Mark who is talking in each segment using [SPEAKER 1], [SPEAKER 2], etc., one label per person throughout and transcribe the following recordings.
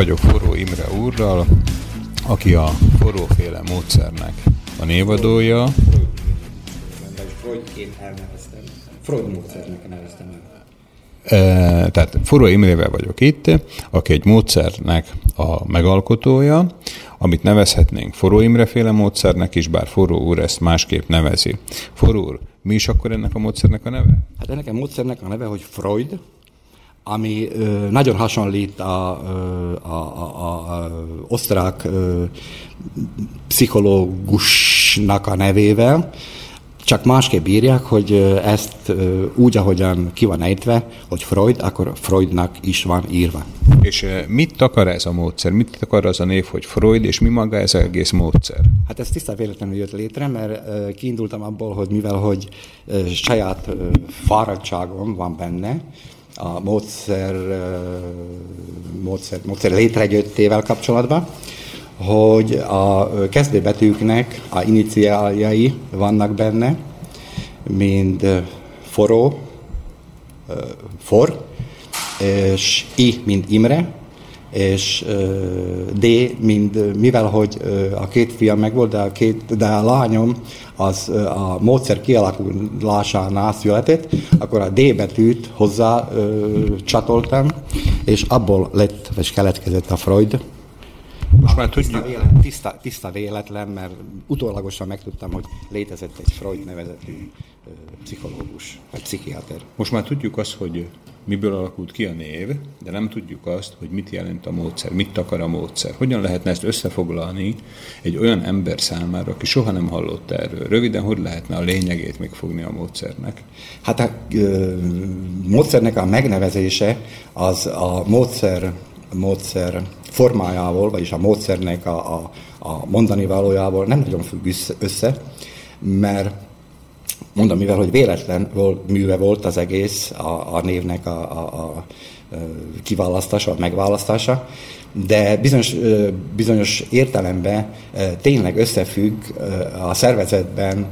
[SPEAKER 1] Vagyok Forró Imre úrral, aki a forróféle módszernek a névadója.
[SPEAKER 2] Freudként elneveztem. Freud módszernek neveztem el.
[SPEAKER 1] E, tehát Forró Imrével vagyok itt, aki egy módszernek a megalkotója, amit nevezhetnénk Forró Imre féle módszernek is, bár Forró úr ezt másképp nevezi. Forró úr, mi is akkor ennek a módszernek a neve?
[SPEAKER 2] Hát ennek a módszernek a neve, hogy Freud, ami ö, nagyon hasonlít a, a, a, a, a osztrák ö, pszichológusnak a nevével, csak másképp írják, hogy ezt úgy, ahogyan ki van ejtve, hogy Freud, akkor Freudnak is van írva.
[SPEAKER 1] És mit akar ez a módszer? Mit akar az a név, hogy Freud, és mi maga ez az egész módszer?
[SPEAKER 2] Hát ez tisztán véletlenül jött létre, mert kiindultam abból, hogy mivel, hogy saját fáradtságom van benne, a módszer, módszer, módszer létrejöttével kapcsolatban, hogy a kezdőbetűknek a iniciáljai vannak benne, mind foró, for, és I, mint Imre, és D, mind, mivel hogy a két fiam megvolt, de a, két, de a lányom az a módszer kialakulásánál született, akkor a D betűt hozzá ö, csatoltam, és abból lett, és keletkezett a Freud, most már tiszta tudjuk. Véletlen, tiszta, tiszta véletlen, mert utólagosan megtudtam, hogy létezett egy Freud nevezetű pszichológus, vagy pszichiáter.
[SPEAKER 1] Most már tudjuk azt, hogy miből alakult ki a név, de nem tudjuk azt, hogy mit jelent a módszer, mit akar a módszer. Hogyan lehetne ezt összefoglalni egy olyan ember számára, aki soha nem hallott erről? Röviden, hogy lehetne a lényegét megfogni a módszernek?
[SPEAKER 2] Hát a ö, módszernek a megnevezése az a módszer, módszer formájával, vagyis a módszernek a, a, a mondani valójával nem nagyon függ össze, mert mondom, mivel hogy véletlen műve volt az egész a, a névnek a, a, a kiválasztása, a megválasztása, de bizonyos, bizonyos értelemben tényleg összefügg a szervezetben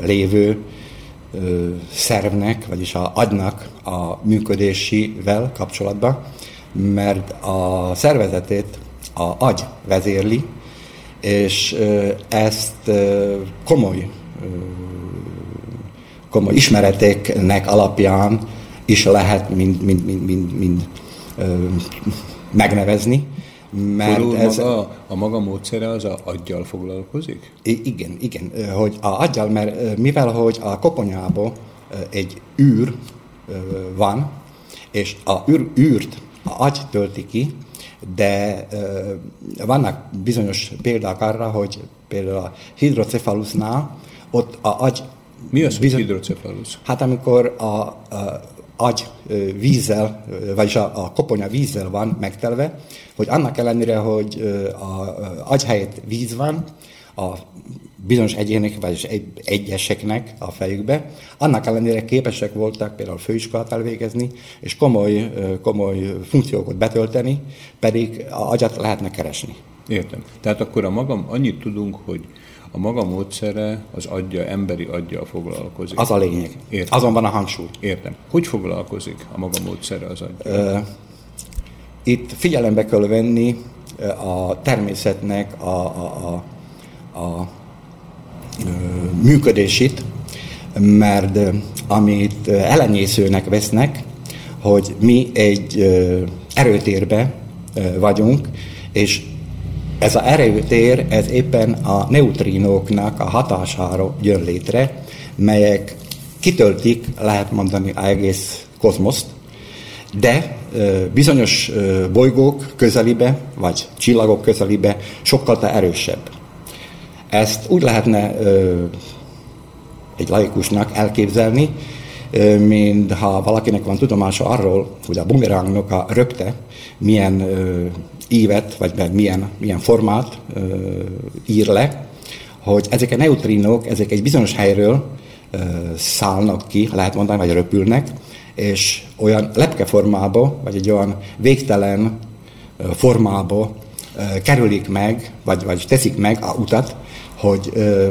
[SPEAKER 2] lévő szervnek, vagyis a agynak a működésével kapcsolatban, mert a szervezetét a agy vezérli, és ezt komoly, komoly ismereteknek alapján is lehet mind, mind, mind, mind, mind megnevezni.
[SPEAKER 1] Mert Forul ez maga, a maga módszere az a aggyal foglalkozik?
[SPEAKER 2] Igen, igen, hogy a aggyal, mert mivel hogy a koponyában egy űr van, és a űr, űrt a agy tölti ki, de vannak bizonyos példák arra, hogy például a hidrocefalusnál ott a agy...
[SPEAKER 1] Mi az, bizony... hidrocephalus?
[SPEAKER 2] Hát amikor a, a agy vízzel, vagyis a, a koponya vízzel van megtelve, hogy annak ellenére, hogy a agy helyett víz van, a bizonyos egyének, vagy egy, egyeseknek a fejükbe. Annak ellenére képesek voltak például főiskolát elvégezni, és komoly, komoly funkciókat betölteni, pedig a agyat lehetne keresni.
[SPEAKER 1] Értem. Tehát akkor a magam, annyit tudunk, hogy a maga módszere az adja, emberi adja foglalkozik.
[SPEAKER 2] Az a lényeg. Értem. Azon van a hangsúly.
[SPEAKER 1] Értem. Hogy foglalkozik a maga módszere az adja?
[SPEAKER 2] Itt figyelembe kell venni a természetnek a, a, a, a működését, mert amit elenyészőnek vesznek, hogy mi egy erőtérbe vagyunk, és ez az erőtér, ez éppen a neutrinóknak a hatására jön létre, melyek kitöltik, lehet mondani, az egész kozmoszt, de bizonyos bolygók közelibe, vagy csillagok közelibe sokkal erősebb. Ezt úgy lehetne egy laikusnak elképzelni, mint ha valakinek van tudomása arról, hogy a bumerangnak a röpte milyen ívet, vagy milyen, milyen formát ír le, hogy ezek a neutrinok, ezek egy bizonyos helyről szállnak ki, lehet mondani, vagy röpülnek, és olyan lepkeformába, vagy egy olyan végtelen formába kerülik meg, vagy, vagy teszik meg a utat, hogy, ö,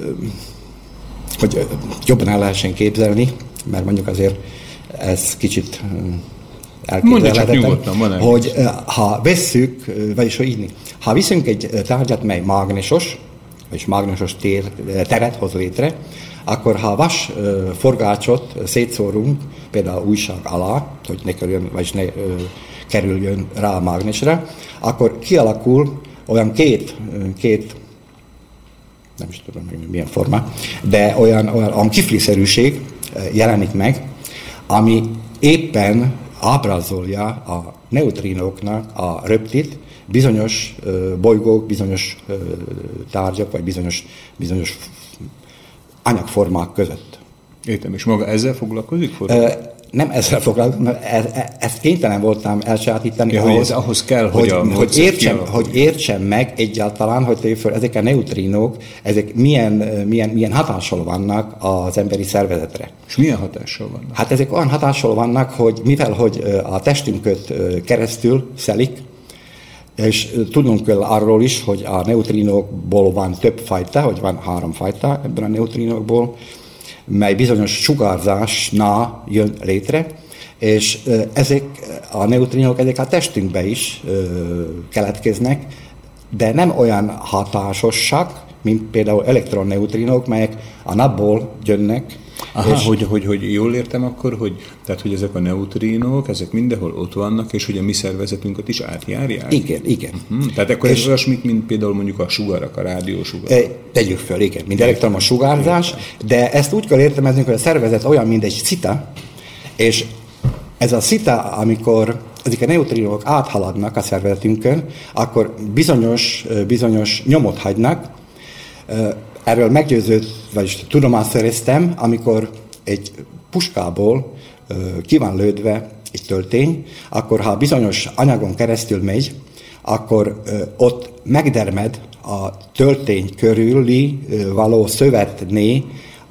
[SPEAKER 2] ö, hogy jobban el lehessen képzelni, mert mondjuk azért ez kicsit elképzelhetetlen, hogy ha vesszük, vagyis hogy így, ha viszünk egy tárgyat, mely mágnesos, és mágnesos tér, teret hoz létre, akkor ha vas forgácsot szétszórunk, például újság alá, hogy ne kerüljön, vagyis ne kerüljön rá a mágnesre, akkor kialakul olyan két, két nem is tudom, hogy milyen forma, de olyan, olyan, olyan kifliszerűség jelenik meg, ami éppen ábrázolja a neutrinóknak a röptit, bizonyos bolygók, bizonyos tárgyak, vagy bizonyos, bizonyos anyagformák között.
[SPEAKER 1] Értem, és maga ezzel foglalkozik?
[SPEAKER 2] Nem ezzel foglalkozom, mert e, e, ezt kénytelen voltam elsajátítani.
[SPEAKER 1] Ja, ahhoz, hogy ez ahhoz kell, hogy, hogy,
[SPEAKER 2] hogy, értsem, hogy értsem meg egyáltalán, hogy föl, ezek a neutrinók, ezek milyen, milyen, milyen hatással vannak az emberi szervezetre.
[SPEAKER 1] És milyen hatással vannak?
[SPEAKER 2] Hát ezek olyan hatással vannak, hogy mivel hogy a testünket keresztül szelik, és tudnunk kell arról is, hogy a neutrinókból van több fajta, hogy van három fajta ebben a neutrinókból, mely bizonyos sugárzásnál jön létre, és ezek a neutrinok ezek a testünkbe is keletkeznek, de nem olyan hatásosak, mint például elektronneutrínok, melyek a napból jönnek,
[SPEAKER 1] Aha, és hogy, hogy, hogy jól értem akkor, hogy, tehát, hogy ezek a neutrinók, ezek mindenhol ott vannak, és hogy a mi szervezetünket is átjárják?
[SPEAKER 2] Igen, igen.
[SPEAKER 1] Uh-huh. Tehát akkor és ez olyasmit, mint például mondjuk a sugarak, a rádiósugarak. E,
[SPEAKER 2] tegyük föl, igen, mint elektromos sugárzás, de ezt úgy kell értelmezni, hogy a szervezet olyan, mint egy szita, és ez a szita, amikor ezek a neutrinók áthaladnak a szervezetünkön, akkor bizonyos, bizonyos nyomot hagynak, Erről meggyőződ, vagyis tudomást szereztem, amikor egy puskából ki van lődve egy töltény, akkor ha bizonyos anyagon keresztül megy, akkor ott megdermed a töltény körüli való szövetné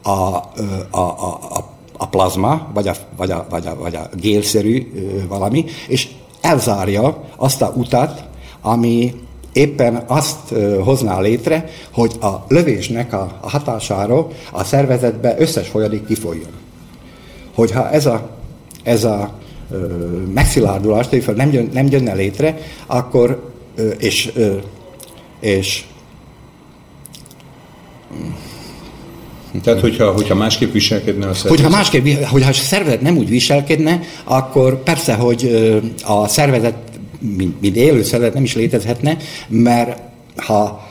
[SPEAKER 2] a, a, a, a, a plazma, vagy a, vagy, a, vagy, a, vagy a gélszerű valami, és elzárja azt a utat, ami éppen azt hozná létre, hogy a lövésnek a, hatására a szervezetbe összes folyadék kifolyjon. Hogyha ez a, ez a megszilárdulás nem, jön, nem jönne létre, akkor és, és
[SPEAKER 1] tehát, hogyha, hogyha másképp viselkedne a szervezet?
[SPEAKER 2] Hogyha másképp, hogyha a szervezet nem úgy viselkedne, akkor persze, hogy a szervezet mint, mint élő szervezet nem is létezhetne, mert ha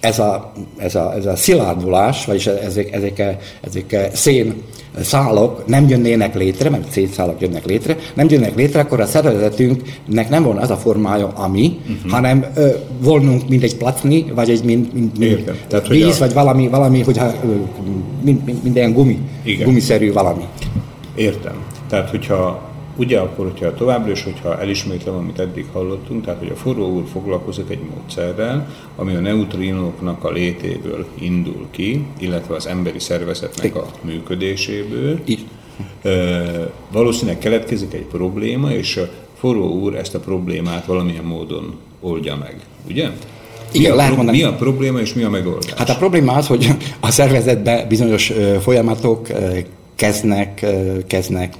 [SPEAKER 2] ez a, ez a, ez a szilárdulás, vagyis ezek, ezek, a, ezek a szén szálok nem jönnének létre, mert szénszálak jönnek létre, nem jönnek létre, akkor a szervezetünknek nem volna az a formája, ami, uh-huh. hanem ö, volnunk mint egy placni, vagy egy mint, mint, mint Tehát, víz, a... vagy valami, valami hogyha, mint, mint, mint ilyen gumi, Igen. gumiszerű valami.
[SPEAKER 1] Értem. Tehát, hogyha Ugye akkor, hogyha továbbra is, hogyha elismétlem, amit eddig hallottunk, tehát hogy a forró úr foglalkozik egy módszerrel, ami a neutrinóknak a létéből indul ki, illetve az emberi szervezetnek a működéséből. Így. valószínűleg keletkezik egy probléma, és a forró úr ezt a problémát valamilyen módon oldja meg, ugye?
[SPEAKER 2] Igen, mi, a,
[SPEAKER 1] lehet mondani. mi a probléma és mi a megoldás?
[SPEAKER 2] Hát a probléma az, hogy a szervezetben bizonyos folyamatok kezdnek, kezdnek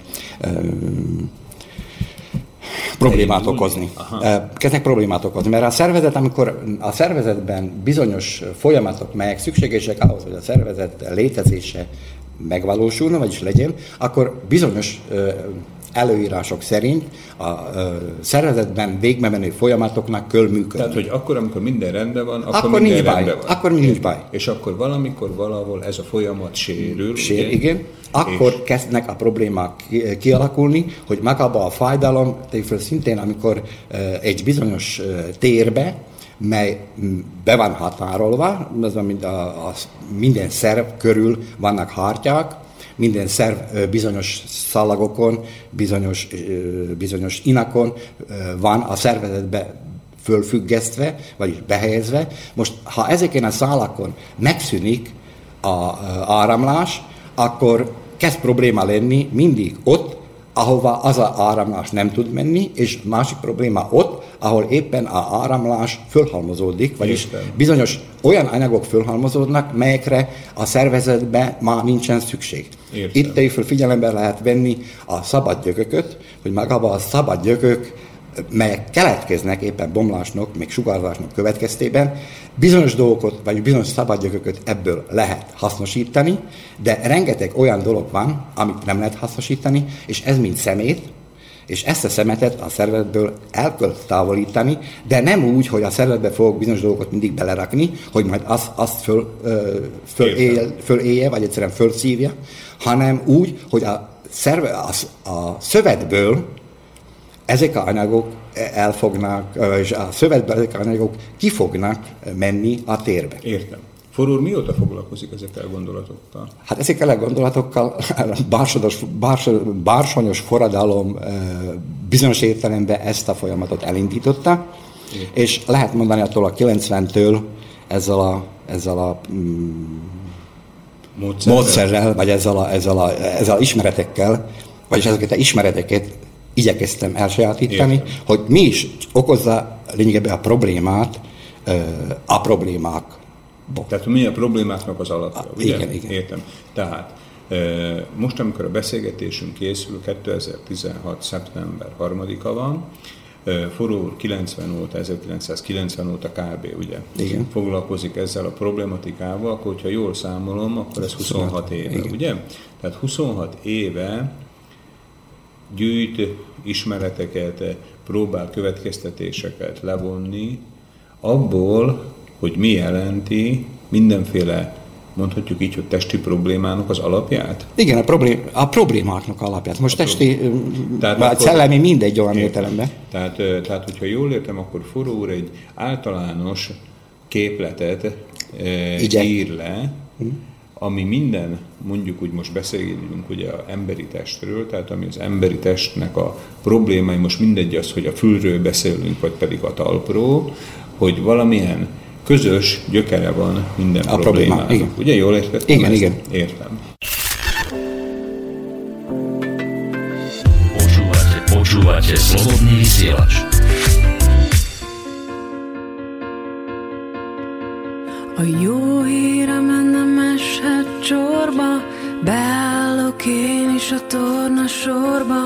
[SPEAKER 2] problémát okozni. Aha. Kezdnek problémát okozni, mert a szervezet, amikor a szervezetben bizonyos folyamatok, melyek szükségesek ahhoz, hogy a szervezet létezése megvalósulna, vagyis legyen, akkor bizonyos előírások szerint a szervezetben végbe menő folyamatoknak kell működni.
[SPEAKER 1] Tehát, hogy akkor, amikor minden rendben van, akkor, akkor minden nincs
[SPEAKER 2] baj. van. Akkor nincs baj.
[SPEAKER 1] És akkor valamikor valahol ez a folyamat sérül.
[SPEAKER 2] Sér, igen. igen. Akkor és... kezdnek a problémák kialakulni, hogy magába a fájdalom, szintén amikor egy bizonyos térbe, mely be van határolva, ez mind a, a, minden szerv körül vannak hártyák, minden szerv bizonyos szalagokon, bizonyos, bizonyos inakon van a szervezetbe fölfüggesztve, vagyis behelyezve. Most, ha ezeken a szálakon megszűnik a áramlás, akkor kezd probléma lenni mindig ott, ahova az a áramlás nem tud menni, és másik probléma ott, ahol éppen a áramlás fölhalmozódik, vagyis
[SPEAKER 1] Értem.
[SPEAKER 2] bizonyos olyan anyagok fölhalmozódnak, melyekre a szervezetben már nincsen szükség.
[SPEAKER 1] Értem.
[SPEAKER 2] Itt tejföl figyelembe lehet venni a szabad gyökököt, hogy magában a szabad gyökök melyek keletkeznek éppen bomlásnak, még sugárzásnak következtében, bizonyos dolgokat, vagy bizonyos szabadgyököket ebből lehet hasznosítani, de rengeteg olyan dolog van, amit nem lehet hasznosítani, és ez mind szemét, és ezt a szemetet a szervezetből el kell távolítani, de nem úgy, hogy a szervezetbe fogok bizonyos dolgokat mindig belerakni, hogy majd azt, azt föl, ö, fölél, fölélje, vagy egyszerűen fölszívja, hanem úgy, hogy a, szerve, a, a szövetből ezek a anyagok el fognak, és a szövetben ezek a anyagok ki fognak menni a térbe.
[SPEAKER 1] Értem. Forró mióta foglalkozik ezekkel a gondolatokkal?
[SPEAKER 2] Hát ezekkel a gondolatokkal bársodos, bárs, bársonyos forradalom bizonyos értelemben ezt a folyamatot elindította, Igen. és lehet mondani attól a 90-től ezzel a, ezzel a mm, módszerrel. módszerrel, vagy ezzel a, ezzel, a, ezzel a ismeretekkel, vagyis ezeket a ismereteket igyekeztem elsajátítani, Értem. hogy mi is okozza lényegében a problémát, a problémák.
[SPEAKER 1] Tehát mi a problémáknak az alapja,
[SPEAKER 2] a, ugye? Igen, igen.
[SPEAKER 1] Értem. Tehát most, amikor a beszélgetésünk készül, 2016. szeptember 3-a van, Forró 90 óta, 1990 óta kb. ugye
[SPEAKER 2] Igen.
[SPEAKER 1] foglalkozik ezzel a problematikával, akkor hogyha jól számolom, akkor ez 26 éve, Igen. ugye? Tehát 26 éve gyűjt ismereteket, próbál következtetéseket levonni abból, hogy mi jelenti mindenféle mondhatjuk így, hogy testi problémának az alapját?
[SPEAKER 2] Igen, a, problém, a problémáknak alapját. Most a testi, tehát vagy akkor, szellemi mindegy olyan értelemben.
[SPEAKER 1] Tehát, tehát, hogyha jól értem, akkor Foró úr egy általános képletet e, ír le, hm ami minden, mondjuk úgy most beszélünk ugye a emberi testről, tehát ami az emberi testnek a problémái, most mindegy az, hogy a fülről beszélünk, vagy pedig a talpról, hogy valamilyen közös gyökere van minden a problémának. Probléma, igen. Ugye jól értettem?
[SPEAKER 2] Igen, ezt? igen.
[SPEAKER 1] Értem.
[SPEAKER 3] Počúvate slobodný vysielač. A jó hírem nem eshet csorba, Beállok én is a torna sorba,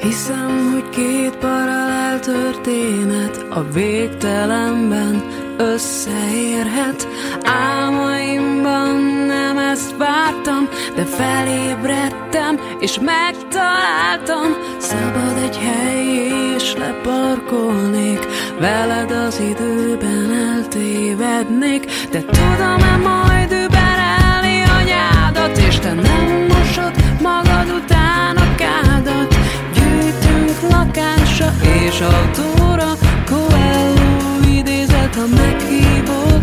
[SPEAKER 3] Hiszem, hogy két paralel történet A végtelenben összeérhet. Álmaimban nem ezt vártam De felébredtem és megtaláltam. Szabad egy hely és leparkolnék. Veled az időben eltévednék. De tudom-e majd überelni anyádat És te nem mosod magad után a kádat. Gyűjtünk lakásra és autóra Come back, evil.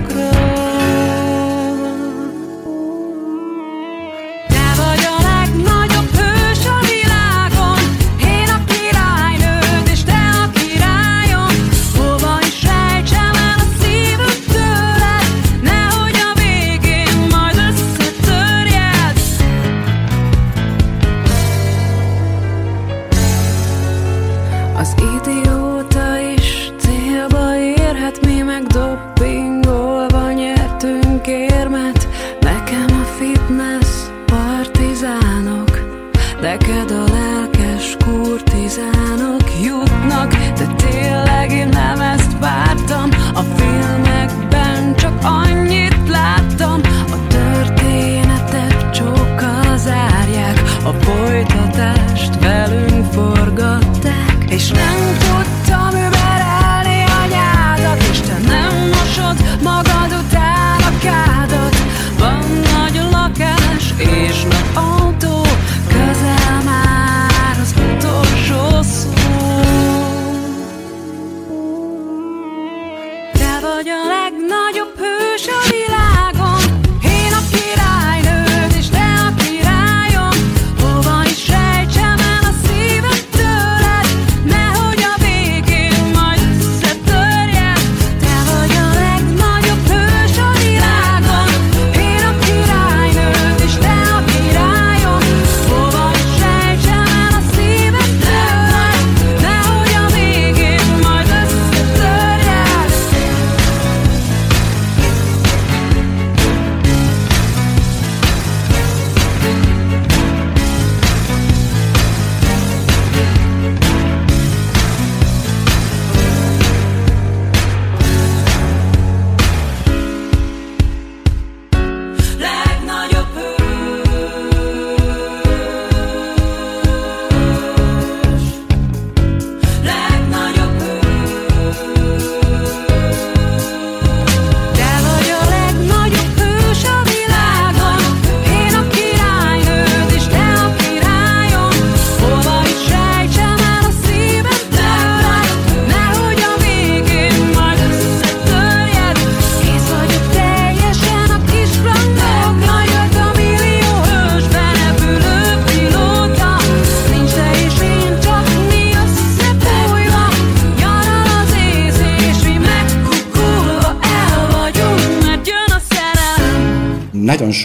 [SPEAKER 3] folytatást velünk
[SPEAKER 2] folytatást.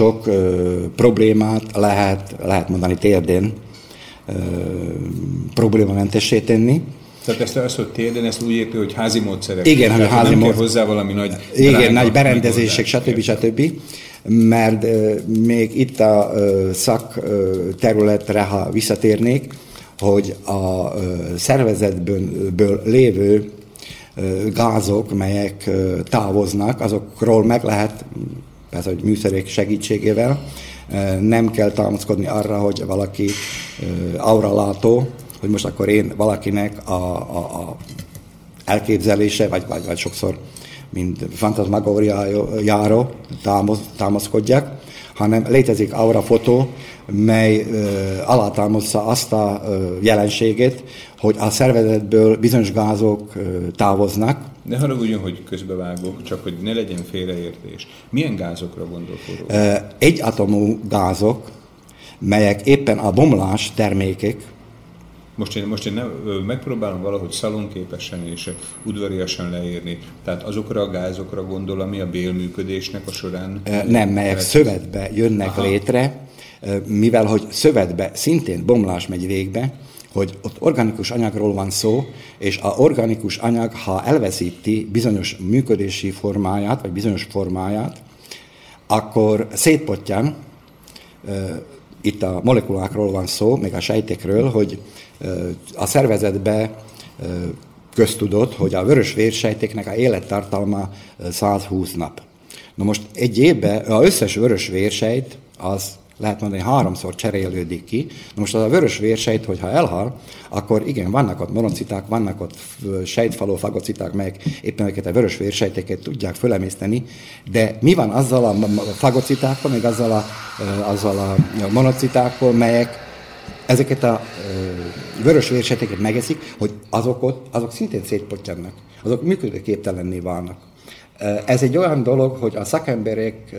[SPEAKER 2] Sok problémát lehet, lehet mondani térdén problémamentessé tenni.
[SPEAKER 1] Tehát ezt az, hogy térden, ezt úgy érti, hogy házi módszerek.
[SPEAKER 2] Igen,
[SPEAKER 1] hogy
[SPEAKER 2] házi
[SPEAKER 1] módszerek. hozzá valami nagy...
[SPEAKER 2] Igen, nagy berendezések, stb. stb. Mert még itt a szak területre, ha visszatérnék, hogy a szervezetből lévő gázok, melyek távoznak, azokról meg lehet, persze, hogy műszerek segítségével, nem kell támaszkodni arra, hogy valaki auralátó, hogy most akkor én valakinek a, a, a elképzelése, vagy, vagy, vagy sokszor mint fantasmagóriájára támaszkodjak, hanem létezik aura fotó, mely ö, alátámasztja azt a ö, jelenséget, hogy a szervezetből bizonyos gázok távoznak.
[SPEAKER 1] Ne haragudjon, hogy közbevágok, csak hogy ne legyen félreértés. Milyen gázokra gondol
[SPEAKER 2] Egy atomú gázok, melyek éppen a bomlás termékek,
[SPEAKER 1] most én, most én nem, megpróbálom valahogy szalonképesen és udvariasan leírni. Tehát azokra a gázokra gondol, ami a bélműködésnek a során...
[SPEAKER 2] Nem, melyek lehet... szövetbe jönnek Aha. létre, mivel hogy szövetbe szintén bomlás megy végbe, hogy ott organikus anyagról van szó, és a organikus anyag, ha elveszíti bizonyos működési formáját, vagy bizonyos formáját, akkor szétpotyan, itt a molekulákról van szó, meg a sejtekről, hogy a szervezetbe köztudott, hogy a vörös vérsejtéknek a élettartalma 120 nap. Na most egy évben az összes vörös vérsejt az lehet mondani, háromszor cserélődik ki. Na most az a vörös vérsejt, hogyha elhal, akkor igen, vannak ott monociták, vannak ott sejtfaló fagociták, melyek éppen ezeket a vörös vérsejteket tudják fölemészteni, de mi van azzal a fagocitákkal, még azzal a, azzal a monocitákkal, melyek ezeket a vörös vérsejteket megeszik, hogy azok ott, azok szintén szétpottyannak, azok működőképtelenné válnak. Ez egy olyan dolog, hogy a szakemberek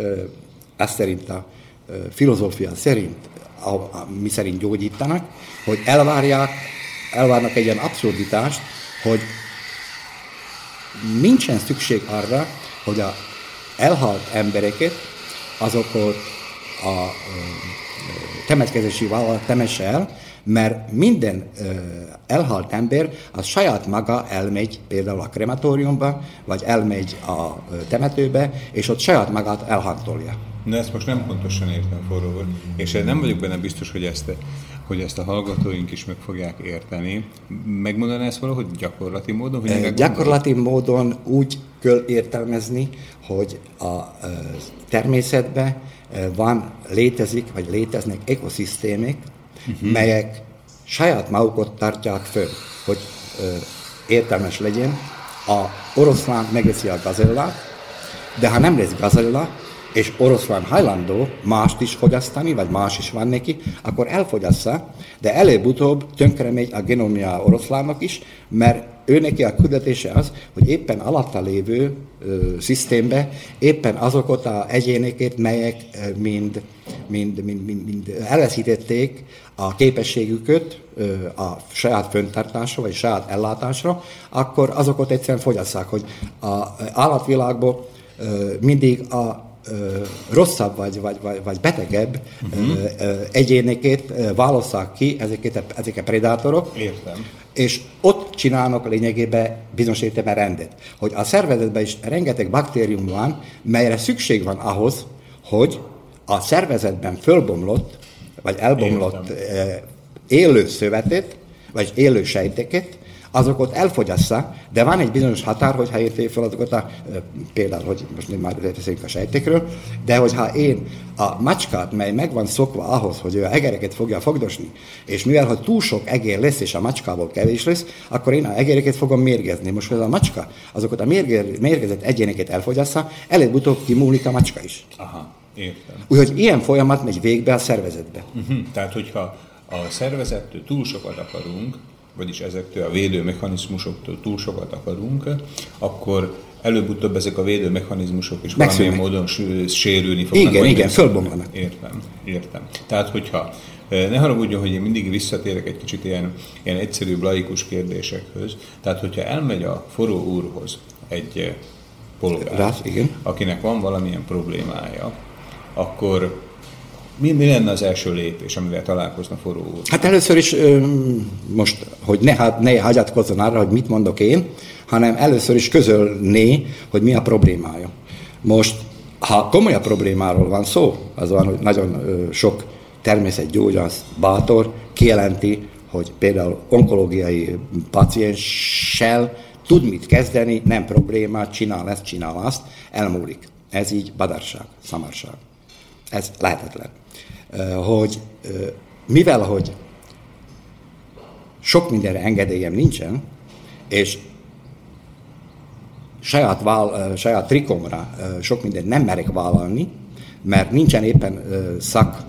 [SPEAKER 2] ezt szerint a filozófia szerint, a, a, mi szerint gyógyítanak, hogy elvárják, elvárnak egy ilyen abszurditást, hogy nincsen szükség arra, hogy a elhalt embereket azokat a temetkezési vállalat temesse el, mert minden elhalt ember az saját maga elmegy például a krematóriumba, vagy elmegy a temetőbe, és ott saját magát elhantolja.
[SPEAKER 1] Na ezt most nem pontosan értem, forró volt. És nem vagyok benne biztos, hogy ezt, hogy ezt a hallgatóink is meg fogják érteni. Megmondaná ezt valahogy gyakorlati módon? Hogy
[SPEAKER 2] gyakorlati módon úgy kell értelmezni, hogy a természetben van, létezik, vagy léteznek ekoszisztémik, uh-huh. melyek saját magukat tartják föl, hogy értelmes legyen. A oroszlán megeszi a gazellát, de ha nem lesz gazella, és oroszlán hajlandó mást is fogyasztani, vagy más is van neki, akkor elfogyassza, de előbb-utóbb tönkre megy a genomja oroszlánnak is, mert ő neki a küldetése az, hogy éppen alatta lévő ö, szisztémbe éppen azokat a egyéneket, melyek ö, mind, mind, mind, mind, mind elveszítették a képességüket ö, a saját föntartásra, vagy saját ellátásra, akkor azokat egyszerűen fogyasszák, hogy a állatvilágból ö, mindig a rosszabb vagy, vagy, vagy, vagy betegebb uh-huh. egyénekét válasszák ki ezeket, ezek a predátorok.
[SPEAKER 1] Értem.
[SPEAKER 2] És ott csinálnak lényegében bizonyos értelemben rendet. Hogy a szervezetben is rengeteg baktérium van, melyre szükség van ahhoz, hogy a szervezetben fölbomlott, vagy elbomlott Értem. élő szövetet, vagy élő sejteket azokat elfogyassza, de van egy bizonyos határ, hogyha érték fel azokat a, például, hogy most már beszélünk a sejtekről, de hogyha én a macskát, mely meg van szokva ahhoz, hogy ő a egereket fogja fogdosni, és mivel, hogy túl sok egér lesz, és a macskából kevés lesz, akkor én a egereket fogom mérgezni. Most, hogy a macska azokat a mérger, mérgezett egyéneket elfogyassza, előbb-utóbb kimúlik a macska is.
[SPEAKER 1] Aha, értem.
[SPEAKER 2] Úgyhogy ilyen folyamat megy végbe a szervezetbe.
[SPEAKER 1] Uh-huh. Tehát, hogyha a szervezettől túl sokat akarunk, vagyis ezektől a védőmechanizmusoktól túl sokat akarunk, akkor előbb-utóbb ezek a védőmechanizmusok is valamilyen módon sérülni fognak.
[SPEAKER 2] Igen, igen, fölbomlanak.
[SPEAKER 1] Értem, értem. Tehát, hogyha ne haragudjon, hogy én mindig visszatérek egy kicsit ilyen, ilyen egyszerű, laikus kérdésekhöz. Tehát, hogyha elmegy a forró úrhoz egy polgár, Rá, igen. akinek van valamilyen problémája, akkor mi, mi lenne az első lépés, amivel találkozna forró úr?
[SPEAKER 2] Hát először is most, hogy ne, ne hagyatkozzon arra, hogy mit mondok én, hanem először is közölné, hogy mi a problémája. Most, ha komolyabb problémáról van szó, az van, hogy nagyon sok természetgyógyász bátor kijelenti, hogy például onkológiai pacienssel tud mit kezdeni, nem problémát, csinál ezt, csinál azt, elmúlik. Ez így badarság, szamarság. Ez lehetetlen. Hogy mivel, hogy sok mindenre engedélyem nincsen, és saját, vál, saját trikomra sok mindent nem merek vállalni, mert nincsen éppen szak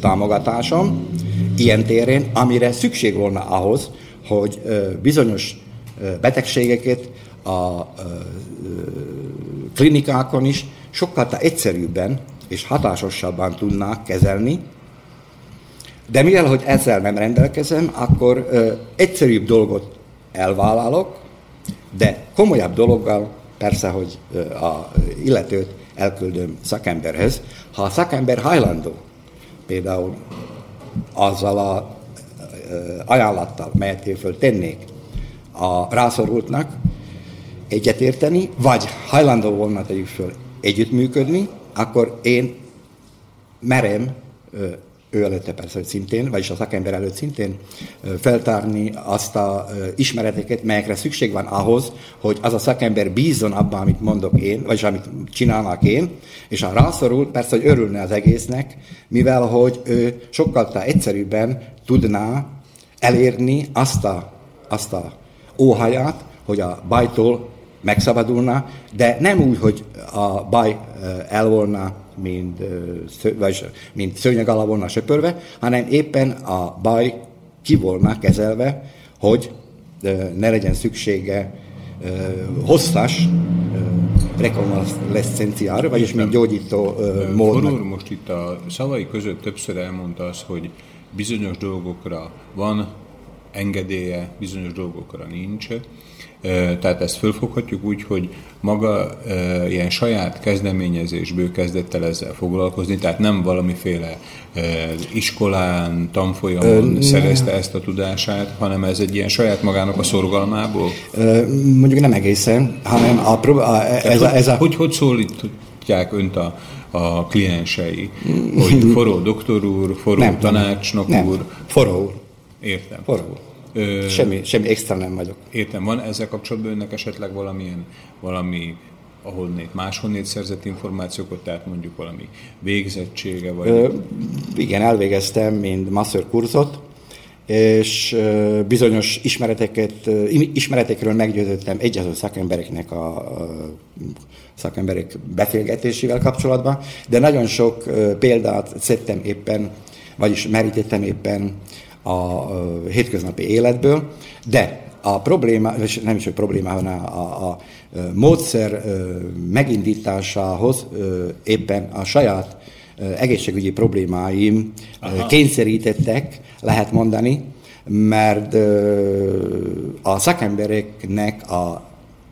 [SPEAKER 2] támogatásom ilyen térén, amire szükség volna ahhoz, hogy bizonyos betegségeket a klinikákon is sokkal egyszerűbben és hatásosabban tudnák kezelni, de mivel, hogy ezzel nem rendelkezem, akkor ö, egyszerűbb dolgot elvállalok, de komolyabb dologgal persze, hogy ö, a illetőt elküldöm szakemberhez. Ha a szakember hajlandó például azzal a ajánlattal, melyet én föl tennék a rászorultnak, egyetérteni, vagy hajlandó volna tegyük föl együttműködni, akkor én merem ő előtte persze, szintén, vagyis a szakember előtt szintén feltárni azt a ismereteket, melyekre szükség van ahhoz, hogy az a szakember bízzon abban, amit mondok én, vagyis amit csinálnak én, és ha rászorul, persze, hogy örülne az egésznek, mivel hogy ő sokkal egyszerűbben tudná elérni azt a, azt a óhaját, hogy a bajtól megszabadulna, de nem úgy, hogy a baj elvolna mint, vagy, mint szőnyeg alá volna söpörve, hanem éppen a baj ki volna kezelve, hogy ne legyen szüksége hosszas rekonvalescenciára, vagyis mint gyógyító módnak.
[SPEAKER 1] Forúr most itt a szavai között többször elmondta azt, hogy bizonyos dolgokra van engedélye, bizonyos dolgokra nincs. Tehát ezt fölfoghatjuk úgy, hogy maga e, ilyen saját kezdeményezésből kezdett el ezzel foglalkozni, tehát nem valamiféle e, iskolán, tanfolyamon Ö, szerezte ezt a tudását, hanem ez egy ilyen saját magának a szorgalmából?
[SPEAKER 2] Ö, mondjuk nem egészen, hanem a, a, ez, a, ez a...
[SPEAKER 1] Hogy, hogy szólítják önt a, a kliensei, hogy forró doktor úr, forró nem, tanácsnok
[SPEAKER 2] nem,
[SPEAKER 1] úr?
[SPEAKER 2] forró úr.
[SPEAKER 1] Értem.
[SPEAKER 2] Forró úr. Ö, semmi, semmi extra nem vagyok.
[SPEAKER 1] Értem, van ezzel kapcsolatban önnek esetleg valamilyen, valami ahonnét máshonnét szerzett információkat, tehát mondjuk valami végzettsége? Vagy... Ö,
[SPEAKER 2] igen, elvégeztem, mint master kurzot, és bizonyos ismereteket, ismeretekről meggyőzöttem egyazó szakembereknek a, a szakemberek beszélgetésével kapcsolatban, de nagyon sok példát szedtem éppen, vagyis merítettem éppen a hétköznapi életből, de a probléma, és nem is a probléma, hanem a, a módszer megindításához éppen a saját egészségügyi problémáim Aha. kényszerítettek, lehet mondani, mert a szakembereknek a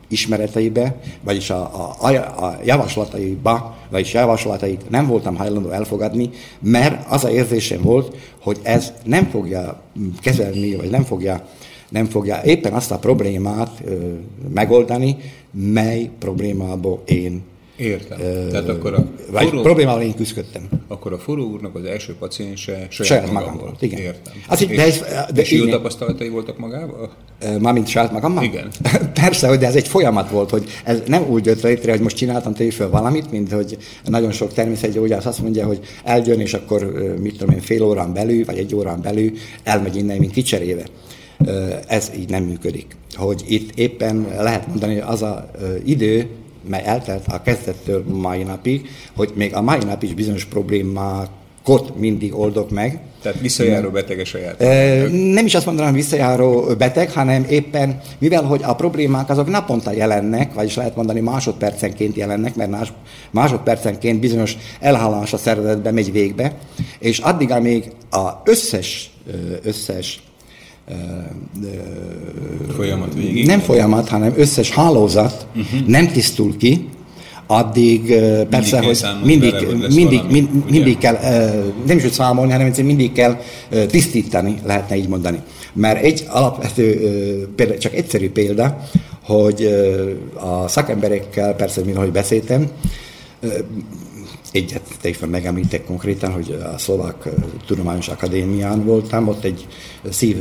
[SPEAKER 2] ismereteibe, vagyis a, a, a javaslataiba, vagyis javaslatait nem voltam hajlandó elfogadni, mert az a érzésem volt, hogy ez nem fogja kezelni, vagy nem fogja, nem fogja éppen azt a problémát ö, megoldani, mely problémából én
[SPEAKER 1] Értem. Ö, Tehát akkor a
[SPEAKER 2] vagy forró, problémával én küzdöttem.
[SPEAKER 1] Akkor a forró úrnak az első paciense saját,
[SPEAKER 2] saját magam volt. Igen.
[SPEAKER 1] Értem.
[SPEAKER 2] Az
[SPEAKER 1] és, de ez, de és jó tapasztalatai voltak magával?
[SPEAKER 2] Mármint saját magammal?
[SPEAKER 1] Igen.
[SPEAKER 2] Persze, hogy de ez egy folyamat volt, hogy ez nem úgy jött létre, hogy most csináltam fel valamit, mint hogy nagyon sok természetgyógyász azt mondja, hogy eljön, és akkor mit tudom én, fél órán belül, vagy egy órán belül elmegy innen, mint kicseréve. Ez így nem működik. Hogy itt éppen lehet mondani, az a idő, mely eltelt a kezdettől mai napig, hogy még a mai nap is bizonyos problémákat mindig oldok meg.
[SPEAKER 1] Tehát visszajáró beteg a saját.
[SPEAKER 2] Nem is azt mondanám, visszajáró beteg, hanem éppen, mivel hogy a problémák azok naponta jelennek, vagyis lehet mondani másodpercenként jelennek, mert másodpercenként bizonyos elhallás a szervezetbe megy végbe, és addig, amíg a összes, összes
[SPEAKER 1] folyamat végig?
[SPEAKER 2] Nem folyamat, hanem összes hálózat uh-huh. nem tisztul ki, addig ö, persze, hogy mindig,
[SPEAKER 1] vele, hogy lesz
[SPEAKER 2] mindig,
[SPEAKER 1] valami,
[SPEAKER 2] mind, mindig kell, nem is hogy számolni, hanem mindig kell tisztítani, lehetne így mondani. Mert egy alapvető, csak egyszerű példa, hogy a szakemberekkel persze hogy beszéltem, ö, egyet teljesen megemlítek konkrétan, hogy a Szlovák Tudományos Akadémián voltam, ott egy szív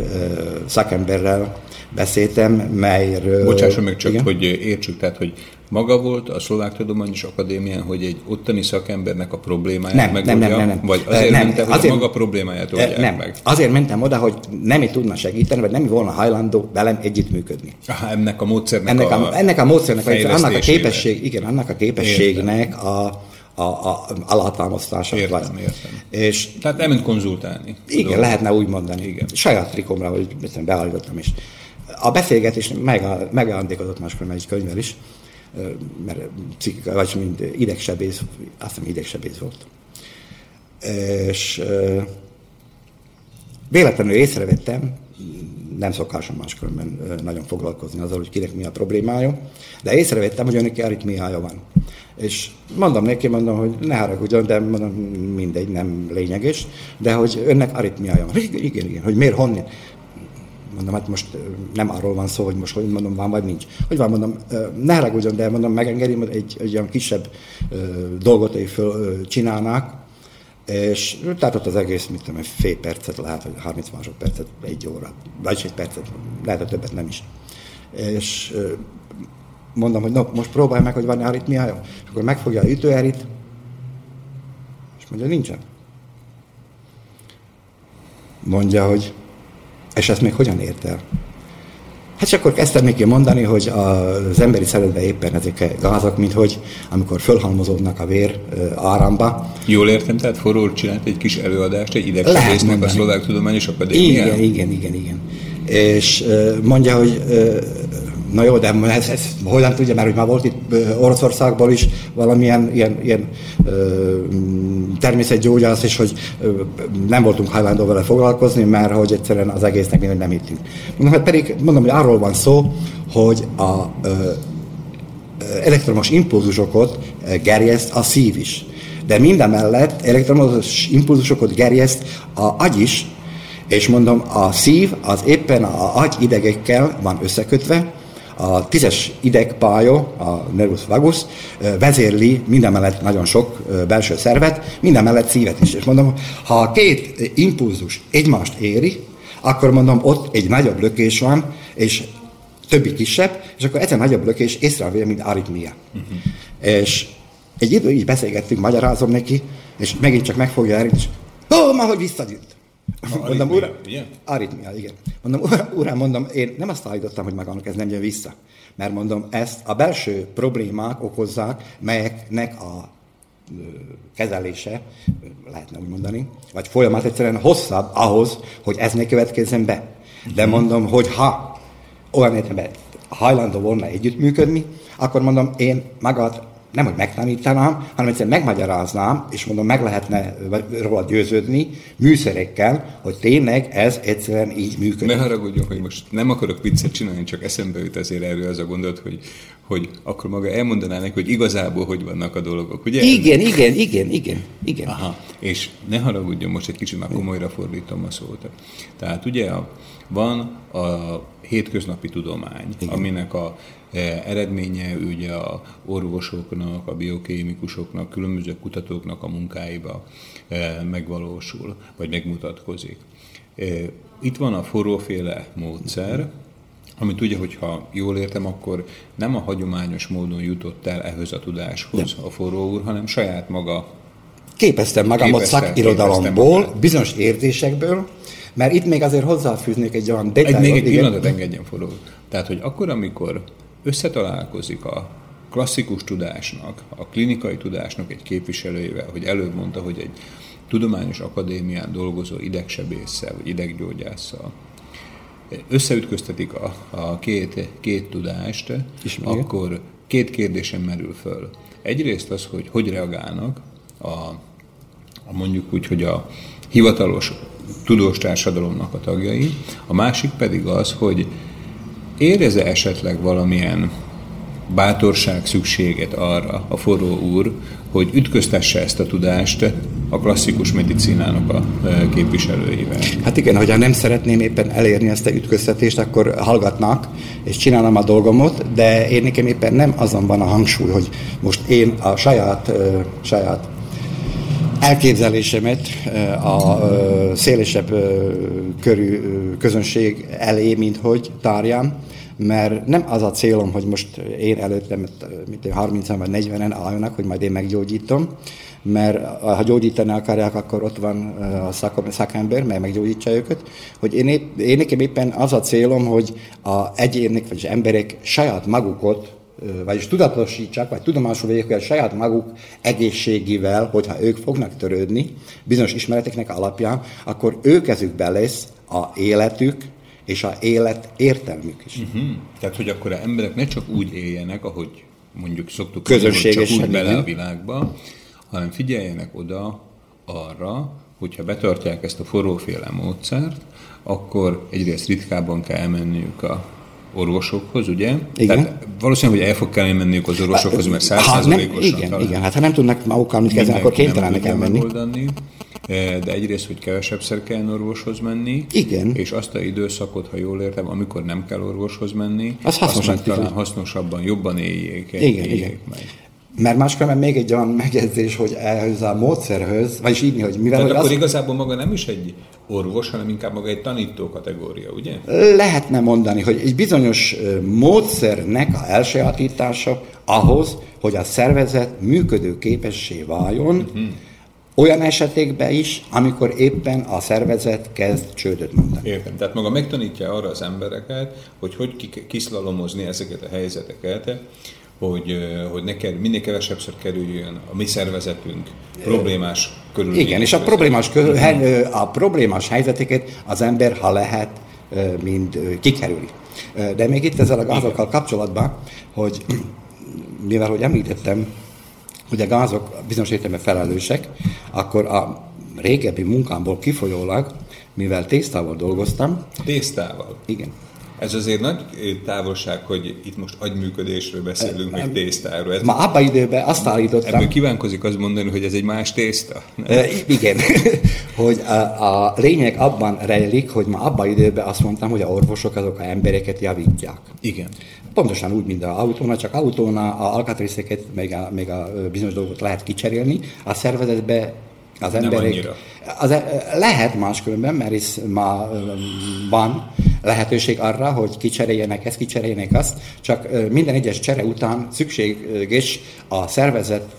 [SPEAKER 2] szakemberrel beszéltem, melyről...
[SPEAKER 1] Bocsásson meg csak,
[SPEAKER 2] Igen?
[SPEAKER 1] hogy értsük, tehát, hogy maga volt a Szlovák Tudományos Akadémián, hogy egy ottani szakembernek a problémáját
[SPEAKER 2] Nem, nem,
[SPEAKER 1] megoldja,
[SPEAKER 2] nem, nem, nem.
[SPEAKER 1] vagy azért
[SPEAKER 2] Nem,
[SPEAKER 1] mente, hogy
[SPEAKER 2] azért-
[SPEAKER 1] a maga problémáját oldják
[SPEAKER 2] Nem,
[SPEAKER 1] meg?
[SPEAKER 2] azért mentem oda, hogy nem így tudna segíteni, vagy nem volna hajlandó velem együttműködni.
[SPEAKER 1] Aha, ennek a módszernek
[SPEAKER 2] Ennek a, ennek a módszernek, annak a képesség, igen, annak a képességnek a, a, a alátámasztása.
[SPEAKER 1] Értem,
[SPEAKER 2] vagy.
[SPEAKER 1] értem.
[SPEAKER 2] És
[SPEAKER 1] Tehát elment konzultálni.
[SPEAKER 2] igen,
[SPEAKER 1] Tudom.
[SPEAKER 2] lehetne úgy mondani.
[SPEAKER 1] Igen.
[SPEAKER 2] Saját trikomra, hogy beállítottam is. A beszélgetés meg- megajándékozott máskor egy könyvvel is, mert cikk, vagy mind idegsebész, azt hiszem idegsebész volt. És véletlenül észrevettem, nem szokásom máskülönben nagyon foglalkozni azzal, hogy kinek mi a problémája, de észrevettem, hogy önnek aritmiája van. És mondom neki, mondom, hogy ne haragudjon, de mondom, mindegy, nem lényeges, de hogy önnek aritmiája van. Igen, igen, igen, hogy miért, honnan? Mondom, hát most nem arról van szó, hogy most hogy mondom, van vagy nincs. Hogy van, mondom, ne haragudjon, de mondom, megengedi, hogy egy, egy olyan kisebb dolgot így föl csinálnák, és tehát ott az egész, mit tudom, fél percet lehet, vagy 30 másodpercet, egy óra, vagy egy percet, lehet, hogy többet nem is. És mondom, hogy no, most próbálj meg, hogy van-e aritmiája. És akkor megfogja a ütőerit, és mondja, nincsen. Mondja, hogy és ezt még hogyan ért el? Hát és akkor kezdtem neki mondani, hogy az emberi szervezetben éppen ezek a gázok, mint hogy amikor fölhalmozódnak a vér áramba,
[SPEAKER 1] Jól értem, tehát Forró csinált egy kis előadást egy idegsebésznek a. Szlovák Tudományos Akadémián.
[SPEAKER 2] Igen, igen, igen, igen. És mondja, hogy na jó, de ez, ez hogyan tudja, mert hogy már volt itt Oroszországból is valamilyen ilyen, ilyen ö, mm, természetgyógyász, és hogy nem voltunk hajlandó vele foglalkozni, mert hogy egyszerűen az egésznek mi nem hittünk. Mondom, hát pedig mondom, hogy arról van szó, hogy a elektromos impulzusokat gerjeszt a szív is. De mindemellett elektromos impulzusokat gerjeszt a agy is, és mondom, a szív az éppen a agy idegekkel van összekötve, a tízes idegpálya, a nervus vagus vezérli mindemellett nagyon sok belső szervet, mindemellett szívet is. És mondom, ha a két impulzus egymást éri, akkor mondom, ott egy nagyobb lökés van, és többi kisebb, és akkor egyszer nagyobb lökés észrevél, mint aritmia. Uh-huh. És egy idő így beszélgettünk, magyarázom neki, és megint csak megfogja el, és ó, már hogy visszajött. Mondom,
[SPEAKER 1] aritmia,
[SPEAKER 2] uram,
[SPEAKER 1] ugye?
[SPEAKER 2] aritmia, igen. Mondom, uram, uram, mondom, én nem azt állítottam, hogy magának ez nem jön vissza. Mert mondom, ezt a belső problémák okozzák, melyeknek a kezelése, lehetne úgy mondani, vagy folyamat egyszerűen hosszabb ahhoz, hogy ez ne következzen be. De mondom, hogy ha olyan értelemben hajlandó volna együttműködni, akkor mondom, én magad nem, hogy megtanítanám, hanem egyszerűen megmagyaráznám, és mondom, meg lehetne róla győződni műszerekkel, hogy tényleg ez egyszerűen így működik.
[SPEAKER 1] Ne haragudjon, hogy most nem akarok viccet csinálni, csak eszembe jut azért erről az a gondolat, hogy, hogy akkor maga elmondaná neki, hogy igazából hogy vannak a dolgok, ugye?
[SPEAKER 2] Igen, igen, igen, igen, igen.
[SPEAKER 1] Aha, és ne haragudjon, most egy kicsit már komolyra fordítom a szót. Tehát ugye a, van a hétköznapi tudomány, Igen. aminek a eredménye ugye a orvosoknak, a biokémikusoknak, különböző kutatóknak a munkáiba e, megvalósul, vagy megmutatkozik. E, itt van a forróféle módszer, amit ugye, hogyha jól értem, akkor nem a hagyományos módon jutott el ehhez a tudáshoz a forró úr, hanem saját maga
[SPEAKER 2] Képeztem magamot
[SPEAKER 1] Képezte-
[SPEAKER 2] szakirodalomból,
[SPEAKER 1] képezte magát.
[SPEAKER 2] bizonyos érzésekből, mert itt még azért hozzáfűznék egy olyan
[SPEAKER 1] Egy,
[SPEAKER 2] detájt.
[SPEAKER 1] még egy pillanatot engedjen forró. Tehát, hogy akkor, amikor összetalálkozik a klasszikus tudásnak, a klinikai tudásnak egy képviselőjével, hogy előbb mondta, hogy egy tudományos akadémián dolgozó idegsebésszel, vagy ideggyógyásszal, összeütköztetik a, a két, két tudást,
[SPEAKER 2] Ismerjük.
[SPEAKER 1] akkor két kérdésem merül föl. Egyrészt az, hogy hogy reagálnak a, a mondjuk úgy, hogy a hivatalos tudós társadalomnak a tagjai, a másik pedig az, hogy érez-e esetleg valamilyen bátorság szükséget arra a forró úr, hogy ütköztesse ezt a tudást a klasszikus medicinának a e, képviselőivel.
[SPEAKER 2] Hát igen, hogyha nem szeretném éppen elérni ezt a ütköztetést, akkor hallgatnak, és csinálom a dolgomot, de én nekem éppen nem azon van a hangsúly, hogy most én a saját, uh, saját elképzelésemet a szélesebb körű közönség elé, mint hogy tárjam, mert nem az a célom, hogy most én előttem, mint 30 vagy 40-en álljanak, hogy majd én meggyógyítom, mert ha gyógyítani akarják, akkor ott van a szakember, mert meggyógyítsa őket, hogy én, épp, én nekem éppen az a célom, hogy a egyének vagy az emberek saját magukat vagyis tudatosítsák, vagy tudomásul vegyék, hogy a saját maguk egészségével, hogyha ők fognak törődni bizonyos ismereteknek alapján, akkor ő kezükben lesz a életük, és a élet értelmük is. Uh-huh.
[SPEAKER 1] Tehát, hogy akkor a emberek ne csak úgy éljenek, ahogy mondjuk szoktuk közösségesen csak úgy bele a világba, hanem figyeljenek oda arra, hogyha betartják ezt a forróféle módszert, akkor egyrészt ritkában kell elmenniük a orvosokhoz, ugye? Igen. Tehát valószínűleg, hogy el fog kellene menniük az orvosokhoz, mert százszázalékosan
[SPEAKER 2] Igen, talán. igen, hát ha nem tudnak magukkal mit kezdeni, akkor kénytelenek elmenni. Megoldani,
[SPEAKER 1] de egyrészt, hogy kevesebbszer kell orvoshoz menni,
[SPEAKER 2] igen.
[SPEAKER 1] és azt a időszakot, ha jól értem, amikor nem kell orvoshoz menni,
[SPEAKER 2] az azt
[SPEAKER 1] talán hasznosabban, jobban éljék, igen, éljék igen. meg.
[SPEAKER 2] Mert máskülönben még egy olyan megjegyzés, hogy ehhez a módszerhöz, vagyis így, hogy mivel...
[SPEAKER 1] Tehát
[SPEAKER 2] hogy
[SPEAKER 1] akkor az... igazából maga nem is egy orvos, hanem inkább maga egy tanító kategória, ugye?
[SPEAKER 2] Lehetne mondani, hogy egy bizonyos módszernek a elsajátítása ahhoz, hogy a szervezet működő képessé váljon, uh-huh. Olyan esetekben is, amikor éppen a szervezet kezd csődöt mondani.
[SPEAKER 1] Értem. Tehát maga megtanítja arra az embereket, hogy hogy kiszlalomozni ezeket a helyzeteket, hogy, hogy neked minél kevesebbször kerüljön a mi szervezetünk problémás körülmények.
[SPEAKER 2] Igen, és a problémás, körül, a problémás helyzeteket az ember, ha lehet, mind kikerüli. De még itt ezzel a gázokkal kapcsolatban, hogy mivel, hogy említettem, hogy a gázok bizonyos értelemben felelősek, akkor a régebbi munkámból kifolyólag, mivel tésztával dolgoztam.
[SPEAKER 1] Tésztával?
[SPEAKER 2] Igen.
[SPEAKER 1] Ez azért nagy távolság, hogy itt most agyműködésről beszélünk, meg tésztáról. Ez
[SPEAKER 2] Ma abban időben azt állítottam...
[SPEAKER 1] Ebből kívánkozik azt mondani, hogy ez egy más tészta?
[SPEAKER 2] E, igen, hogy a, a lényeg abban rejlik, hogy ma abban időben azt mondtam, hogy a orvosok azok a embereket javítják.
[SPEAKER 1] Igen.
[SPEAKER 2] Pontosan úgy, mint az autóna, csak autóna a alkatrészeket, még a, még a bizonyos dolgot lehet kicserélni, a szervezetbe az emberek... Az, e- lehet máskülönben, mert is ma van lehetőség arra, hogy kicseréljenek ezt, kicseréljenek azt, csak minden egyes csere után szükséges a szervezet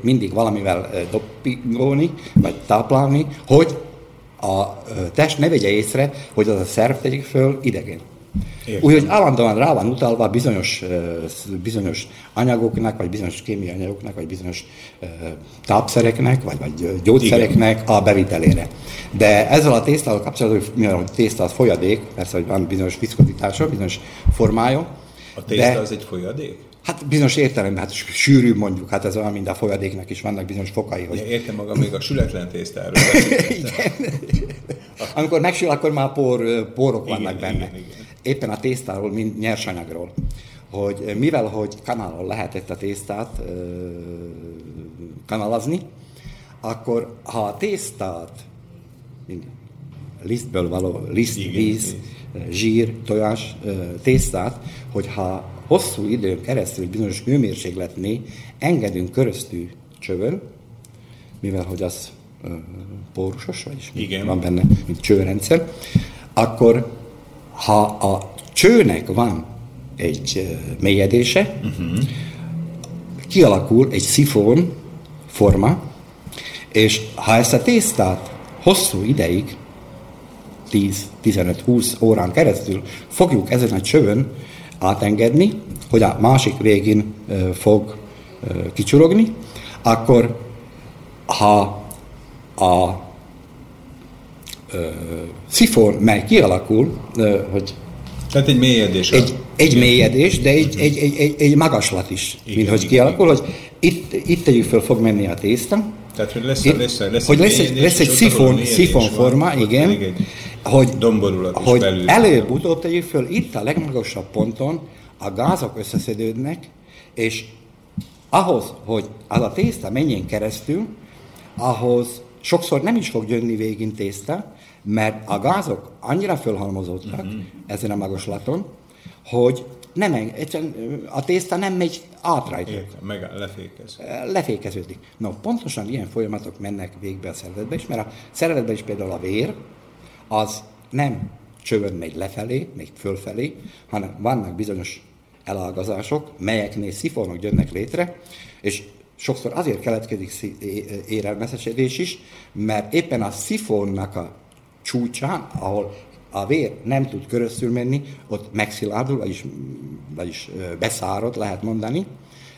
[SPEAKER 2] mindig valamivel dopingolni, vagy táplálni, hogy a test ne vegye észre, hogy az a szerv tegyik föl idegen. Úgyhogy állandóan rá van utalva bizonyos, bizonyos anyagoknak, vagy bizonyos kémiai anyagoknak, vagy bizonyos tápszereknek, vagy, vagy gyógyszereknek Igen. a bevitelére. De ezzel a tésztával kapcsolatban, mivel a tészta az folyadék, persze, hogy van bizonyos viszkoditása, bizonyos formája.
[SPEAKER 1] A tészta de, az egy folyadék?
[SPEAKER 2] Hát bizonyos értelemben, hát sűrű mondjuk, hát ez olyan, mint a folyadéknak is vannak bizonyos fokai. Hogy...
[SPEAKER 1] Ja, értem maga még a sületlen tésztáról.
[SPEAKER 2] igen. Amikor megsül, akkor már por, porok vannak igen, benne. Igen, igen. Éppen a tésztáról, mint nyersanyagról. Hogy mivel, hogy kanálon lehetett a tésztát kanalazni, akkor ha a tésztát lisztből való liszt, igen, víz, igen. zsír, tojás, tésztát, hogyha hosszú időn keresztül bizonyos hőmérsékletnél engedünk köröztű csövön, mivel hogy az pórusos, vagyis Igen. van benne, mint csőrendszer, akkor ha a csőnek van egy mélyedése, uh-huh. kialakul egy szifon forma, és ha ezt a tésztát hosszú ideig, 10-15-20 órán keresztül fogjuk ezen a csövön átengedni, hogy a másik végén fog kicsurogni, akkor ha a szifon meg kialakul, hogy
[SPEAKER 1] tehát egy mélyedés.
[SPEAKER 2] Egy, egy mélyedés, de egy, egy, egy, egy, egy magaslat is, igen, mint hogy igen, kialakul, igen. hogy itt, itt tegyük föl fog menni a tészta.
[SPEAKER 1] Tehát, hogy lesz, lesz, lesz,
[SPEAKER 2] hogy lesz, egy, lesz egy szifon, szifon forma, igen, egy hogy, hogy előbb-utóbb tegyük föl, itt a legmagasabb ponton a gázok összeszedődnek, És ahhoz, hogy az a tészta menjen keresztül, ahhoz sokszor nem is fog jönni végén tészta, mert a gázok annyira fölhalmozódtak uh-huh. ezen a magaslaton, hogy nem, egyszerűen a tészta nem megy át rajta.
[SPEAKER 1] Értem, meg lefékez.
[SPEAKER 2] Lefékeződik. No, pontosan ilyen folyamatok mennek végbe a szervezetbe is, mert a szervezetben is például a vér, az nem csövön megy lefelé, még fölfelé, hanem vannak bizonyos elágazások, melyeknél szifonok jönnek létre, és sokszor azért keletkezik érelmeszesedés is, mert éppen a szifonnak a csúcsán, ahol a vér nem tud körözül menni, ott megszilárdul, vagyis, vagyis beszárad, lehet mondani,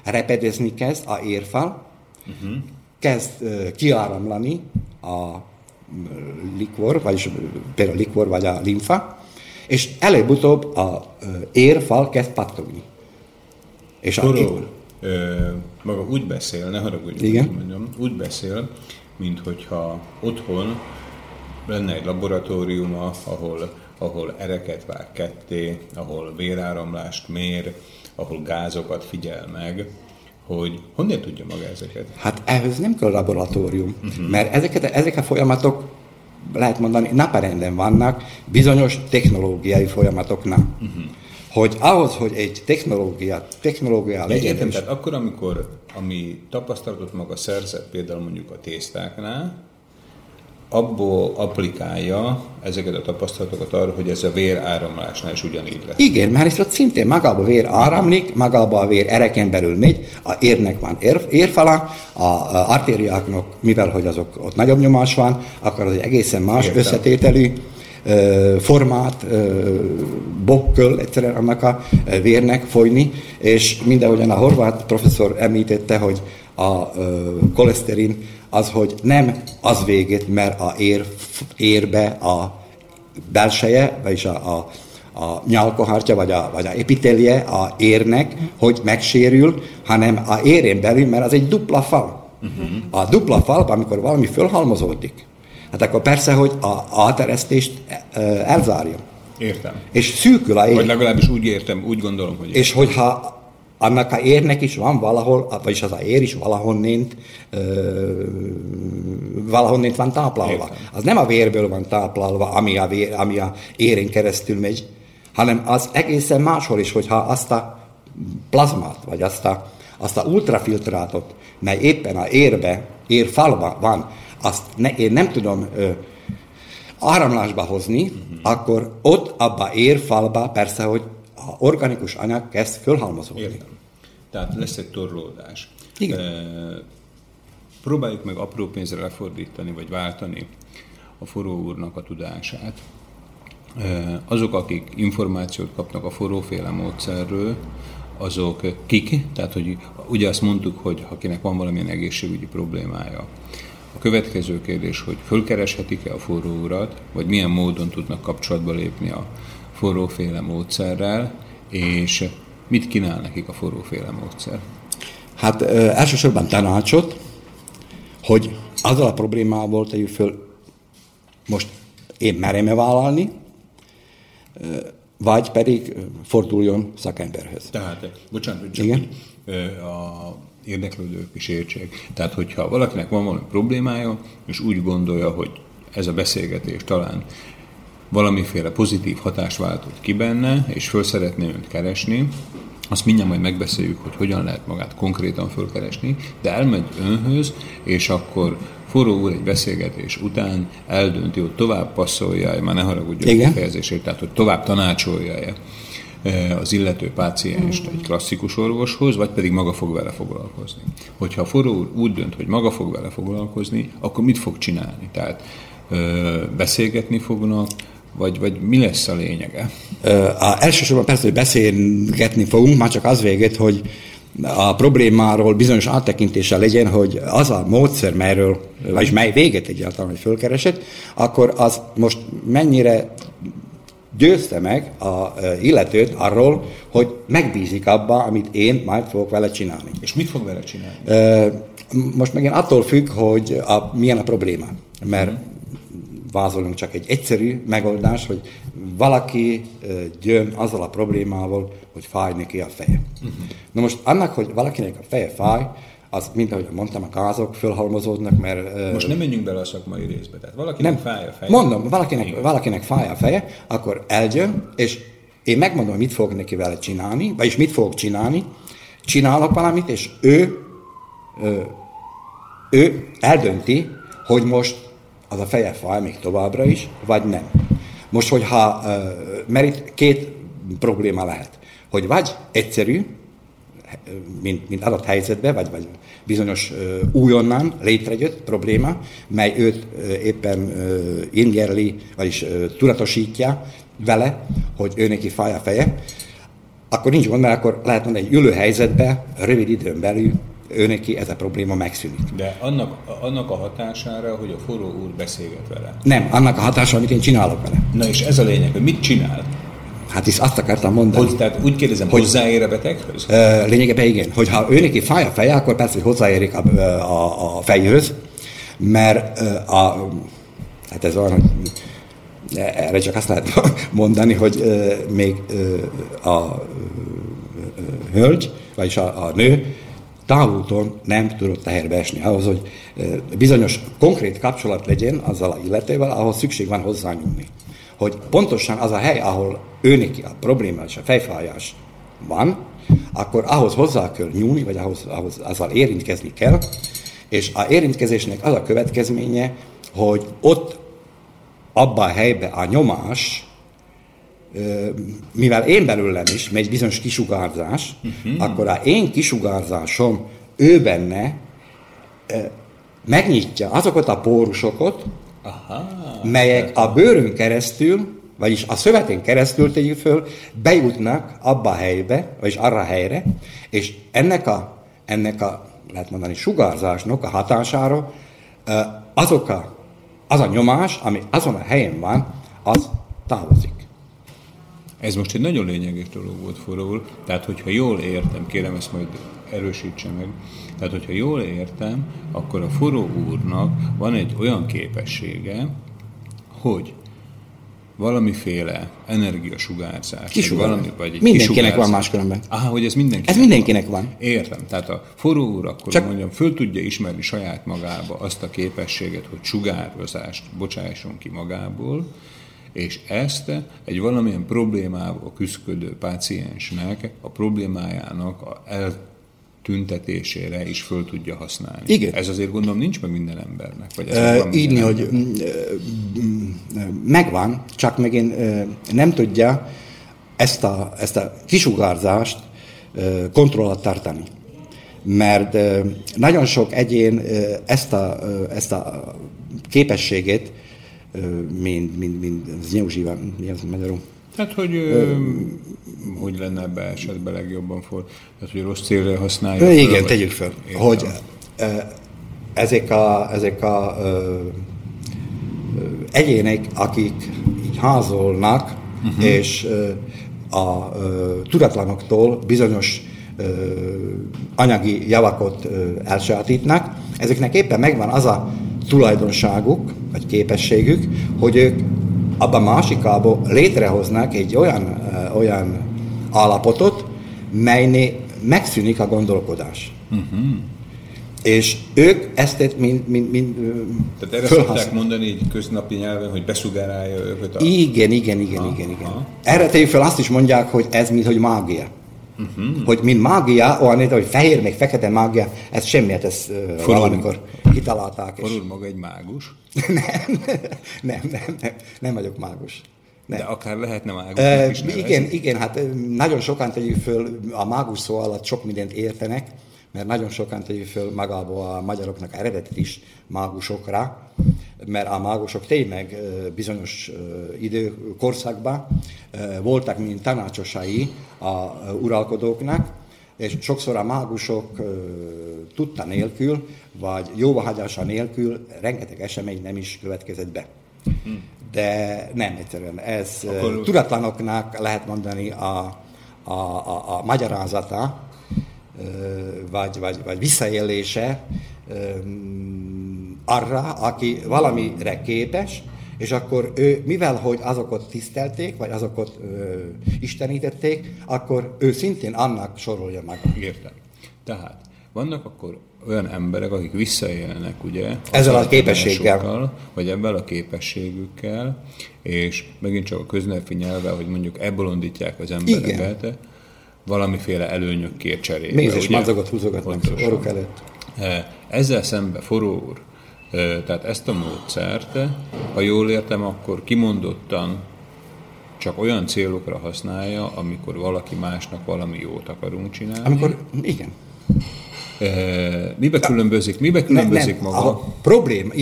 [SPEAKER 2] repedezni kezd a érfal, uh-huh. kezd kiáramlani a likvor, vagyis például a likvor vagy a limfa, és előbb-utóbb a érfal kezd pattogni.
[SPEAKER 1] És Forró, a, ö, maga úgy beszél, ne haragudj, Igen? mondjam, úgy beszél, mint hogyha otthon lenne egy laboratóriuma, ahol, ahol ereket vág ketté, ahol véráramlást mér, ahol gázokat figyel meg, hogy honnan tudja maga ezeket?
[SPEAKER 2] Hát ehhez nem kell laboratórium, uh-huh. mert ezeket, ezek a folyamatok lehet mondani, naparenden vannak bizonyos technológiai folyamatoknak. Uh-huh. Hogy ahhoz, hogy egy technológia, technológia legyen...
[SPEAKER 1] Értem, tehát akkor, amikor ami tapasztalatot maga szerzett, például mondjuk a tésztáknál, abból applikálja ezeket a tapasztalatokat arra, hogy ez a vér áramlásnál is ugyanígy lesz.
[SPEAKER 2] Igen, mert itt ott szintén magába a vér áramlik, magába a vér ereken belül megy, a érnek van ér, érfala, a, a artériáknak, mivel hogy azok ott nagyobb nyomás van, akkor az egy egészen más Értem. összetételű formát, bokköl egyszerűen annak a vérnek folyni, és mindenhogyan a horvát professzor említette, hogy a koleszterin az, hogy nem az végét, mert a ér, érbe a belseje, vagyis a, a, a nyalkohartya, vagy a, vagy a epitelje a érnek, hogy megsérül, hanem a érén belül, mert az egy dupla fal. Uh-huh. A dupla falban, amikor valami fölhalmozódik, hát akkor persze, hogy a alteresztést elzárja.
[SPEAKER 1] Értem.
[SPEAKER 2] És szűkül a ér.
[SPEAKER 1] Vagy legalábbis úgy értem, úgy gondolom, hogy...
[SPEAKER 2] És hogyha annak a érnek is van valahol, vagyis az a ér is valahonnét, valahonnét van táplálva. Értem. Az nem a vérből van táplálva, ami a, vér, ami a érén keresztül megy, hanem az egészen máshol is, hogyha azt a plazmát, vagy azt a, azt a ultrafiltrátot, mely éppen a érbe, érfalba van, azt ne, én nem tudom ö, áramlásba hozni, uh-huh. akkor ott abba érfalba persze, hogy a organikus anyag kezd fölhalmozódni. Értem.
[SPEAKER 1] Tehát lesz egy torlódás.
[SPEAKER 2] Igen. E,
[SPEAKER 1] próbáljuk meg apró pénzre lefordítani, vagy váltani a forró úrnak a tudását. E, azok, akik információt kapnak a forróféle módszerről, azok kik, tehát hogy ugye azt mondtuk, hogy akinek van valamilyen egészségügyi problémája, a következő kérdés, hogy fölkereshetik-e a forró urat, vagy milyen módon tudnak kapcsolatba lépni a forróféle módszerrel, és mit kínál nekik a forróféle módszer?
[SPEAKER 2] Hát ö, elsősorban tanácsot, hogy azzal a problémával tegyük föl, most én merem-e vállalni, vagy pedig forduljon szakemberhez.
[SPEAKER 1] Tehát, bocsánat, hogy csak Igen? A érdeklődők is értsék. Tehát, hogyha valakinek van valami problémája, és úgy gondolja, hogy ez a beszélgetés talán valamiféle pozitív hatást váltott ki benne, és föl szeretné önt keresni, azt mindjárt majd megbeszéljük, hogy hogyan lehet magát konkrétan fölkeresni, de elmegy önhöz, és akkor forró úr egy beszélgetés után eldönti, hogy tovább passzolja, már ne haragudjon a fejezését, tehát hogy tovább tanácsolja e, az illető pácienst egy klasszikus orvoshoz, vagy pedig maga fog vele foglalkozni. Hogyha a forró úr úgy dönt, hogy maga fog vele foglalkozni, akkor mit fog csinálni? Tehát beszélgetni fognak, vagy, vagy mi lesz a lényege?
[SPEAKER 2] A, elsősorban persze, hogy beszélgetni fogunk, már csak az véget, hogy a problémáról bizonyos áttekintéssel legyen, hogy az a módszer, melyről, vagyis mely véget egyáltalán, hogy fölkeresett, akkor az most mennyire győzte meg a illetőt arról, hogy megbízik abba, amit én majd fogok vele csinálni.
[SPEAKER 1] És mit fog vele csinálni?
[SPEAKER 2] Most megint attól függ, hogy a, milyen a probléma. Mert vázolunk csak egy egyszerű megoldás, hogy valaki jön azzal a problémával, hogy fáj neki a feje. Uh-huh. Na most annak, hogy valakinek a feje fáj, az, mint ahogy mondtam, a kázok fölhalmozódnak, mert...
[SPEAKER 1] Most nem menjünk bele a szakmai részbe. Tehát valakinek nem, fáj a feje.
[SPEAKER 2] Mondom, valakinek, valakinek fáj a feje, akkor eljön, és én megmondom, mit fogok neki vele csinálni, vagyis mit fogok csinálni, csinálok valamit, és ő, ő, ő eldönti, hogy most az a feje fáj még továbbra is, vagy nem. Most, hogyha, mert itt két probléma lehet, hogy vagy egyszerű, mint, mint adott helyzetben, vagy, vagy bizonyos újonnan létrejött probléma, mely őt éppen ingerli, vagyis tudatosítja vele, hogy ő neki fáj a feje, akkor nincs gond, mert akkor lehet mondani, egy ülő helyzetben, rövid időn belül ő neki ez a probléma megszűnik.
[SPEAKER 1] De annak, annak a hatására, hogy a forró úr beszélget vele.
[SPEAKER 2] Nem, annak a hatására, amit én csinálok vele.
[SPEAKER 1] Na és ez a lényeg, hogy mit csinál?
[SPEAKER 2] Hát is azt akartam mondani.
[SPEAKER 1] Hogy, tehát úgy kérdezem, hogy hozzáér a beteghöz?
[SPEAKER 2] Lényegében igen. Hogyha ő neki fáj a feje, akkor persze, hogy hozzáérik a, a, a fejhöz, mert a, hát ez olyan, erre csak azt lehet mondani, hogy még a hölgy, vagyis a, a nő távúton nem tudott teherbe esni. Ahhoz, hogy bizonyos konkrét kapcsolat legyen azzal a illetővel, ahhoz szükség van hozzányúlni. Hogy pontosan az a hely, ahol őneki a probléma és a fejfájás van, akkor ahhoz hozzá kell nyúlni, vagy ahhoz, ahhoz azzal érintkezni kell, és a érintkezésnek az a következménye, hogy ott abban a helyben a nyomás, mivel én belőlem is megy bizonyos kisugárzás, uh-huh. akkor a én kisugárzásom ő benne megnyitja azokat a pórusokat, Aha, melyek a bőrön keresztül, vagyis a szövetén keresztül tegyük föl, bejutnak abba a helybe, vagyis arra a helyre, és ennek a, ennek a lehet mondani, sugárzásnak a hatására azok a, az a nyomás, ami azon a helyen van, az távozik.
[SPEAKER 1] Ez most egy nagyon lényeges dolog volt forróul, tehát hogyha jól értem, kérem ezt majd erősítse meg, tehát hogyha jól értem, akkor a forró úrnak van egy olyan képessége, hogy valamiféle energiasugárzás.
[SPEAKER 2] Kisugárzás. Valami, vagy egy mindenkinek van máskülönben.
[SPEAKER 1] Aha, hogy ez mindenkinek
[SPEAKER 2] Ez mindenkinek van. van.
[SPEAKER 1] Értem. Tehát a forró úr akkor Csak... mondjam, föl tudja ismerni saját magába azt a képességet, hogy sugározást bocsásson ki magából, és ezt egy valamilyen problémával küzdködő páciensnek a problémájának a eltüntetésére is föl tudja használni.
[SPEAKER 2] Igen.
[SPEAKER 1] Ez azért gondolom nincs meg minden embernek.
[SPEAKER 2] Vagy ez e, így, hogy megvan, csak meg én nem tudja ezt a, ezt a kisugárzást kontroll alatt tartani. Mert nagyon sok egyén ezt a, ezt a képességét mint, mint, mint znyeužíva, mi az magyarul?
[SPEAKER 1] Hát, hogy ö, hogy lenne ebbe esetben legjobban for, tehát, hogy rossz célra használja.
[SPEAKER 2] Igen, fel, tegyük fel, értem. hogy ezek a, ezek a ö, egyének, akik így házolnak, uh-huh. és ö, a ö, tudatlanoktól bizonyos ö, anyagi javakot ö, elsajátítnak, ezeknek éppen megvan az a tulajdonságuk, vagy képességük, hogy ők abban másikából létrehoznak egy olyan, olyan állapotot, melyné megszűnik a gondolkodás. Uh-huh. És ők ezt mind, mind, mind
[SPEAKER 1] Tehát erre szokták mondani egy köznapi nyelven, hogy beszugárálja őket
[SPEAKER 2] a... Igen, igen, igen, ha, igen, igen. Erre tegyük fel azt is mondják, hogy ez mint hogy mágia. Uh-huh. Hogy mint mágia, olyan, hogy fehér, meg fekete mágia, ez semmiet, ez Forul, valamikor kitalálták.
[SPEAKER 1] Forul és... maga egy mágus?
[SPEAKER 2] nem, nem, nem, nem, nem vagyok mágus.
[SPEAKER 1] Nem. De akár lehetne mágus.
[SPEAKER 2] Is igen, igen, hát nagyon sokan tegyük föl, a mágus szó alatt sok mindent értenek, mert nagyon sokan tegyük föl magából a magyaroknak eredetet is mágusokra, mert a mágusok tényleg bizonyos időkorszakban voltak, mint tanácsosai a uralkodóknak, és sokszor a mágusok tudta nélkül, vagy jóvahagyása nélkül rengeteg esemény nem is következett be. De nem egyszerűen. Ez Akkor... tudatlanoknak lehet mondani a, a, a, a magyarázata, vagy, vagy, vagy visszaélése arra, aki valamire képes, és akkor ő, mivel hogy azokat tisztelték, vagy azokat ö, istenítették, akkor ő szintén annak sorolja meg.
[SPEAKER 1] Értem. Tehát vannak akkor olyan emberek, akik visszaélnek, ugye?
[SPEAKER 2] Ezzel a képességgel.
[SPEAKER 1] Vagy ebben a képességükkel, és megint csak a köznapi nyelve, hogy mondjuk elbolondítják az embereket,
[SPEAKER 2] Igen.
[SPEAKER 1] valamiféle előnyökért cserébe.
[SPEAKER 2] Méz és
[SPEAKER 1] ugye?
[SPEAKER 2] madzagot húzogatnak orruk előtt.
[SPEAKER 1] E, Ezzel szembe forró úr, tehát ezt a módszert, ha jól értem, akkor kimondottan csak olyan célokra használja, amikor valaki másnak valami jót akarunk csinálni.
[SPEAKER 2] Amikor, igen.
[SPEAKER 1] Mibe különbözik, mibe különbözik
[SPEAKER 2] nem,
[SPEAKER 1] maga?
[SPEAKER 2] A problém,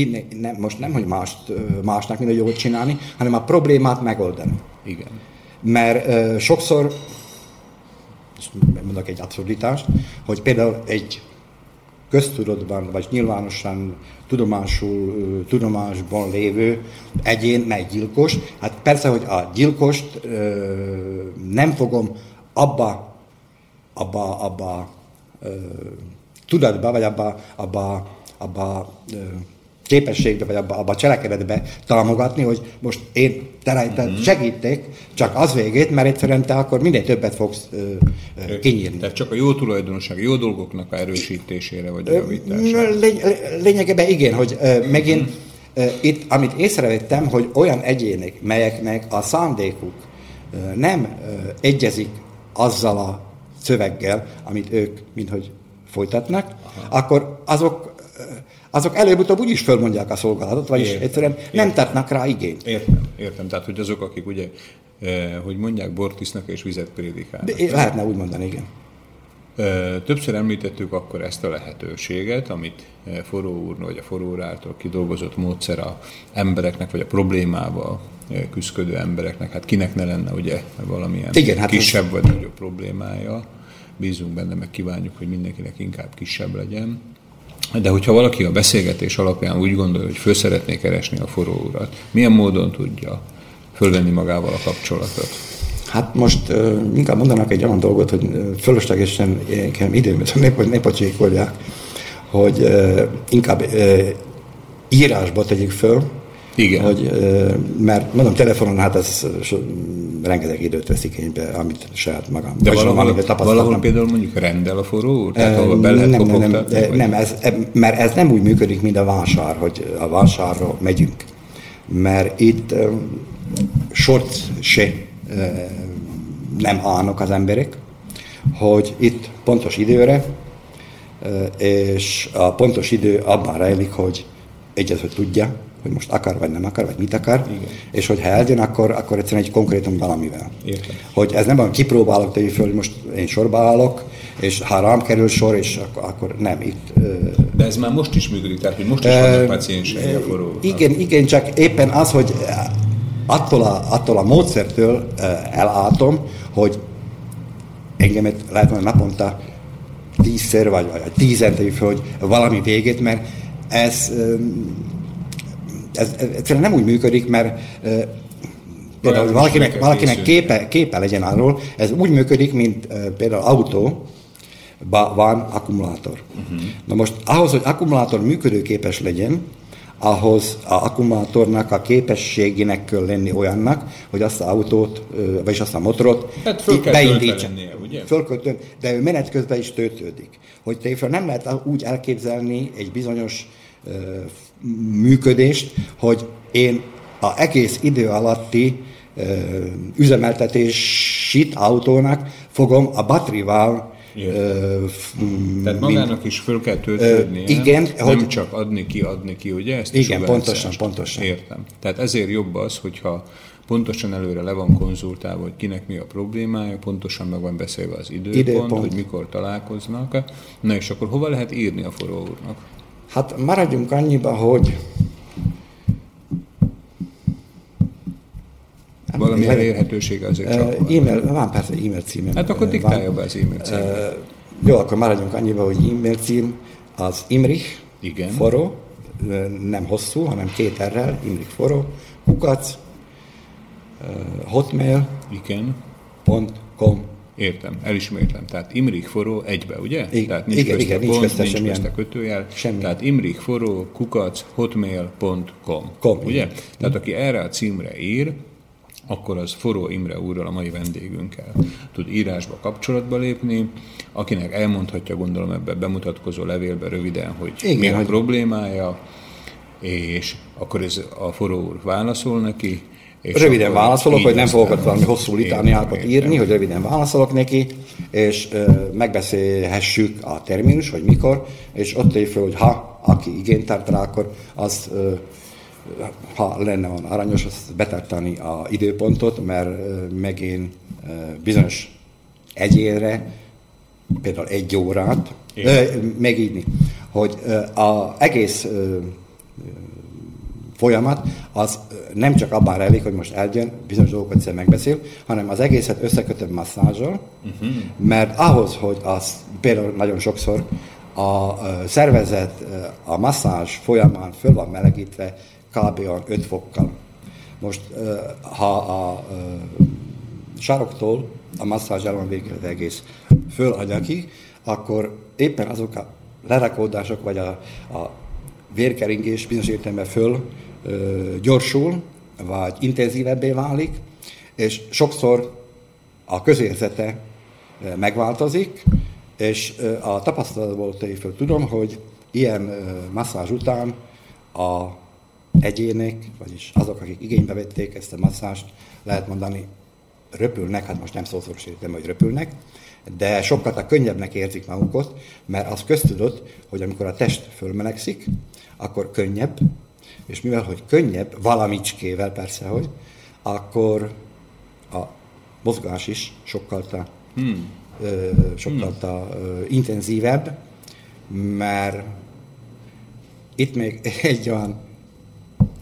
[SPEAKER 2] nem, most nem, hogy mást, másnak minden jót csinálni, hanem a problémát megoldani.
[SPEAKER 1] Igen.
[SPEAKER 2] Mert ö, sokszor, mondok egy abszurditást, hogy például egy köztudatban, vagy nyilvánosan tudomásul, tudomásban lévő egyén meggyilkos, hát persze, hogy a gyilkost nem fogom abba, abba, abba tudatba, vagy abba, abba, abba képességbe, vagy abba, abba a cselekedetbe támogatni, hogy most én te, uh-huh. segítek, csak az végét, mert egyszerűen te akkor minél többet fogsz ö, ö, kinyírni.
[SPEAKER 1] Tehát csak a jó tulajdonosság, jó dolgoknak a erősítésére vagy javítására.
[SPEAKER 2] Lény, lényegében igen, hogy ö, megint ö, itt, amit észrevettem, hogy olyan egyének, melyeknek a szándékuk ö, nem ö, egyezik azzal a szöveggel, amit ők, minthogy folytatnak, Aha. akkor azok azok előbb-utóbb úgyis fölmondják a szolgálatot, vagyis
[SPEAKER 1] Értem,
[SPEAKER 2] egyszerűen nem
[SPEAKER 1] értem.
[SPEAKER 2] tartnak rá igényt.
[SPEAKER 1] Értem, értem. Tehát, hogy azok, akik ugye, eh, hogy mondják, bort isznak és vizet prédikálnak.
[SPEAKER 2] De lehetne úgy mondani, igen.
[SPEAKER 1] Ö, Többször említettük akkor ezt a lehetőséget, amit eh, forró úr vagy a forró úr által kidolgozott módszer a embereknek, vagy a problémával eh, küzdködő embereknek, hát kinek ne lenne ugye valamilyen
[SPEAKER 2] Igen, hát
[SPEAKER 1] kisebb vagy nagyobb problémája. Bízunk benne, meg kívánjuk, hogy mindenkinek inkább kisebb legyen. De hogyha valaki a beszélgetés alapján úgy gondolja, hogy föl szeretné keresni a forró urat, milyen módon tudja fölvenni magával a kapcsolatot?
[SPEAKER 2] Hát most uh, inkább mondanak egy olyan dolgot, hogy fölöslegesen nekem időmet ne, ne pocsékolják, hogy uh, inkább uh, írásba tegyük föl,
[SPEAKER 1] Igen.
[SPEAKER 2] Hogy, mert mondom, telefonon hát ez rengeteg időt vesz igénybe, amit saját magam.
[SPEAKER 1] De valahol,
[SPEAKER 2] tapasztaltam.
[SPEAKER 1] valahol például mondjuk rendel a forró úr? Tehát ahol be lehet
[SPEAKER 2] nem, nem, nem,
[SPEAKER 1] vagy-
[SPEAKER 2] nem ez, eh, mert ez nem úgy működik, mint a vásár, hogy a vásárra megyünk. Mert itt sort se nem állnak az emberek, hogy itt pontos időre, és a pontos idő abban rejlik, hogy egyet, hogy tudja, hogy most akar, vagy nem akar, vagy mit akar,
[SPEAKER 1] Igen.
[SPEAKER 2] és hogyha eljön, akkor, akkor egyszerűen egy konkrétum valamivel.
[SPEAKER 1] Értem.
[SPEAKER 2] Hogy ez nem olyan kipróbálok, tegyük föl, hogy most én sorba állok, és ha rám kerül sor, és akkor, akkor nem, itt...
[SPEAKER 1] De ez már most is működik, tehát hogy most is vannak paciensei a forró úrnak.
[SPEAKER 2] igen, igen, csak éppen az, hogy attól a, attól a módszertől ö, elálltom, hogy engemet lehet mondani naponta tízszer, vagy, vagy tízen tegyük föl, hogy valami végét, mert ez, ez, ez egyszerűen nem úgy működik, mert például,
[SPEAKER 1] most
[SPEAKER 2] valakinek, valakinek képe, képe legyen arról, ez úgy működik, mint például autó, van akkumulátor. Uh-huh. Na most ahhoz, hogy akkumulátor működőképes legyen, ahhoz a akkumulátornak a képességének kell lenni olyannak, hogy azt az autót, vagyis azt a motorot
[SPEAKER 1] Hát föl kell
[SPEAKER 2] beindítsa.
[SPEAKER 1] lennie, ugye?
[SPEAKER 2] Föl kell tölteni, de ő menet közben is töltődik. Hogy tényleg nem lehet úgy elképzelni egy bizonyos működést, hogy én a egész idő alatti üzemeltetésit autónak fogom a batterival
[SPEAKER 1] Értem.
[SPEAKER 2] ö,
[SPEAKER 1] Tehát magának is föl kell töltődnie,
[SPEAKER 2] igen,
[SPEAKER 1] nem
[SPEAKER 2] hogy-
[SPEAKER 1] csak adni ki, adni ki, ugye? Ezt
[SPEAKER 2] Igen, pontosan, pontosan.
[SPEAKER 1] Értem. Tehát ezért jobb az, hogyha pontosan előre le van konzultálva, hogy kinek mi a problémája, pontosan meg van beszélve az időpont,
[SPEAKER 2] Időpont.
[SPEAKER 1] hogy mikor találkoznak. Na és akkor hova lehet írni a forró úrnak?
[SPEAKER 2] Hát maradjunk annyiba, hogy
[SPEAKER 1] Valami
[SPEAKER 2] legyen-
[SPEAKER 1] elérhetősége azért csak van.
[SPEAKER 2] e-mail, van persze e-mail címem.
[SPEAKER 1] Hát akkor diktálja
[SPEAKER 2] van.
[SPEAKER 1] be az e-mail címet.
[SPEAKER 2] Ö, Jó, akkor maradjunk annyiba, hogy e-mail cím az Imrich
[SPEAKER 1] Igen.
[SPEAKER 2] forró, nem hosszú, hanem két errel, Imrich forró, kukac, ö, hotmail.com.
[SPEAKER 1] Igen.
[SPEAKER 4] Értem, elismétlem. Tehát Imrich forró egybe, ugye?
[SPEAKER 2] Igen,
[SPEAKER 4] Tehát nincs
[SPEAKER 2] igen, igen, nincs
[SPEAKER 4] pont, nincs
[SPEAKER 2] semmilyen-
[SPEAKER 4] kötőjel.
[SPEAKER 2] semmi.
[SPEAKER 4] Tehát Imrich forró kukac hotmail.com.
[SPEAKER 2] Com,
[SPEAKER 4] Ugye?
[SPEAKER 2] igen.
[SPEAKER 4] Tehát aki erre a címre ír, akkor az Forró Imre úrral, a mai vendégünkkel tud írásba kapcsolatba lépni, akinek elmondhatja, gondolom ebbe bemutatkozó levélbe röviden, hogy
[SPEAKER 2] Igen,
[SPEAKER 4] mi a
[SPEAKER 2] hogy-
[SPEAKER 4] problémája, és akkor ez a forró úr válaszol neki. És
[SPEAKER 2] Röviden válaszolok, hogy nem fogok ott valami hosszú litániákat írni, hogy röviden válaszolok neki, és ö, megbeszélhessük a terminus, hogy mikor, és ott ér hogy ha, aki igényt tart rá, akkor az, ö, ha lenne van aranyos, azt betartani a időpontot, mert ö, meg én ö, bizonyos egyénre, például egy órát, ö, megírni, hogy ö, a egész ö, folyamat, az nem csak abban rejlik, hogy most eljön, bizonyos dolgokat egyszer megbeszél, hanem az egészet összekötöm masszázsal, uh-huh. mert ahhoz, hogy az például nagyon sokszor a szervezet a masszázs folyamán föl van melegítve kb. olyan 5 fokkal. Most, ha a saroktól a masszázs el van végül az egész föladjakig, akkor éppen azok a lerakódások, vagy a, a vérkeringés bizonyos értelemben föl gyorsul, vagy intenzívebbé válik, és sokszor a közérzete megváltozik, és a tapasztalatból föl tudom, hogy ilyen masszázs után a egyének, vagyis azok, akik igénybe vették ezt a masszást, lehet mondani, röpülnek, hát most nem szószoros értem, hogy röpülnek, de sokkal a könnyebbnek érzik magukat, mert az köztudott, hogy amikor a test fölmelegszik, akkor könnyebb, és mivel, hogy könnyebb, valamicskével persze, hogy, akkor a mozgás is sokkal ta, hmm. ö, sokkal ta, ö, intenzívebb, mert itt még egy olyan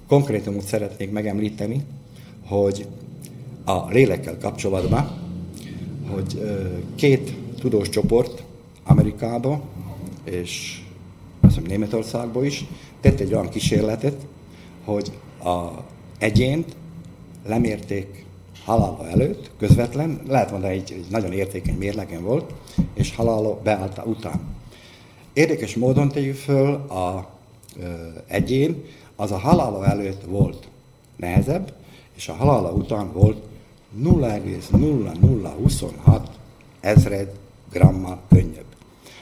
[SPEAKER 2] konkrétumot szeretnék megemlíteni, hogy a lélekkel kapcsolatban, hogy ö, két tudós csoport Amerikába és azt hiszem Németországban is tett egy olyan kísérletet, hogy a egyént lemérték halála előtt, közvetlen, lehet mondani, egy, egy nagyon értékeny mérlegen volt, és halála beállta után. Érdekes módon tegyük föl a ö, egyén, az a halála előtt volt nehezebb, és a halála után volt 0,0026 ezred grammal könnyebb.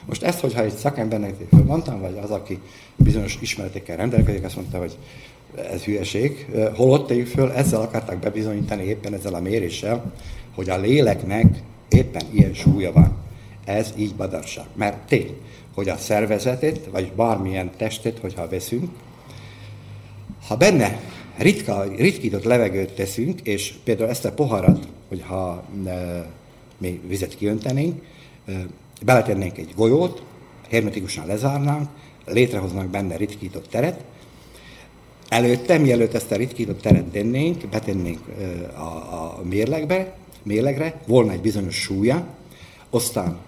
[SPEAKER 2] Most ezt, hogyha egy szakembernek mondtam, vagy az, aki bizonyos ismeretekkel rendelkezik, azt mondta, hogy ez hülyeség, holott tegyük föl, ezzel akarták bebizonyítani éppen ezzel a méréssel, hogy a léleknek éppen ilyen súlya van. Ez így badarság. Mert tény, hogy a szervezetet, vagy bármilyen testet, hogyha veszünk, ha benne ritka, ritkított levegőt teszünk, és például ezt a poharat, hogyha e, mi vizet kiöntenénk, e, beletennénk egy golyót, hermetikusan lezárnánk, létrehoznánk benne ritkított teret, előtte, mielőtt ezt a ritkított teret tennénk, betennénk a, a mérlegbe, mérlegre, volna egy bizonyos súlya, aztán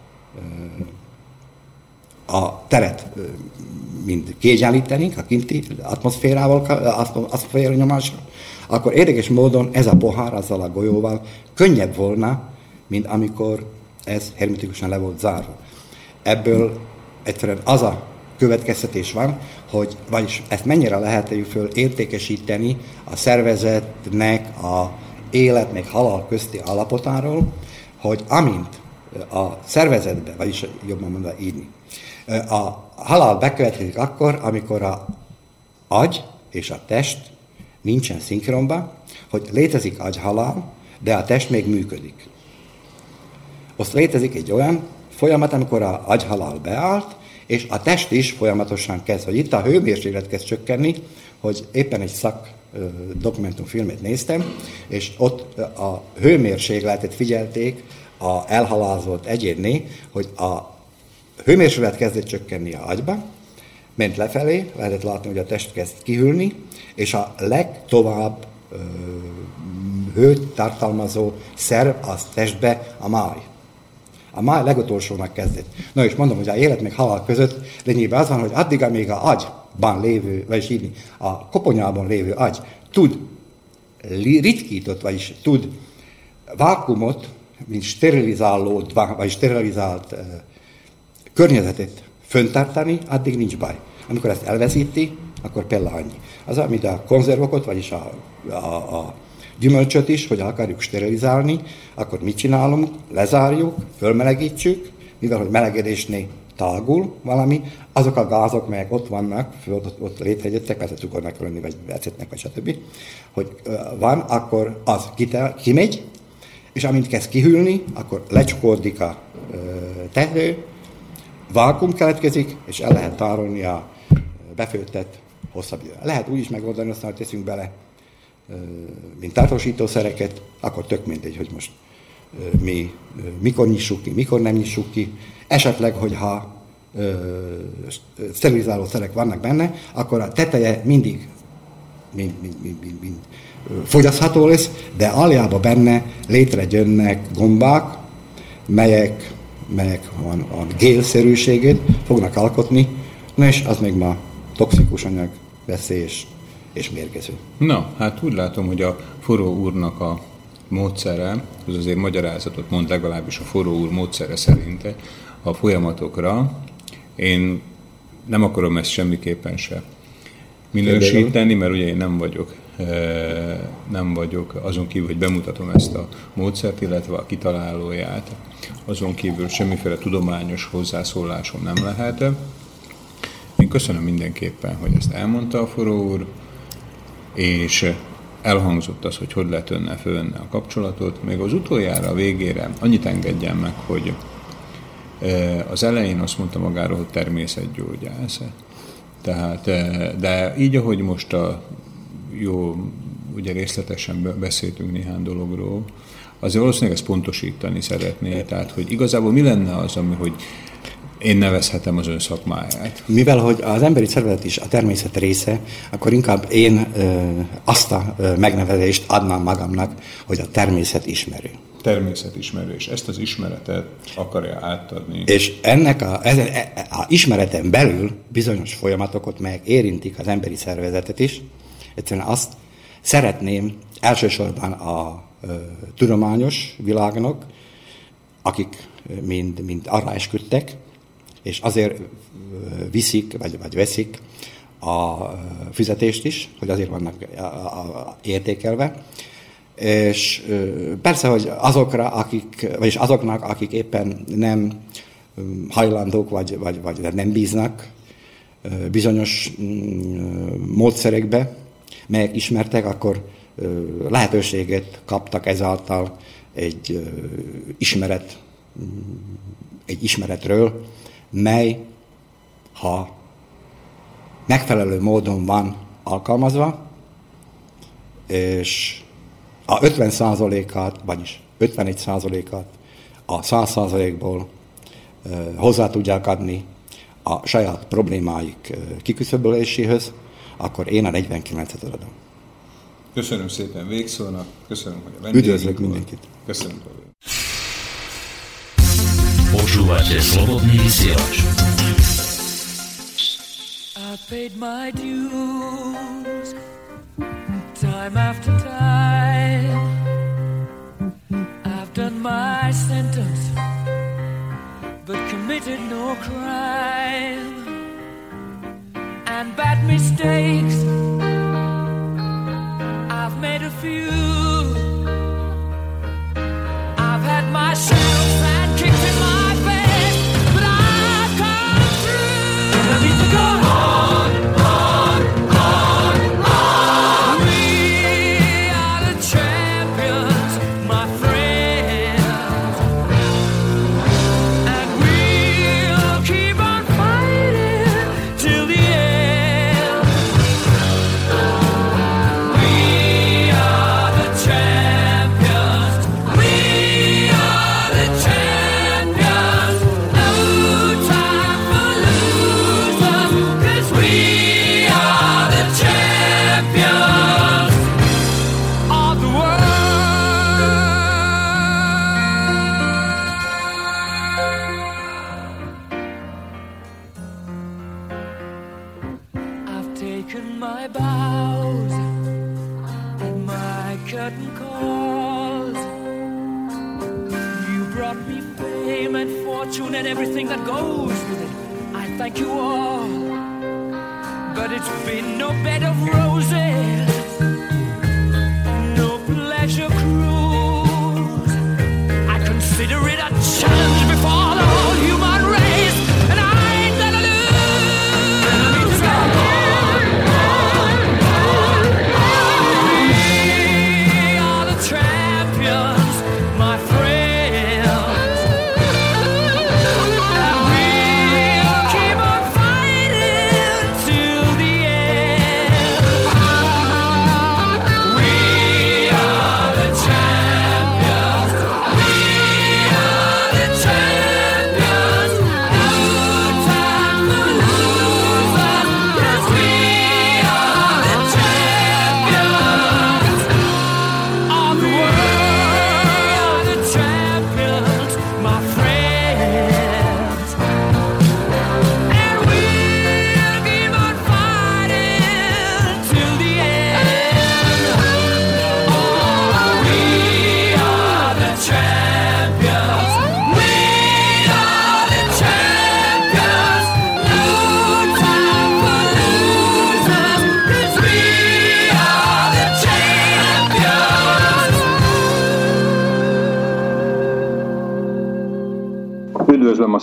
[SPEAKER 2] a teret mind kiegyenlítenénk a kinti atmoszférával, atmoszféra nyomásra, akkor érdekes módon ez a pohár azzal a golyóval könnyebb volna, mint amikor ez hermetikusan le volt zárva. Ebből egyszerűen az a következtetés van, hogy vagyis ezt mennyire lehet föl értékesíteni a szervezetnek a élet meg halál közti állapotáról, hogy amint a szervezetbe, vagyis jobban mondva írni, a halál bekövetkezik akkor, amikor a agy és a test nincsen szinkronban, hogy létezik agyhalál, de a test még működik. Azt létezik egy olyan folyamat, amikor a agyhalál beállt, és a test is folyamatosan kezd, hogy itt a hőmérséklet kezd csökkenni, hogy éppen egy szak dokumentumfilmet néztem, és ott a hőmérsékletet figyelték a elhalázott egyénné, hogy a hőmérséklet kezdett csökkenni a agyba, ment lefelé, lehetett látni, hogy a test kezd kihűlni, és a legtovább ö, hőt tartalmazó szerv az testbe a máj. A máj legutolsónak kezdett. Na és mondom, hogy a élet meg halál között lényegében az van, hogy addig, amíg a agyban lévő, vagyis így, a koponyában lévő agy tud ritkított, vagyis tud vákumot mint sterilizálódva, vagy sterilizált környezetet föntartani, addig nincs baj. Amikor ezt elveszíti, akkor például annyi. Az, amit a konzervokat, vagyis a, a, a gyümölcsöt is, hogy akarjuk sterilizálni, akkor mit csinálunk? Lezárjuk, fölmelegítsük, mivel hogy melegedésnél tágul valami, azok a gázok, melyek ott vannak, ott, ott létrejöttek, persze cukornak lenni, vagy ecetnek, vagy stb., hogy van, akkor az kitel, kimegy, és amint kezd kihűlni, akkor lecsukódik a teher, vákum keletkezik, és el lehet tárolni a befőttet hosszabb időre. Lehet úgy is megoldani, aztán, hogy teszünk bele mint tartósítószereket, akkor tök mindegy, hogy most mi mikor nyissuk ki, mikor nem nyissuk ki. Esetleg, hogyha sterilizáló szerek vannak benne, akkor a teteje mindig mind, mind, mind, mind, mind fogyasztható lesz, de aljában benne létrejönnek gombák, melyek, melyek van, a gélszerűségét fognak alkotni, és az még ma toxikus anyag, veszélyes és mérgező.
[SPEAKER 1] Na, hát úgy látom, hogy a forró úrnak a módszere, az azért magyarázatot mond legalábbis a forró úr módszere szerinte a folyamatokra. Én nem akarom ezt semmiképpen se minősíteni, mert ugye én nem vagyok eh, nem vagyok, azon kívül, hogy bemutatom ezt a módszert, illetve a kitalálóját, azon kívül semmiféle tudományos hozzászólásom nem lehet. Én köszönöm mindenképpen, hogy ezt elmondta a forró úr, és elhangzott az, hogy hogy lehet önnel fölvenni a kapcsolatot. Még az utoljára, a végére annyit engedjen meg, hogy e, az elején azt mondta magáról, hogy természetgyógyász. Tehát, e, de így, ahogy most a jó, ugye részletesen beszéltünk néhány dologról, azért valószínűleg ezt pontosítani szeretné, tehát hogy igazából mi lenne az, ami, hogy én nevezhetem az ön szakmáját.
[SPEAKER 2] Mivel, hogy az emberi szervezet is a természet része, akkor inkább én ö, azt a ö, megnevezést adnám magamnak, hogy a természet ismerő.
[SPEAKER 1] Természetismerő, és ezt az ismeretet akarja átadni.
[SPEAKER 2] És ennek a, ezen, e, a ismereten belül bizonyos folyamatokat, melyek érintik az emberi szervezetet is, egyszerűen azt szeretném elsősorban a ö, tudományos világnak, akik mind, mind arra esküdtek, és azért viszik, vagy, vagy veszik a fizetést is, hogy azért vannak értékelve. És persze, hogy azokra, akik, vagyis azoknak, akik éppen nem hajlandók, vagy, vagy, vagy nem bíznak bizonyos mm, módszerekbe, melyek ismertek, akkor lehetőséget kaptak ezáltal egy ismeret, mm, egy ismeretről, mely, ha megfelelő módon van alkalmazva, és a 50%-át, vagyis 51%-át a 100%-ból hozzá tudják adni a saját problémáik kiküszöböléséhez, akkor én a 49-et adom.
[SPEAKER 1] Köszönöm szépen végszónak, köszönöm, hogy a
[SPEAKER 2] Üdvözlök mindenkit.
[SPEAKER 1] Köszönöm, hogy
[SPEAKER 5] Počúvate Slobodný vysielač.
[SPEAKER 3] I paid my dues time after time. I've done my sentence, but committed no crime. And bad mistakes, I've made a few.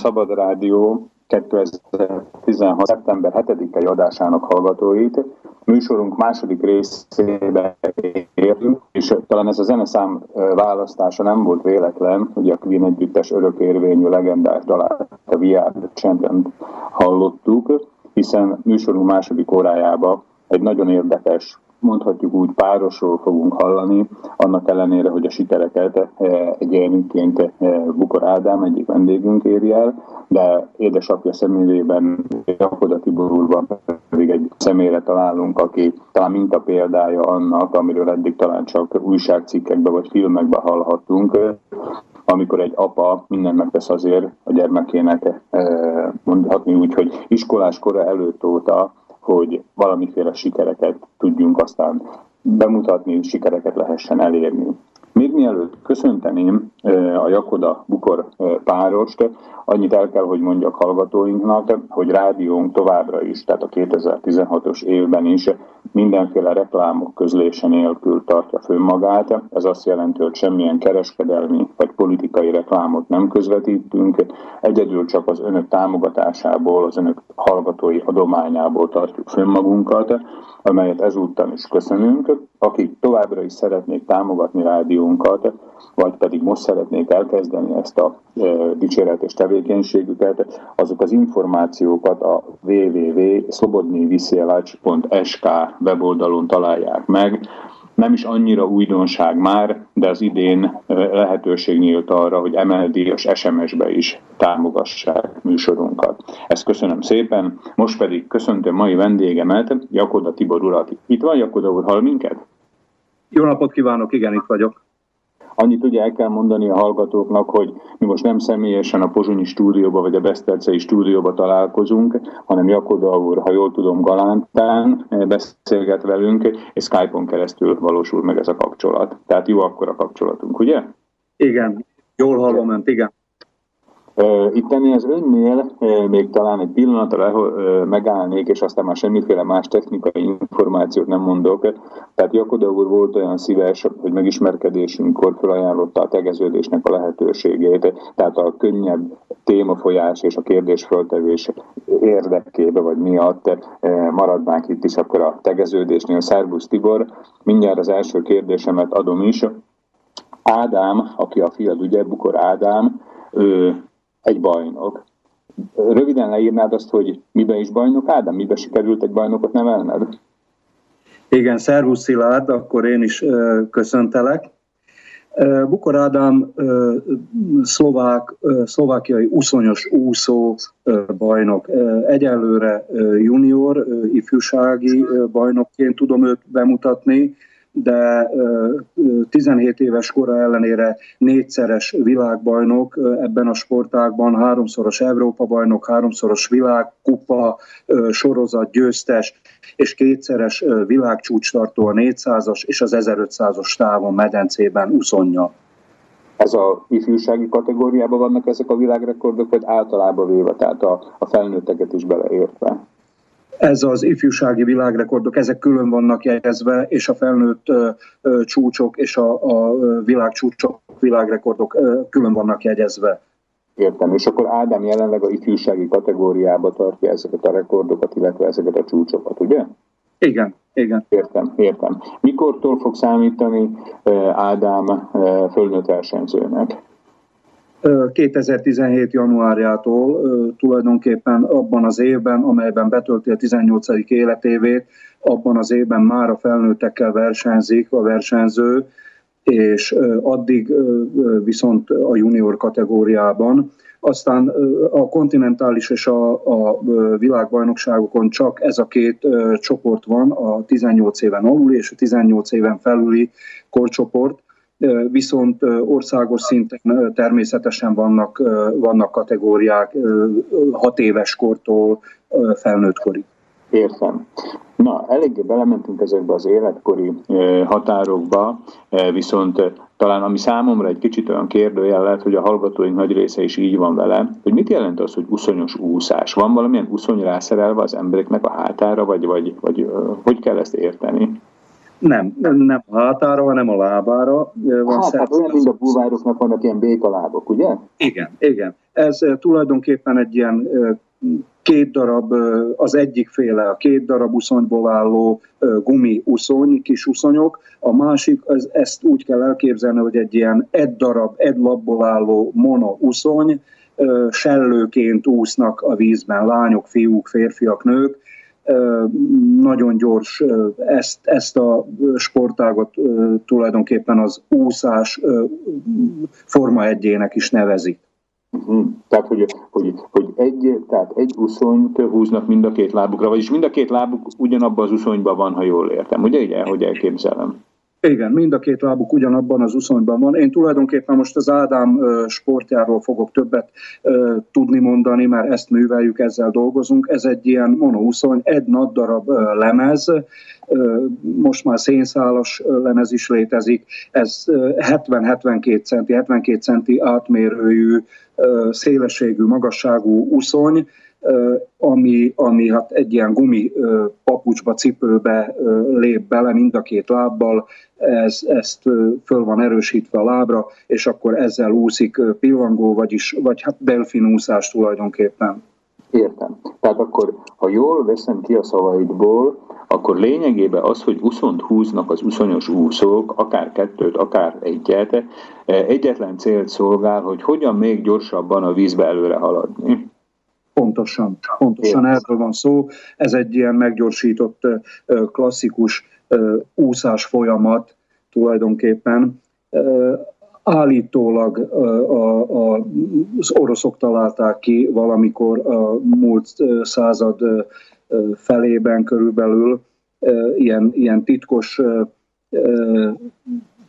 [SPEAKER 1] Szabad Rádió 2016. szeptember 7-i adásának hallgatóit. Műsorunk második részébe értünk, és talán ez a zeneszám választása nem volt véletlen, hogy a Queen együttes örökérvényű legendás dalát, a the Champion hallottuk, hiszen műsorunk második órájába egy nagyon érdekes mondhatjuk úgy párosról fogunk hallani, annak ellenére, hogy a sikereket eh, egyéniként eh, Bukor Ádám egyik vendégünk éri el, de édesapja személyében, Jakoda Tibor úrban pedig egy személyre találunk, aki talán minta példája annak, amiről eddig talán csak újságcikkekben vagy filmekben hallhattunk, amikor egy apa mindent megtesz azért a gyermekének, eh, mondhatni úgy, hogy iskolás kora előtt óta hogy valamiféle sikereket tudjunk aztán bemutatni, sikereket lehessen elérni. Még mielőtt köszönteném a Jakoda Bukor párost, annyit el kell, hogy mondjak hallgatóinknak, hogy rádiónk továbbra is, tehát a 2016-os évben is mindenféle reklámok közlése nélkül tartja fönn. Ez azt jelenti, hogy semmilyen kereskedelmi vagy politikai reklámot nem közvetítünk, egyedül csak az önök támogatásából, az önök hallgatói adományából tartjuk fönn amelyet ezúttal is köszönünk. Akik továbbra is szeretnék támogatni rádiónkat, vagy pedig most szeretnék elkezdeni ezt a dicséretes tevékenységüket, azok az információkat a www.slobodnyviszjelács.sk weboldalon találják meg. Nem is annyira újdonság már, de az idén lehetőség nyílt arra, hogy MLD-os SMS-be is támogassák műsorunkat. Ezt köszönöm szépen. Most pedig köszöntöm mai vendégemet, Jakoda Tibor urat. Itt van Jakoda úr, hall minket?
[SPEAKER 6] Jó napot kívánok, igen, itt vagyok.
[SPEAKER 1] Annyit ugye el kell mondani a hallgatóknak, hogy mi most nem személyesen a Pozsonyi stúdióba vagy a Besztercei stúdióba találkozunk, hanem Jakoda úr, ha jól tudom, Galántán beszélget velünk, és Skype-on keresztül valósul meg ez a kapcsolat. Tehát jó akkor a kapcsolatunk, ugye?
[SPEAKER 6] Igen, jól hallom önt, igen.
[SPEAKER 1] Itt ennél az önnél még talán egy pillanatra megállnék, és aztán már semmiféle más technikai információt nem mondok. Tehát Jakoda úr volt olyan szíves, hogy megismerkedésünkkor felajánlotta a tegeződésnek a lehetőségét, tehát a könnyebb témafolyás és a kérdésföltevés érdekébe vagy miatt maradnánk itt is akkor a tegeződésnél. Szerbusz Tibor, mindjárt az első kérdésemet adom is. Ádám, aki a fiad, ugye, Bukor Ádám, ő egy bajnok. Röviden leírnád azt, hogy miben is bajnok Ádám? Miben sikerült egy bajnokot nevelned?
[SPEAKER 6] Igen, szervusz Szilárd, akkor én is köszöntelek. Bukor Ádám szlovák, szlovákiai uszonyos úszó bajnok. Egyelőre junior, ifjúsági bajnokként tudom őt bemutatni, de ö, ö, 17 éves kora ellenére négyszeres világbajnok ebben a sportágban, háromszoros Európa-bajnok, háromszoros világkupa, sorozat győztes, és kétszeres világcsúcstartó a 400-as és az 1500-as távon medencében uszonja.
[SPEAKER 1] Ez a ifjúsági kategóriában vannak ezek a világrekordok, vagy általában véve, tehát a, a felnőtteket is beleértve?
[SPEAKER 6] Ez az ifjúsági világrekordok, ezek külön vannak jegyezve, és a felnőtt csúcsok és a, a világcsúcsok, világrekordok külön vannak jegyezve.
[SPEAKER 1] Értem. És akkor Ádám jelenleg a ifjúsági kategóriába tartja ezeket a rekordokat, illetve ezeket a csúcsokat, ugye?
[SPEAKER 6] Igen, igen.
[SPEAKER 1] Értem, értem. Mikortól fog számítani Ádám fölnőtt versenyzőnek?
[SPEAKER 6] Ö, 2017. januárjától tulajdonképpen abban az évben, amelyben betölti a 18. életévét, abban az évben már a felnőttekkel versenyzik a versenyző, és addig viszont a junior kategóriában. Aztán a kontinentális és a, a világbajnokságokon csak ez a két csoport van, a 18 éven aluli és a 18 éven felüli korcsoport, viszont országos szinten természetesen vannak, vannak kategóriák hat éves kortól felnőtt korig.
[SPEAKER 1] Értem. Na, eléggé belementünk ezekbe az életkori határokba, viszont talán ami számomra egy kicsit olyan kérdőjel lehet, hogy a hallgatóink nagy része is így van vele, hogy mit jelent az, hogy uszonyos úszás? Van valamilyen uszony rászerelve az embereknek a hátára, vagy, vagy, vagy hogy kell ezt érteni?
[SPEAKER 6] Nem, nem a hátára, hanem a lábára. Van
[SPEAKER 1] Hát, hát olyan, mint a búvároknak vannak ilyen békalábok, ugye?
[SPEAKER 6] Igen, igen. Ez tulajdonképpen egy ilyen két darab, az egyik féle a két darab uszonyból álló gumi uszony, kis uszonyok, a másik, ez, ezt úgy kell elképzelni, hogy egy ilyen egy darab, egy labból álló mono uszony, sellőként úsznak a vízben lányok, fiúk, férfiak, nők, nagyon gyors ezt, ezt a sportágot tulajdonképpen az úszás forma egyének is nevezik.
[SPEAKER 1] Uh-huh. Tehát, hogy, hogy, hogy egy, tehát egy uszonyt húznak mind a két lábukra, vagyis mind a két lábuk ugyanabban az uszonyban van, ha jól értem. Ugye így, hogy elképzelem?
[SPEAKER 6] Igen, mind a két lábuk ugyanabban az uszonyban van. Én tulajdonképpen most az Ádám sportjáról fogok többet tudni mondani, mert ezt műveljük, ezzel dolgozunk. Ez egy ilyen monouszony, egy nagy darab lemez, most már szénszálas lemez is létezik. Ez ö, 70-72 centi, 72 centi átmérőjű, szélességű, magasságú uszony, ami, ami hát egy ilyen gumi papucsba, cipőbe lép bele mind a két lábbal, ez, ezt föl van erősítve a lábra, és akkor ezzel úszik pillangó, vagyis, vagy hát delfinúszás tulajdonképpen.
[SPEAKER 1] Értem. Tehát akkor, ha jól veszem ki a szavaidból, akkor lényegében az, hogy uszont húznak az uszonyos úszók, akár kettőt, akár egyet, eh, egyetlen célt szolgál, hogy hogyan még gyorsabban a vízbe előre haladni.
[SPEAKER 6] Pontosan, pontosan erről van szó. Ez egy ilyen meggyorsított, klasszikus úszás folyamat tulajdonképpen. Állítólag az oroszok találták ki valamikor a múlt század felében körülbelül ilyen, ilyen titkos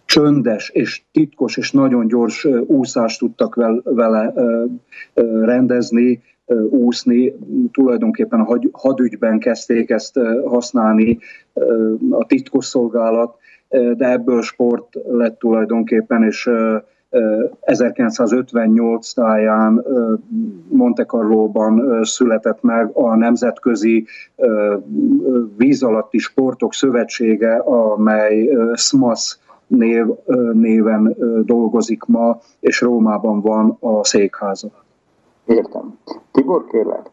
[SPEAKER 6] csöndes és titkos és nagyon gyors úszást tudtak vel- vele rendezni, úszni. Tulajdonképpen a hadügyben kezdték ezt használni a titkosszolgálat, de ebből sport lett tulajdonképpen, és ö, ö, 1958 táján Monte Carlo-ban született meg a Nemzetközi Víz alatti Sportok Szövetsége, amely ö, SMAS név, néven dolgozik ma, és Rómában van a székháza.
[SPEAKER 1] Értem. Tibor, kérlek,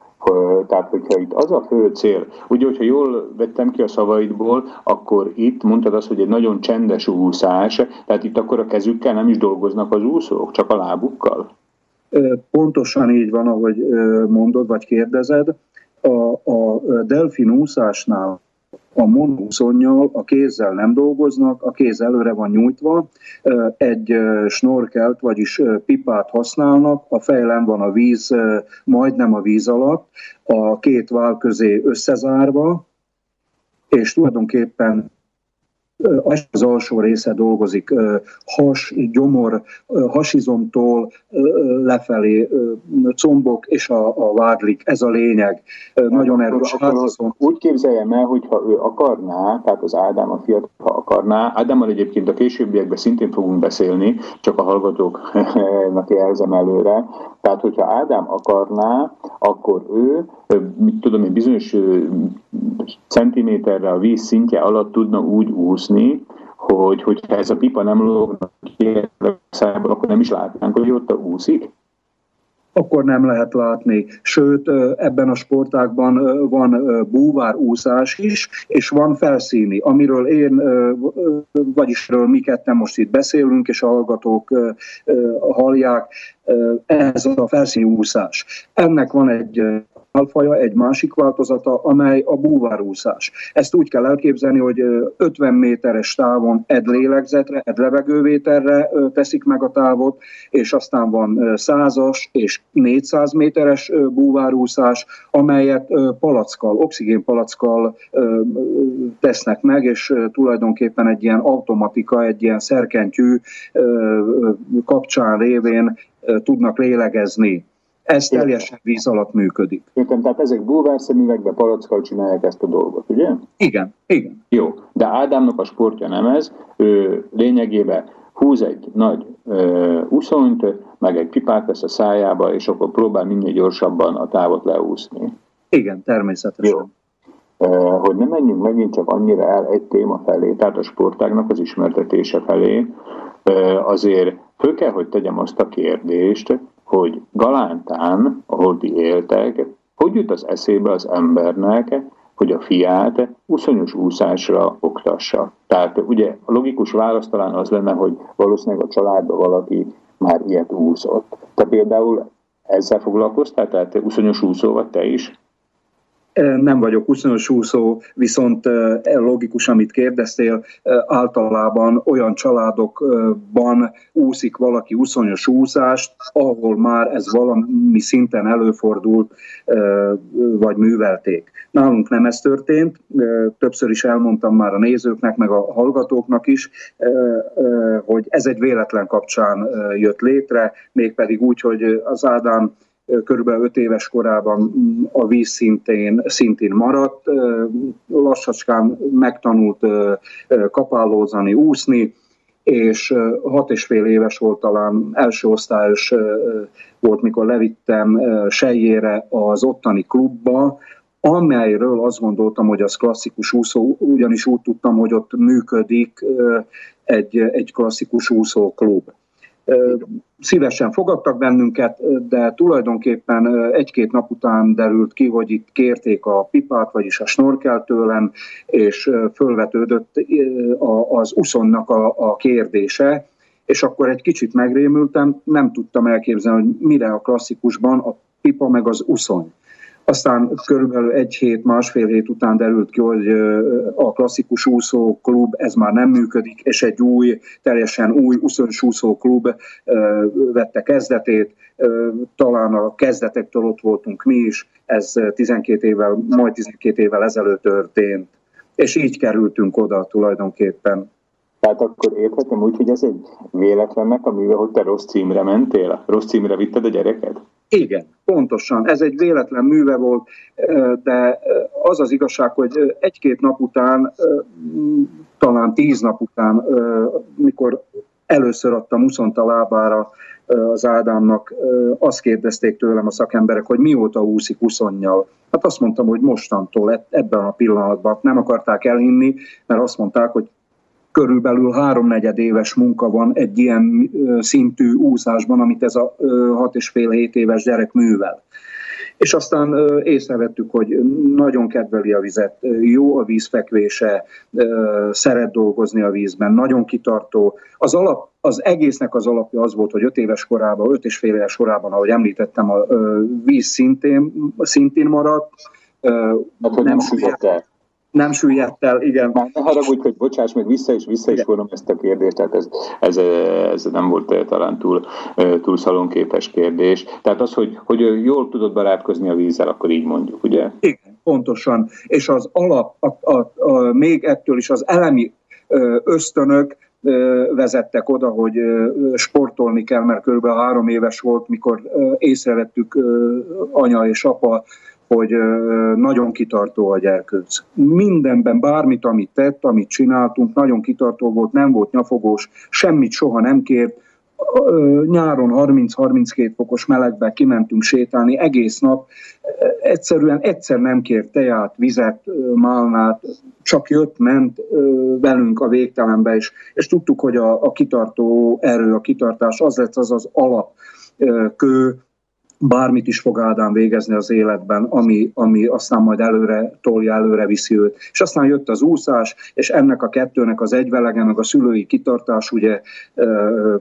[SPEAKER 1] tehát hogyha itt az a fő cél, ugye, hogyha jól vettem ki a szavaidból, akkor itt mondtad azt, hogy egy nagyon csendes úszás, tehát itt akkor a kezükkel nem is dolgoznak az úszók, csak a lábukkal?
[SPEAKER 6] Pontosan így van, ahogy mondod, vagy kérdezed. A, a delfin úszásnál a monúszonnyal a kézzel nem dolgoznak, a kéz előre van nyújtva, egy snorkelt, vagyis pipát használnak, a fejlen van a víz, majdnem a víz alatt, a két vál közé összezárva, és tulajdonképpen az alsó része dolgozik, has, gyomor, hasizomtól lefelé combok és a, a vádlik, ez a lényeg. Nagyon erős hátizom.
[SPEAKER 1] úgy képzeljem el, hogyha ő akarná, tehát az Ádám, a fiatal, ha akarná, Ádámmal egyébként a későbbiekben szintén fogunk beszélni, csak a hallgatóknak jelzem előre, tehát hogyha Ádám akarná, akkor ő, mit tudom én, bizonyos centiméterre a víz szintje alatt tudna úgy úszni, hogy hogyha ez a pipa nem lógna ki akkor nem is látnánk, hogy ott a úszik.
[SPEAKER 6] Akkor nem lehet látni. Sőt, ebben a sportágban ö, van búvárúszás is, és van felszíni, amiről én, vagyis mi ketten most itt beszélünk, és a hallgatók hallják, ez a felszíni úszás. Ennek van egy alfaja, egy másik változata, amely a búvárúszás. Ezt úgy kell elképzelni, hogy ö, 50 méteres távon egy lélegzetre, egy levegővételre teszik meg a távot, és aztán van ö, 100-as és 400 méteres búvárúszás, amelyet palackkal, oxigénpalackkal tesznek meg, és tulajdonképpen egy ilyen automatika, egy ilyen szerkentyű kapcsán révén tudnak lélegezni. Ez teljesen víz alatt működik.
[SPEAKER 1] Értem, tehát ezek bulvárszemüvegbe, palackkal csinálják ezt a dolgot, ugye?
[SPEAKER 6] Igen, igen.
[SPEAKER 1] Jó, de Ádámnak a sportja nem ez, ő lényegében húz egy nagy ö, uszonyt, meg egy pipát tesz a szájába, és akkor próbál minél gyorsabban a távot leúszni.
[SPEAKER 6] Igen, természetesen.
[SPEAKER 1] Jó. Ö, hogy ne menjünk megint csak annyira el egy téma felé, tehát a sportágnak az ismertetése felé, ö, azért föl kell, hogy tegyem azt a kérdést, hogy Galántán, ahol ti éltek, hogy jut az eszébe az embernek, hogy a fiát uszonyos úszásra oktassa. Tehát ugye a logikus válasz talán az lenne, hogy valószínűleg a családban valaki már ilyet úszott. Te például ezzel foglalkoztál, tehát uszonyos úszó vagy te is?
[SPEAKER 6] Nem vagyok 20 úszó, viszont eh, logikus, amit kérdeztél, általában olyan családokban úszik valaki uszonyos úszást, ahol már ez valami szinten előfordult, vagy művelték. Nálunk nem ez történt, többször is elmondtam már a nézőknek, meg a hallgatóknak is, hogy ez egy véletlen kapcsán jött létre, mégpedig úgy, hogy az Ádám körülbelül 5 éves korában mm, a víz szintén, szintén maradt, lassacskán megtanult kapálózani, úszni, és hat és fél éves volt talán, első osztályos volt, mikor levittem sejjére az ottani klubba, amelyről azt gondoltam, hogy az klasszikus úszó, ugyanis úgy tudtam, hogy ott működik egy, egy klasszikus úszóklub. Szívesen fogadtak bennünket, de tulajdonképpen egy-két nap után derült ki, hogy itt kérték a pipát, vagyis a snorkel tőlem, és fölvetődött az uszonnak a, kérdése, és akkor egy kicsit megrémültem, nem tudtam elképzelni, hogy mire a klasszikusban a pipa meg az uszony. Aztán körülbelül egy hét, másfél hét után derült ki, hogy a klasszikus úszó klub ez már nem működik, és egy új, teljesen új klub vette kezdetét. Talán a kezdetektől ott voltunk mi is, ez 12 évvel, majd 12 évvel ezelőtt történt. És így kerültünk oda tulajdonképpen.
[SPEAKER 1] Tehát akkor érthetem úgy, hogy ez egy véletlennek a műve, hogy te rossz címre mentél? Rossz címre vitted a gyereket?
[SPEAKER 6] Igen, pontosan. Ez egy véletlen műve volt, de az az igazság, hogy egy-két nap után, talán tíz nap után, mikor először adtam uszont a lábára az Ádámnak, azt kérdezték tőlem a szakemberek, hogy mióta úszik uszonnyal. Hát azt mondtam, hogy mostantól, ebben a pillanatban. Nem akarták elhinni, mert azt mondták, hogy körülbelül háromnegyed éves munka van egy ilyen szintű úszásban, amit ez a hat és fél hét éves gyerek művel. És aztán észrevettük, hogy nagyon kedveli a vizet, jó a vízfekvése, szeret dolgozni a vízben, nagyon kitartó. Az, alap, az egésznek az alapja az volt, hogy öt éves korában, öt és fél éves korában, ahogy említettem, a víz szintén, szintén maradt.
[SPEAKER 1] Hogy nem el.
[SPEAKER 6] Nem süllyedt el, igen.
[SPEAKER 1] Már ne haragudj, hogy bocsáss, meg vissza és vissza is vonom ezt a kérdést, tehát ez, ez, ez nem volt talán túl, túl szalonképes kérdés. Tehát az, hogy, hogy jól tudod barátkozni a vízzel, akkor így mondjuk, ugye?
[SPEAKER 6] Igen, pontosan. És az alap, a, a, a, még ettől is az elemi ösztönök vezettek oda, hogy sportolni kell, mert kb. három éves volt, mikor észrevettük anya és apa, hogy nagyon kitartó a gyerkőc. Mindenben, bármit, amit tett, amit csináltunk, nagyon kitartó volt, nem volt nyafogós, semmit soha nem kért, nyáron 30-32 fokos melegben kimentünk sétálni egész nap, egyszerűen egyszer nem kért teját, vizet, málnát, csak jött, ment velünk a végtelenbe, és, és tudtuk, hogy a, a kitartó erő, a kitartás az lesz az az alap ö, kő, bármit is fog Ádám végezni az életben, ami, ami aztán majd előre tolja, előre viszi őt. És aztán jött az úszás, és ennek a kettőnek az egyvelege, meg a szülői kitartás, ugye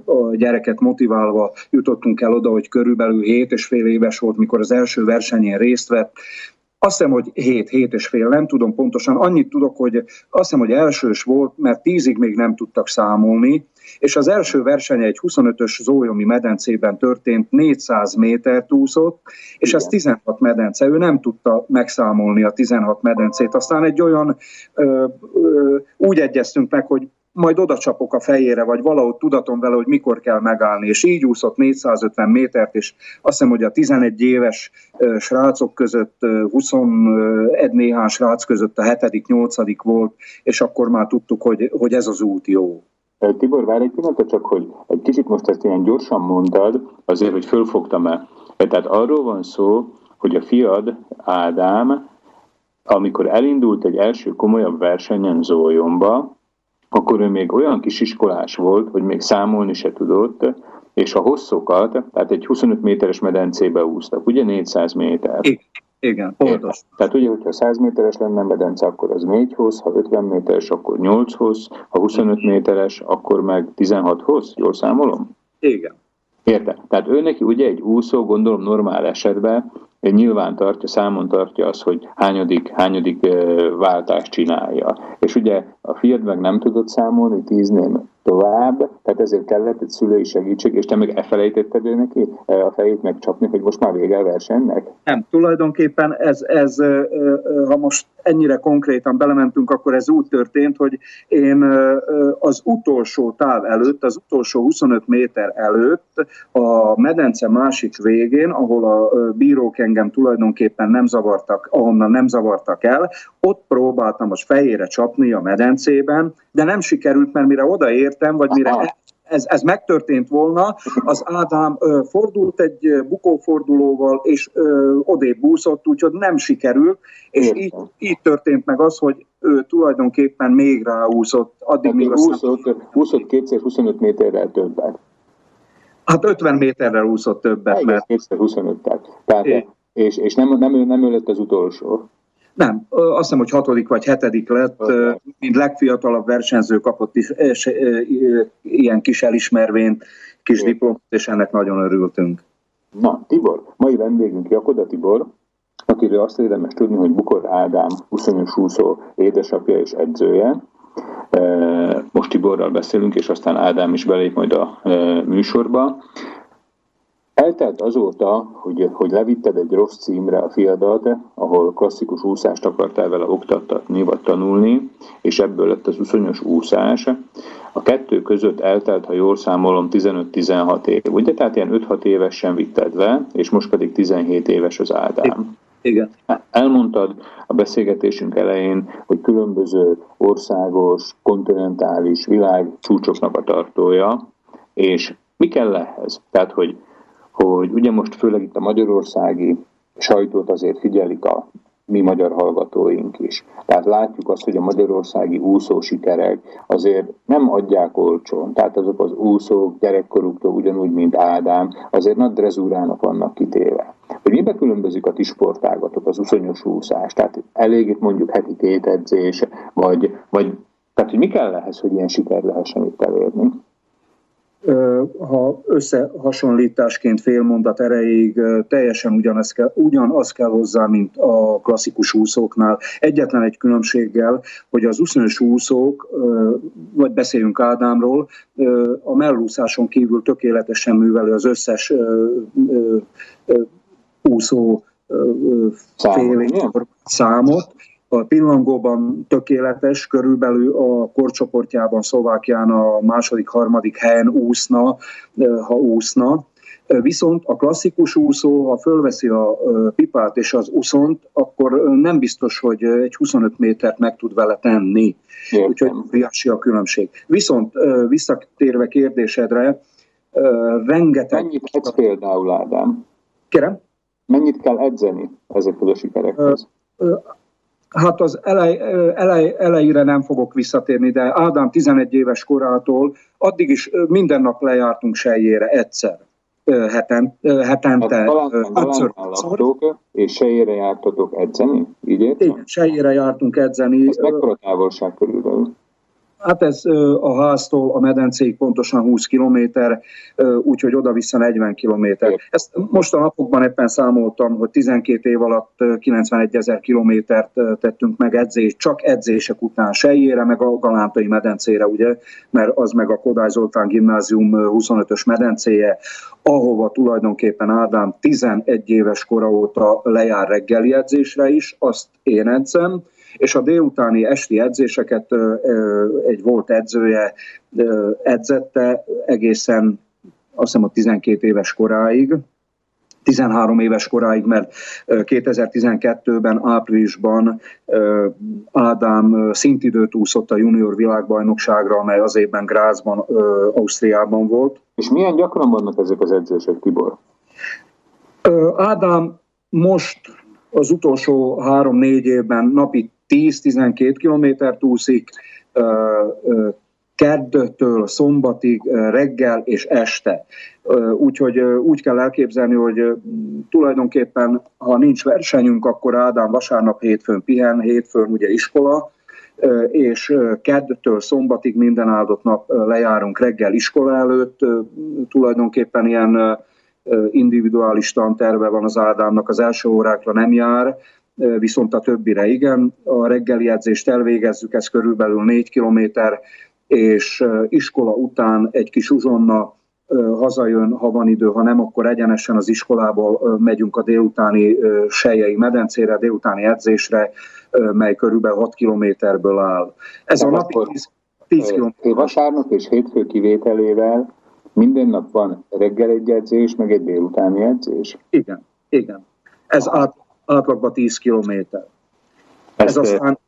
[SPEAKER 6] a gyereket motiválva jutottunk el oda, hogy körülbelül 7 és fél éves volt, mikor az első versenyén részt vett, azt hiszem, hogy 7, 7 és fél, nem tudom pontosan. Annyit tudok, hogy azt hiszem, hogy elsős volt, mert tízig még nem tudtak számolni, és az első verseny egy 25-ös Zólyomi medencében történt, 400 métert úszott, és
[SPEAKER 1] Igen.
[SPEAKER 6] ez 16 medence. Ő nem tudta megszámolni a 16 medencét. Aztán egy olyan, ö, ö, úgy egyeztünk meg, hogy majd oda csapok a fejére, vagy valahogy tudatom vele, hogy mikor kell megállni. És így úszott 450 métert, és azt hiszem, hogy a 11 éves srácok között, ö, 21 néhány srác között a 7.-8. volt, és akkor már tudtuk, hogy, hogy ez az út jó.
[SPEAKER 1] Tibor, várj egy pillanatot csak, hogy egy kicsit most ezt ilyen gyorsan mondtad, azért, hogy fölfogtam-e. Tehát arról van szó, hogy a fiad, Ádám, amikor elindult egy első komolyabb versenyen Zólyomba, akkor ő még olyan kis iskolás volt, hogy még számolni se tudott, és a hosszokat, tehát egy 25 méteres medencébe úsztak, ugye 400 méter.
[SPEAKER 6] Igen, pontos.
[SPEAKER 1] Tehát ugye, hogyha 100 méteres lenne a medence, akkor az 4 hoz, ha 50 méteres, akkor 8 hoz, ha 25 méteres, akkor meg 16 hoz, jól számolom?
[SPEAKER 6] Igen.
[SPEAKER 1] Érte. Tehát ő neki ugye egy úszó, gondolom normál esetben nyilván tartja, számon tartja az, hogy hányadik, hányadik ö, váltást csinálja. És ugye a fiad meg nem tudott számolni tíznél tovább, tehát ezért kellett egy szülői segítség, és te meg elfelejtetted ő neki ö, a fejét megcsapni, hogy most már vége a versenynek?
[SPEAKER 6] Nem, tulajdonképpen ez, ez, ha most ennyire konkrétan belementünk, akkor ez úgy történt, hogy én az utolsó táv előtt, az utolsó 25 méter előtt a medence másik végén, ahol a bírók engem tulajdonképpen nem zavartak, ahonnan nem zavartak el, ott próbáltam most fejére csapni a medencében, de nem sikerült, mert mire odaértem, vagy mire
[SPEAKER 1] Aha.
[SPEAKER 6] ez, ez megtörtént volna, az Ádám ö, fordult egy bukófordulóval, és ö, odébb úszott, úgyhogy nem sikerült, és
[SPEAKER 1] Értem.
[SPEAKER 6] így, így történt meg az, hogy ő tulajdonképpen még ráúszott, addig
[SPEAKER 1] Tehát
[SPEAKER 6] még aztán,
[SPEAKER 1] úszott, úszott kétszer 25 méterrel többet.
[SPEAKER 6] hát 50 méterrel úszott többet, mert
[SPEAKER 1] kétszer 25 tehát. tehát
[SPEAKER 6] Igen.
[SPEAKER 1] és, és nem, nem, ő- nem ő lett az utolsó.
[SPEAKER 6] Nem, azt hiszem, hogy hatodik vagy hetedik lett, mint legfiatalabb versenyző kapott is, ö, ilyen kis elismervényt, kis diplomát, és ennek nagyon örültünk.
[SPEAKER 1] Na, Tibor, mai vendégünk Jakoda Tibor, akiről azt érdemes tudni, hogy Bukor Ádám 25 úszó édesapja és edzője. Most Tiborral beszélünk, és aztán Ádám is belép majd a műsorba. Eltelt azóta, hogy, hogy levitted egy rossz címre a fiadat, ahol klasszikus úszást akartál vele oktattatni, vagy tanulni, és ebből lett az uszonyos úszás. A kettő között eltelt, ha jól számolom, 15-16 év, ugye? Tehát ilyen 5-6 évesen vitted le, és most pedig 17 éves az Ádám.
[SPEAKER 6] Igen.
[SPEAKER 1] Elmondtad a beszélgetésünk elején, hogy különböző országos, kontinentális világ csúcsoknak a tartója, és mi kell ehhez? Tehát, hogy, hogy ugye most főleg itt a magyarországi sajtót azért figyelik a mi magyar hallgatóink is. Tehát látjuk azt, hogy a magyarországi úszó sikerek azért nem adják olcsón. Tehát azok az úszók gyerekkoruktól ugyanúgy, mint Ádám, azért nagy drezúrának vannak kitéve. Hogy mibe különbözik a ti sportágatok, az uszonyos úszás? Tehát elég itt mondjuk heti két edzés, vagy, vagy tehát hogy mi kell ehhez, hogy ilyen siker lehessen itt elérni?
[SPEAKER 6] Ha összehasonlításként fél mondat erejéig teljesen ugyanaz kell, ugyanaz kell hozzá, mint a klasszikus úszóknál. Egyetlen egy különbséggel, hogy az uszonyos úszók, vagy beszéljünk Ádámról, a mellúszáson kívül tökéletesen műveli az összes úszó ö, ö,
[SPEAKER 1] Számot,
[SPEAKER 6] fél
[SPEAKER 1] ugye?
[SPEAKER 6] számot, a pillangóban tökéletes, körülbelül a korcsoportjában Szlovákián a második, harmadik helyen úszna, ha úszna. Viszont a klasszikus úszó, ha fölveszi a pipát és az uszont, akkor nem biztos, hogy egy 25 métert meg tud vele tenni.
[SPEAKER 1] Értem.
[SPEAKER 6] Úgyhogy óriási a különbség. Viszont visszatérve kérdésedre, rengeteg...
[SPEAKER 1] Mennyit edz például, Ádám?
[SPEAKER 6] Kérem?
[SPEAKER 1] Mennyit kell edzeni ezekhez a sikerekhez?
[SPEAKER 6] Hát az elej, elej, elejére nem fogok visszatérni, de Ádám 11 éves korától addig is minden nap lejártunk sejjére egyszer heten, hetente.
[SPEAKER 1] Hát talán laktok, és sejére jártatok edzeni? Így értem?
[SPEAKER 6] Igen, sejjére jártunk edzeni.
[SPEAKER 1] Ez mekkora távolság körülbelül?
[SPEAKER 6] Hát ez a háztól a medencéig pontosan 20 kilométer, úgyhogy oda-vissza 40 kilométer. Ezt most a napokban éppen számoltam, hogy 12 év alatt 91 ezer kilométert tettünk meg edzés, csak edzések után Sejjére, meg a Galántai medencére, ugye, mert az meg a Kodály Zoltán gimnázium 25-ös medencéje, ahova tulajdonképpen Ádám 11 éves kora óta lejár reggeli edzésre is, azt én edzem, és a délutáni esti edzéseket egy volt edzője edzette egészen azt hiszem a 12 éves koráig, 13 éves koráig, mert 2012-ben áprilisban Ádám szintidőt úszott a junior világbajnokságra, amely az évben Grázban, Ausztriában volt.
[SPEAKER 1] És milyen gyakran vannak ezek az edzések, Tibor?
[SPEAKER 6] Ádám most az utolsó három-négy évben napi 10-12 kilométert úszik, keddtől szombatig, reggel és este. Úgyhogy úgy kell elképzelni, hogy tulajdonképpen, ha nincs versenyünk, akkor Ádám vasárnap hétfőn pihen, hétfőn ugye iskola, és keddtől szombatig minden áldott nap lejárunk reggel iskola előtt. Tulajdonképpen ilyen individuális tanterve van az Ádámnak, az első órákra nem jár, viszont a többire igen. A reggeli edzést elvégezzük, ez körülbelül 4 kilométer, és iskola után egy kis uzsonna hazajön, ha van idő, ha nem, akkor egyenesen az iskolából megyünk a délutáni sejjei medencére, délutáni edzésre, mely körülbelül 6 kilométerből áll. Ez
[SPEAKER 1] Nem,
[SPEAKER 6] a napi
[SPEAKER 1] akkor,
[SPEAKER 6] 10, 10 kilométer.
[SPEAKER 1] Vasárnap és hétfő kivételével minden nap van reggel egy edzés, meg egy délutáni edzés.
[SPEAKER 6] Igen, igen. Ez át, átlagban 10 kilométer. Ez aztán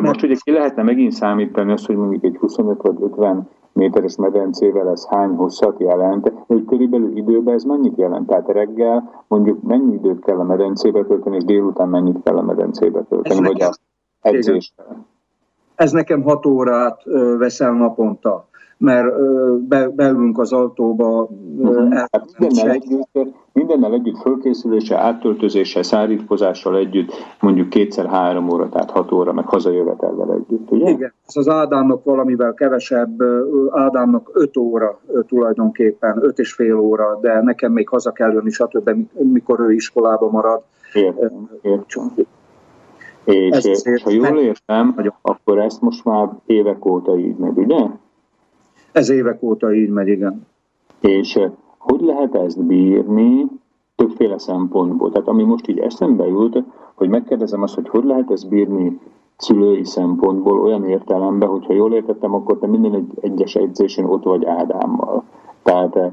[SPEAKER 1] Most ugye ki lehetne megint számítani azt, hogy mondjuk egy 25 vagy 50 méteres medencével ez hány hosszat jelent, hogy körülbelül időben ez mennyit jelent? Tehát reggel mondjuk mennyi időt kell a medencébe tölteni, és délután mennyit kell a medencébe tölteni,
[SPEAKER 6] Ez
[SPEAKER 1] vagy
[SPEAKER 6] nekem-
[SPEAKER 1] az edzés.
[SPEAKER 6] ez nekem 6 órát veszel naponta, mert be, beülünk az autóba,
[SPEAKER 1] Uh-huh.
[SPEAKER 6] el-
[SPEAKER 1] Hát mindennel együtt, mindennel együtt fölkészülése, áttöltözése, szárítkozással együtt mondjuk kétszer-három óra, tehát hat óra, meg hazajövetellel együtt, ugye?
[SPEAKER 6] Igen, ez az Ádámnak valamivel kevesebb, Ádámnak 5 óra tulajdonképpen, 5 és fél óra, de nekem még haza kell jönni, stb., mikor ő iskolába marad.
[SPEAKER 1] Értem, értem. És, és ha jól értem, akkor ezt most már évek óta így megy, ugye?
[SPEAKER 6] Ez évek óta így megy, igen.
[SPEAKER 1] És eh, hogy lehet ezt bírni többféle szempontból? Tehát ami most így eszembe jut, hogy megkérdezem azt, hogy hogy lehet ezt bírni szülői szempontból olyan értelemben, hogyha jól értettem, akkor te minden egy, egyes edzésen ott vagy Ádámmal. Tehát e,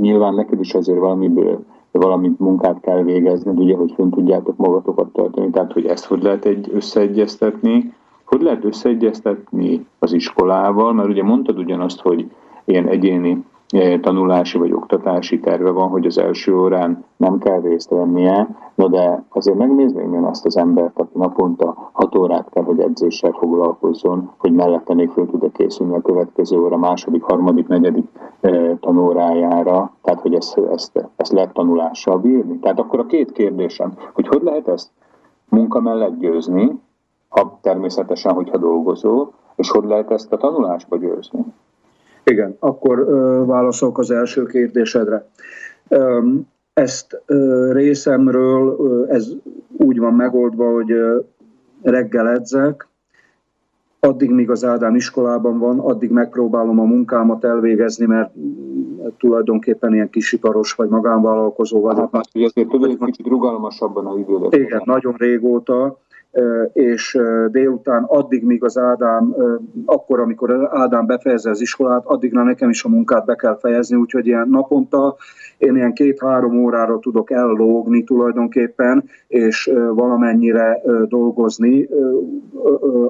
[SPEAKER 1] nyilván neked is azért valamiből valamit munkát kell végezni, ugye, hogy fönn tudjátok magatokat tartani, tehát hogy ezt hogy lehet egy összeegyeztetni, hogy lehet összeegyeztetni az iskolával, mert ugye mondtad ugyanazt, hogy ilyen egyéni eh, tanulási vagy oktatási terve van, hogy az első órán nem kell részt vennie, no de azért megnézném én azt az embert, aki naponta hat órát kell, hogy edzéssel foglalkozzon, hogy mellette még föl tud készülni a következő óra második, harmadik, negyedik eh, tanórájára, tehát hogy ezt, ezt, ezt lehet tanulással bírni. Tehát akkor a két kérdésem, hogy hogy lehet ezt munka mellett győzni, ha természetesen, hogyha dolgozol, és hogy lehet ezt a tanulásba győzni?
[SPEAKER 6] Igen, akkor ö, válaszolok az első kérdésedre. Öm, ezt ö, részemről ö, ez úgy van megoldva, hogy ö, reggel edzek, addig, míg az Ádám iskolában van, addig megpróbálom a munkámat elvégezni, mert mm, tulajdonképpen ilyen kisiparos vagy magánvállalkozó vagyok.
[SPEAKER 1] Hát, hogy azért tudod, egy kicsit rugalmasabban a idődet.
[SPEAKER 6] Igen, nagyon régóta, ö, és délután addig, míg az Ádám, akkor, amikor Ádám befejezze az iskolát, addigra nekem is a munkát be kell fejezni, úgyhogy ilyen naponta én ilyen két-három órára tudok ellógni tulajdonképpen, és valamennyire dolgozni.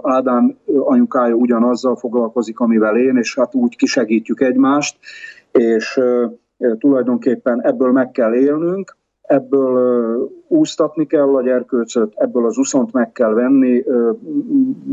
[SPEAKER 6] Ádám anyukája ugyanazzal foglalkozik, amivel én, és hát úgy kisegítjük egymást, és tulajdonképpen ebből meg kell élnünk, ebből úsztatni kell a gyerkőcöt, ebből az uszont meg kell venni.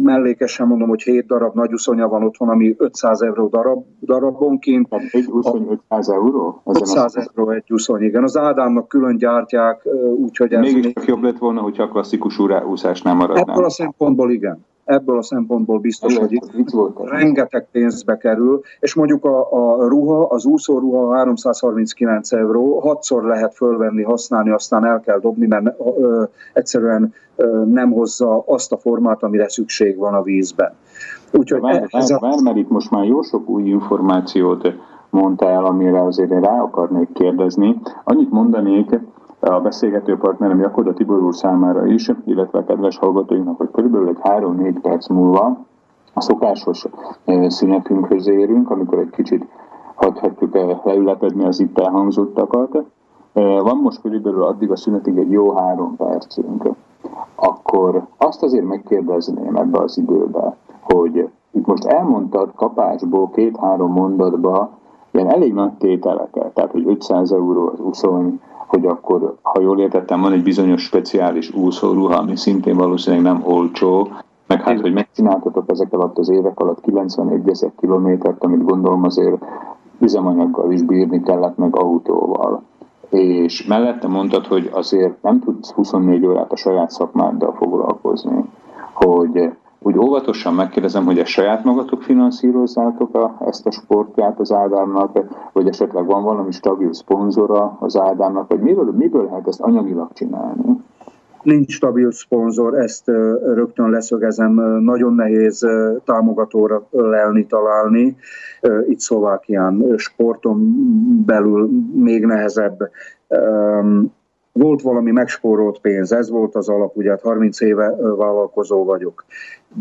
[SPEAKER 6] Mellékesen mondom, hogy 7 darab nagy uszonya van otthon, ami 500 euró darab, darabonként.
[SPEAKER 1] Tehát egy 2500 euró? Ezen
[SPEAKER 6] 500
[SPEAKER 1] a-
[SPEAKER 6] euró egy uszony, igen. Az Ádámnak külön gyártják, úgyhogy ez
[SPEAKER 1] Mégis
[SPEAKER 6] még-
[SPEAKER 1] csak jobb lett volna, hogyha a klasszikus úrá- úszásnál maradnám.
[SPEAKER 6] ebből a szempontból igen. Ebből a szempontból biztos, hogy itt rengeteg pénzbe kerül, és mondjuk a, a ruha, az úszóruha 339 euró, hatszor lehet fölvenni, használni, aztán el kell dobni, mert ö, egyszerűen ö, nem hozza azt a formát, amire szükség van a vízben. Úgyhogy
[SPEAKER 1] Várj,
[SPEAKER 6] e- ez a,
[SPEAKER 1] várj, mert itt most már jó sok új információt mondtál, amire azért én rá akarnék kérdezni. Annyit mondanék a beszélgető partnerem Jakoda Tibor úr számára is, illetve a kedves hallgatóinknak, hogy körülbelül egy 3-4 perc múlva a szokásos eh, szünetünkhöz érünk, amikor egy kicsit hagyhatjuk eh, leülepedni az itt elhangzottakat. Eh, Van most körülbelül addig a szünetig egy jó három percünk. Akkor azt azért megkérdezném ebbe az időbe, hogy itt most elmondtad kapásból két-három mondatba ilyen elég nagy tételeket, tehát hogy 500 euró az uszony, hogy akkor, ha jól értettem, van egy bizonyos speciális úszóruha, ami szintén valószínűleg nem olcsó, meg hát, hogy megcsináltatok ezek alatt az évek alatt 91 ezer kilométert, amit gondolom azért üzemanyaggal is bírni kellett, meg autóval. És mellette mondtad, hogy azért nem tudsz 24 órát a saját szakmáddal foglalkozni, hogy úgy óvatosan megkérdezem, hogy ezt saját magatok finanszírozzátok a, ezt a sportját az Ádámnak, vagy esetleg van valami stabil szponzora az Ádámnak, vagy miből, miből lehet ezt anyagilag csinálni?
[SPEAKER 6] nincs stabil szponzor, ezt rögtön leszögezem, nagyon nehéz támogatóra lelni, találni. Itt Szlovákián sporton belül még nehezebb. Volt valami megspórolt pénz, ez volt az alap, ugye hát 30 éve vállalkozó vagyok.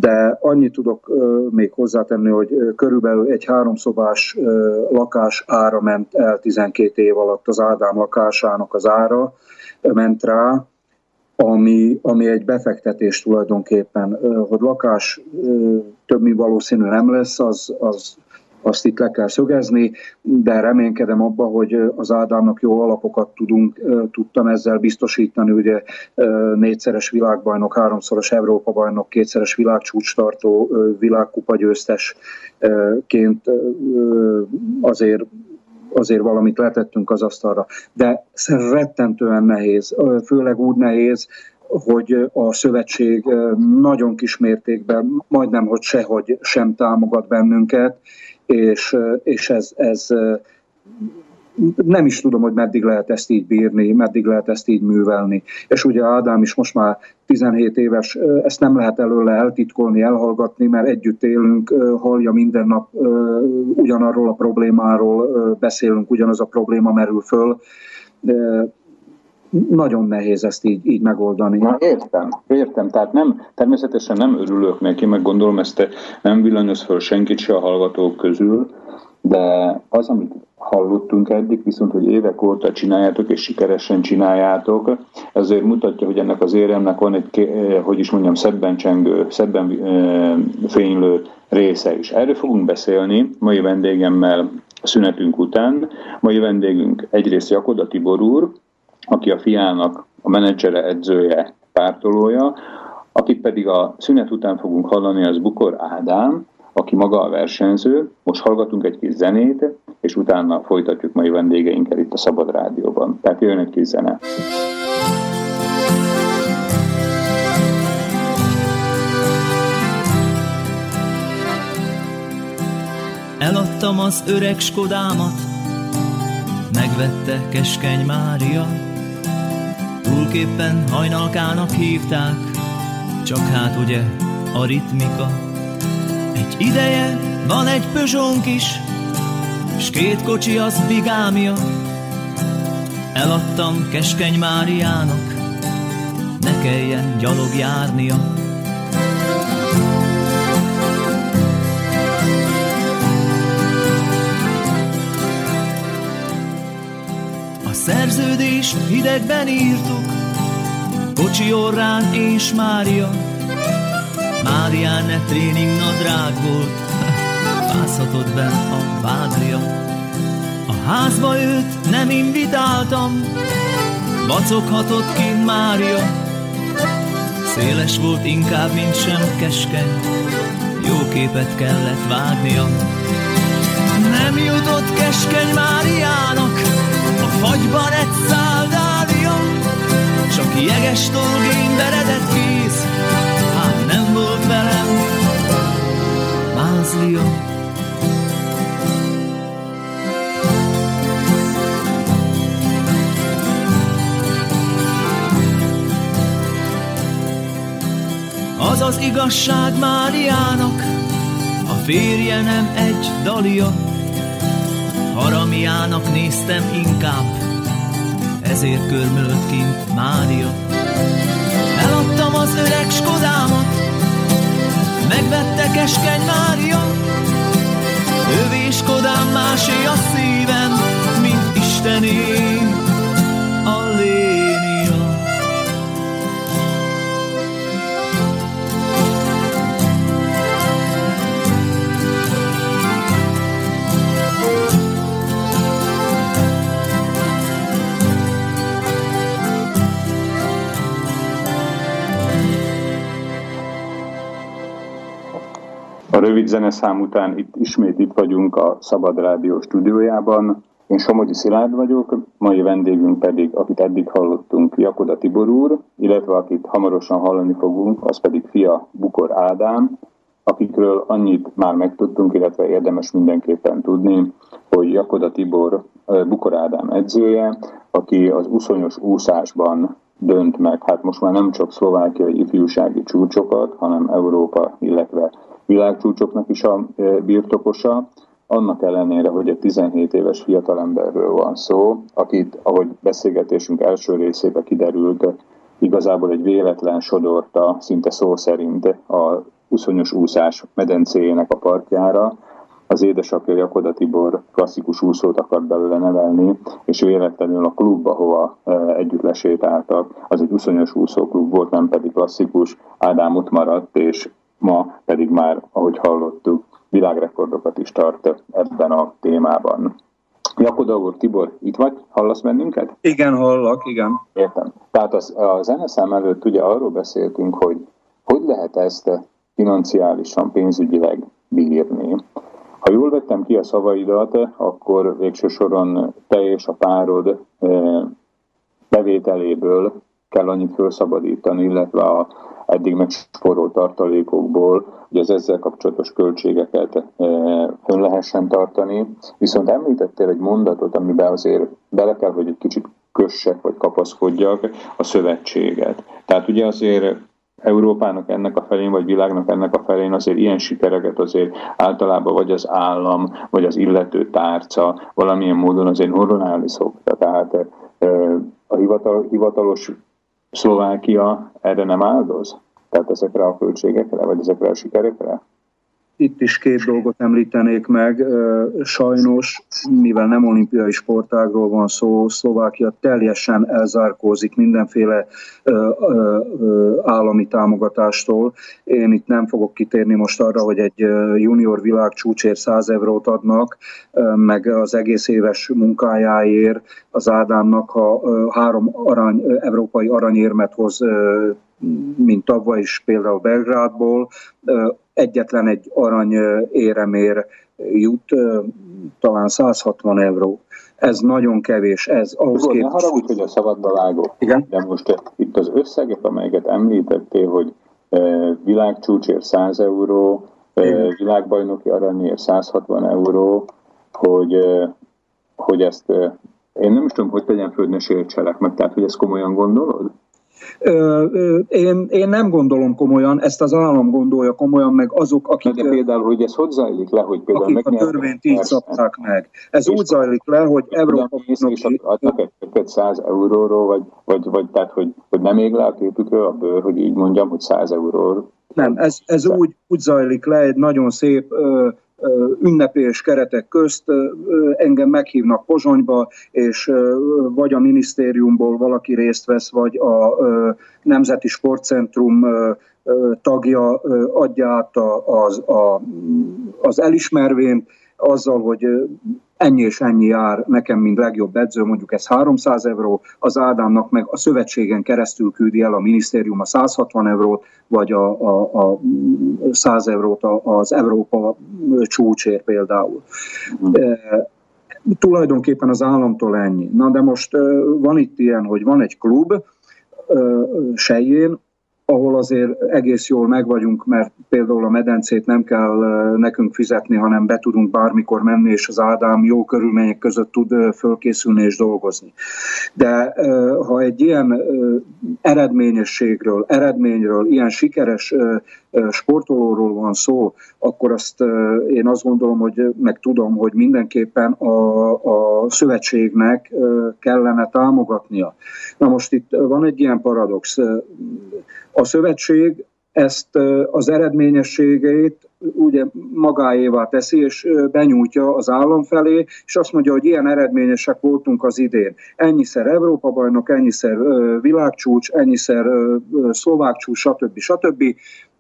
[SPEAKER 6] De annyit tudok még hozzátenni, hogy körülbelül egy háromszobás lakás ára ment el 12 év alatt az Ádám lakásának az ára ment rá, ami, ami egy befektetés tulajdonképpen, hogy lakás több mint valószínű nem lesz, az, az, azt itt le kell szögezni, de reménykedem abba, hogy az Ádámnak jó alapokat tudunk, tudtam ezzel biztosítani, ugye négyszeres világbajnok, háromszoros Európa-bajnok, kétszeres világcsúcstartó, ö, világkupa győztesként azért azért valamit letettünk az asztalra. De rettentően nehéz, főleg úgy nehéz, hogy a szövetség nagyon kis mértékben, majdnem, hogy sehogy sem támogat bennünket, és, és ez, ez nem is tudom, hogy meddig lehet ezt így bírni, meddig lehet ezt így művelni. És ugye Ádám is most már 17 éves, ezt nem lehet előle eltitkolni, elhallgatni, mert együtt élünk, hallja minden nap ugyanarról a problémáról, beszélünk, ugyanaz a probléma merül föl. Nagyon nehéz ezt így, így megoldani.
[SPEAKER 1] Na értem, értem, tehát nem, természetesen nem örülök neki, meg gondolom ezt nem villanyoz föl senkit se a hallgatók közül, de az, amit hallottunk eddig, viszont, hogy évek óta csináljátok, és sikeresen csináljátok, ez azért mutatja, hogy ennek az éremnek van egy, eh, hogy is mondjam, szebben csengő, szebben eh, fénylő része is. Erről fogunk beszélni mai vendégemmel szünetünk után. Mai vendégünk egyrészt Jakoda Tibor úr, aki a fiának a menedzsere, edzője, pártolója, akit pedig a szünet után fogunk hallani, az Bukor Ádám, aki maga a versenyző. Most hallgatunk egy kis zenét, és utána folytatjuk mai vendégeinkkel itt a Szabad Rádióban. Tehát jön egy kis zene.
[SPEAKER 7] Eladtam az öreg Skodámat, megvette keskeny Mária. Túlképpen hajnalkának hívták, csak hát ugye a ritmika. Egy ideje van egy Peugeot is, s két kocsi az bigámia. Eladtam keskeny Máriának, ne kelljen gyalog járnia. És hidegben írtuk, kocsi orrán és Mária. Márián ne tréning nadrág volt, mászhatott benn a vádlia. A házba őt nem invitáltam, vacoghatott kint Mária. Széles volt inkább, mint sem keskeny, jó képet kellett vágnia. Nem jutott keskeny Máriának, fagyban egy szál dália, csak jeges tolgén veredett kéz, hát nem volt velem mázlia. Az az igazság Máriának, a férje nem egy dalia. Haramiának néztem inkább, ezért körmölt kint Mária. Eladtam az öreg Skodámat, megvette keskeny Mária. Övé Skodám másé a szívem, mint Istené
[SPEAKER 1] A rövid zeneszám után itt ismét itt vagyunk a Szabad Rádió stúdiójában. Én Somogyi Szilárd vagyok, mai vendégünk pedig, akit eddig hallottunk, Jakoda Tibor úr, illetve akit hamarosan hallani fogunk, az pedig fia Bukor Ádám, akikről annyit már megtudtunk, illetve érdemes mindenképpen tudni, hogy Jakoda Tibor Bukor Ádám edzője, aki az uszonyos úszásban dönt meg, hát most már nem csak szlovákiai ifjúsági csúcsokat, hanem Európa, illetve világcsúcsoknak is a ö, birtokosa, annak ellenére, hogy egy 17 éves fiatalemberről van szó, akit, ahogy beszélgetésünk első részébe kiderült, igazából egy véletlen sodorta, szinte szó szerint a uszonyos úszás medencéjének a partjára. Az édesapja Jakoda Tibor klasszikus úszót akart belőle nevelni, és véletlenül a klubba, hova eh, együtt lesétáltak, az egy uszonyos úszóklub volt, nem pedig klasszikus. Ádám ott maradt, és ma pedig már, ahogy hallottuk, világrekordokat is tart ebben a témában. Jakoda úr, Tibor, itt vagy? Hallasz bennünket?
[SPEAKER 6] Igen, hallak, igen.
[SPEAKER 1] Értem. Tehát az, a zeneszám előtt ugye arról beszéltünk, hogy hogy lehet ezt financiálisan, pénzügyileg bírni. Ha jól vettem ki a szavaidat, akkor végső soron te és a párod eh, bevételéből kell annyit felszabadítani, illetve a eddig megsporolt tartalékokból, hogy az ezzel kapcsolatos költségeket eh, fönn lehessen tartani. Viszont említettél egy mondatot, amiben azért bele kell, hogy egy kicsit kössek vagy kapaszkodjak, a szövetséget. Tehát ugye azért Európának ennek a felén, vagy világnak ennek a felén azért ilyen sikereket azért általában vagy az állam, vagy az illető tárca valamilyen módon azért honorálni szokta. Tehát eh, a hivatal, hivatalos Szlovákia erre nem áldoz? Tehát ezekre a költségekre, vagy ezekre a sikerekre?
[SPEAKER 6] Itt is két dolgot említenék meg. Sajnos, mivel nem olimpiai sportágról van szó, Szlovákia teljesen elzárkózik mindenféle állami támogatástól. Én itt nem fogok kitérni most arra, hogy egy junior világ csúcsért 100 eurót adnak, meg az egész éves munkájáért az Ádámnak, ha három arany, európai aranyérmet hoz mint tavaly is például Belgrádból, egyetlen egy arany éremér jut, talán 160 euró. Ez nagyon kevés, ez ahhoz
[SPEAKER 1] Tudod, ne
[SPEAKER 6] képest.
[SPEAKER 1] haragudj, hogy a szabadba vágok.
[SPEAKER 6] Igen.
[SPEAKER 1] De most itt az összegek, amelyeket említettél, hogy világcsúcsért 100 euró,
[SPEAKER 6] Igen.
[SPEAKER 1] világbajnoki aranyért 160 euró, hogy, hogy ezt én nem is tudom, hogy tegyen föl, ne sértselek meg, tehát hogy ezt komolyan gondolod?
[SPEAKER 6] Én, én nem gondolom komolyan, ezt az állam gondolja komolyan, meg azok, akik,
[SPEAKER 1] de például, hogy ez hogy zajlik le, hogy például
[SPEAKER 6] akik a törvényt így szabták meg. Ez úgy zajlik le, hogy Európa
[SPEAKER 1] és, adnak egy köpet 100 euróról, vagy, vagy, vagy tehát, hogy, hogy nem ég le a képükről a bőr, hogy így mondjam, hogy 100 euróról.
[SPEAKER 6] Nem, ez, ez úgy, úgy zajlik le, egy nagyon szép ö, ünnepés keretek közt engem meghívnak Pozsonyba, és vagy a minisztériumból valaki részt vesz, vagy a Nemzeti Sportcentrum tagja adja át az, az elismervényt, azzal, hogy ennyi és ennyi jár nekem, mint legjobb edző, mondjuk ez 300 euró, az Ádámnak meg a szövetségen keresztül küldi el a minisztérium a 160 eurót, vagy a, a, a 100 eurót az Európa csúcsért például. E, tulajdonképpen az államtól ennyi. Na de most ö, van itt ilyen, hogy van egy klub, ö, Sejjén, ahol azért egész jól megvagyunk, mert például a medencét nem kell nekünk fizetni, hanem be tudunk bármikor menni, és az Ádám jó körülmények között tud fölkészülni és dolgozni. De ha egy ilyen eredményességről, eredményről, ilyen sikeres sportolóról van szó, akkor azt én azt gondolom, hogy meg tudom, hogy mindenképpen a, a szövetségnek kellene támogatnia. Na most itt van egy ilyen paradox. A szövetség ezt az eredményességeit ugye magáévá teszi, és benyújtja az állam felé, és azt mondja, hogy ilyen eredményesek voltunk az idén. Ennyiszer Európa-bajnok, ennyiszer világcsúcs, ennyiszer szlovák csúcs, stb. stb.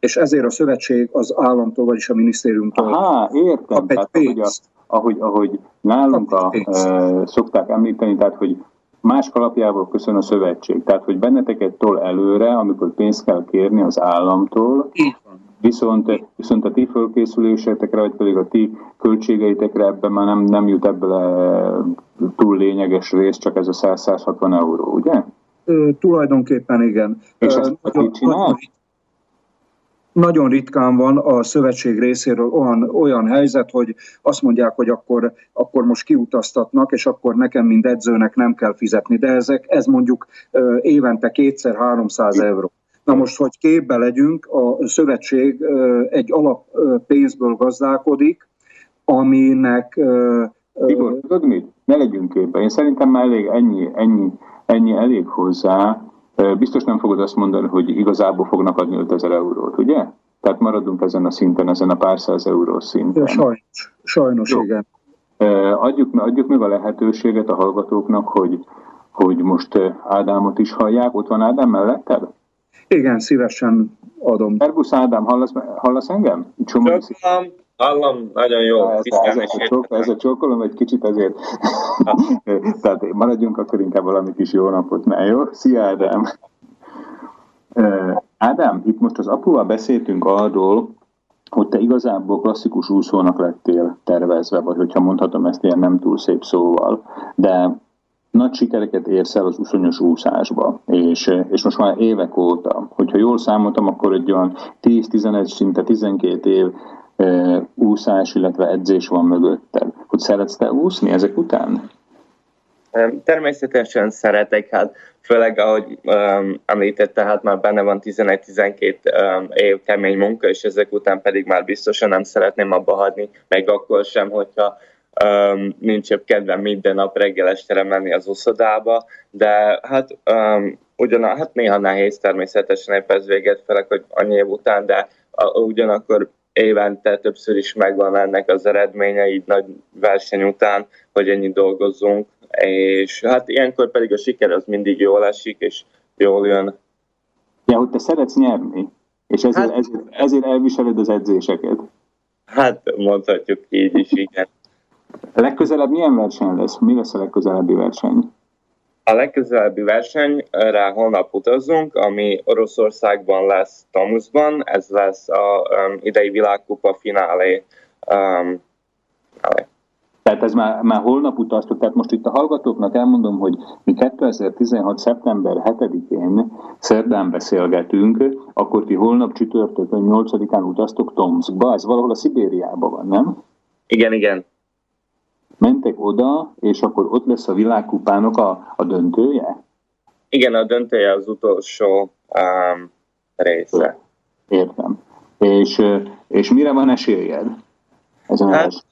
[SPEAKER 6] És ezért a szövetség az államtól, vagyis a minisztériumtól
[SPEAKER 1] Aha, értem. Tehát, ahogy, a, ahogy, ahogy nálunk a, e, szokták említeni, tehát hogy más kalapjából köszön a szövetség. Tehát, hogy benneteket tol előre, amikor pénzt kell kérni az államtól. Viszont, viszont a ti fölkészülésetekre, vagy pedig a ti költségeitekre ebben már nem, nem jut ebből túl lényeges rész, csak ez a 100-160 euró, ugye?
[SPEAKER 6] Ö, tulajdonképpen igen.
[SPEAKER 1] És
[SPEAKER 6] Ö,
[SPEAKER 1] ezt ki
[SPEAKER 6] nagyon,
[SPEAKER 1] csinál?
[SPEAKER 6] Nagyon, ritkán van a szövetség részéről olyan, olyan helyzet, hogy azt mondják, hogy akkor, akkor most kiutaztatnak, és akkor nekem, mint edzőnek nem kell fizetni. De ezek, ez mondjuk évente kétszer-háromszáz euró. Na most, hogy képbe legyünk, a szövetség egy alap pénzből gazdálkodik, aminek
[SPEAKER 1] Tibor, tudod mit? Ne legyünk képbe. Én szerintem már elég ennyi, ennyi, ennyi elég hozzá. Biztos nem fogod azt mondani, hogy igazából fognak adni 5000 eurót, ugye? Tehát maradunk ezen a szinten, ezen a pár száz eurós szinten.
[SPEAKER 6] sajnos, sajnos
[SPEAKER 1] Jó.
[SPEAKER 6] igen.
[SPEAKER 1] Adjuk, adjuk meg a lehetőséget a hallgatóknak, hogy, hogy most Ádámot is hallják. Ott van Ádám melletted?
[SPEAKER 6] Igen, szívesen adom.
[SPEAKER 1] Szerbusz Ádám, hallasz, hallasz engem? Csomó
[SPEAKER 8] hallom, nagyon jó.
[SPEAKER 1] Ez, ez, ez, a csók, ez a csókolom egy kicsit azért. Tehát maradjunk akkor inkább valami kis jó napot, mert jó? Szia Ádám! Ádám, itt most az apuval beszéltünk arról, hogy te igazából klasszikus úszónak lettél tervezve, vagy hogyha mondhatom ezt ilyen nem túl szép szóval, de nagy sikereket érsz el az uszonyos úszásba, és, és most már évek óta, hogyha jól számoltam, akkor egy olyan 10-11, szinte 12 év úszás, illetve edzés van mögötted. Hogy szeretsz te úszni ezek után?
[SPEAKER 8] Természetesen szeretek, hát főleg ahogy um, említette, hát már benne van 11-12 um, év kemény munka, és ezek után pedig már biztosan nem szeretném abba hagyni, meg akkor sem, hogyha um, nincs jobb kedvem minden nap reggel estere menni az uszodába, de hát um, ugyan, hát néha nehéz természetesen épp ez véget felek, hogy annyi év után, de a, ugyanakkor évente többször is megvan ennek az eredménye, így nagy verseny után, hogy ennyi dolgozzunk, és hát ilyenkor pedig a siker az mindig jól esik, és jól jön.
[SPEAKER 1] Ja, hogy te szeretsz nyerni, és ezért,
[SPEAKER 8] Hát-
[SPEAKER 1] ezért, ezért elviseled az edzéseket.
[SPEAKER 8] Hát mondhatjuk így is, igen.
[SPEAKER 1] Legközelebb milyen verseny lesz? Mi lesz a legközelebbi verseny?
[SPEAKER 8] A legközelebbi versenyre holnap utazunk, ami Oroszországban lesz Tomuszban, ez lesz a um, idei világkupa finálé. Um, finálé.
[SPEAKER 1] Tehát ez már, már holnap utaztok, tehát most itt a hallgatóknak elmondom, hogy mi 2016. szeptember 7-én szerdán beszélgetünk, akkor ti holnap csütörtökön 8-án utaztok Tomskba, ez valahol a Szibériában van, nem?
[SPEAKER 8] Igen, igen.
[SPEAKER 1] Mentek oda, és akkor ott lesz a világkupának a, a döntője?
[SPEAKER 8] Igen, a döntője az utolsó um, része.
[SPEAKER 1] Értem. És, és mire van esélyed? Ezen a
[SPEAKER 8] Hát-?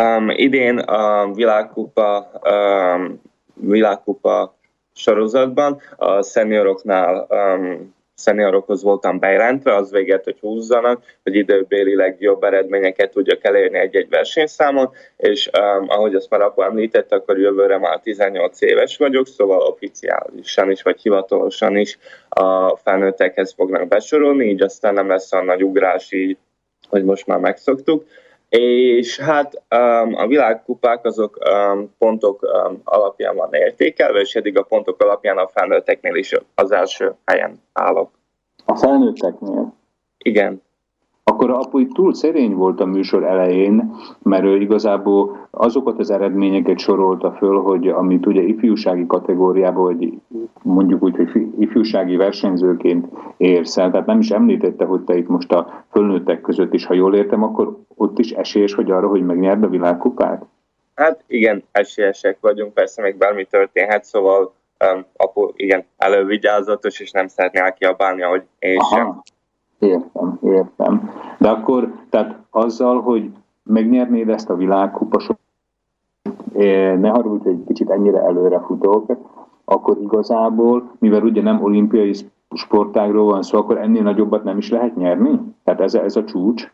[SPEAKER 8] Um, idén a világkupa, um, világkupa sorozatban a szenioroknál um, szeniorokhoz voltam bejelentve, az véget, hogy húzzanak, hogy időbélileg jobb eredményeket tudjak elérni egy-egy versenyszámon, és um, ahogy azt már apa említette, akkor jövőre már 18 éves vagyok, szóval oficiálisan is, vagy hivatalosan is a felnőttekhez fognak besorolni, így aztán nem lesz a nagy ugrás így, hogy most már megszoktuk. És hát um, a világkupák azok um, pontok um, alapján van értékelve, és eddig a pontok alapján a felnőtteknél is az első helyen állok.
[SPEAKER 1] A felnőtteknél.
[SPEAKER 8] Igen.
[SPEAKER 1] Akkor apu túl szerény volt a műsor elején, mert ő igazából azokat az eredményeket sorolta föl, hogy amit ugye ifjúsági kategóriában, vagy mondjuk úgy, hogy ifjúsági versenyzőként érsz el, tehát nem is említette, hogy te itt most a fölnőttek között is, ha jól értem, akkor ott is esélyes vagy arra, hogy megnyerd a világkupát?
[SPEAKER 8] Hát igen, esélyesek vagyunk, persze még bármi történhet, szóval um, apu igen, elővigyázatos, és nem szeretné elkiabálni, ahogy én sem.
[SPEAKER 1] Értem, értem. De akkor, tehát azzal, hogy megnyernéd ezt a világkupasot, ne haragudj, hogy egy kicsit ennyire előre futok, akkor igazából, mivel ugye nem olimpiai sportágról van szó, akkor ennél nagyobbat nem is lehet nyerni? Tehát ez, a- ez a csúcs?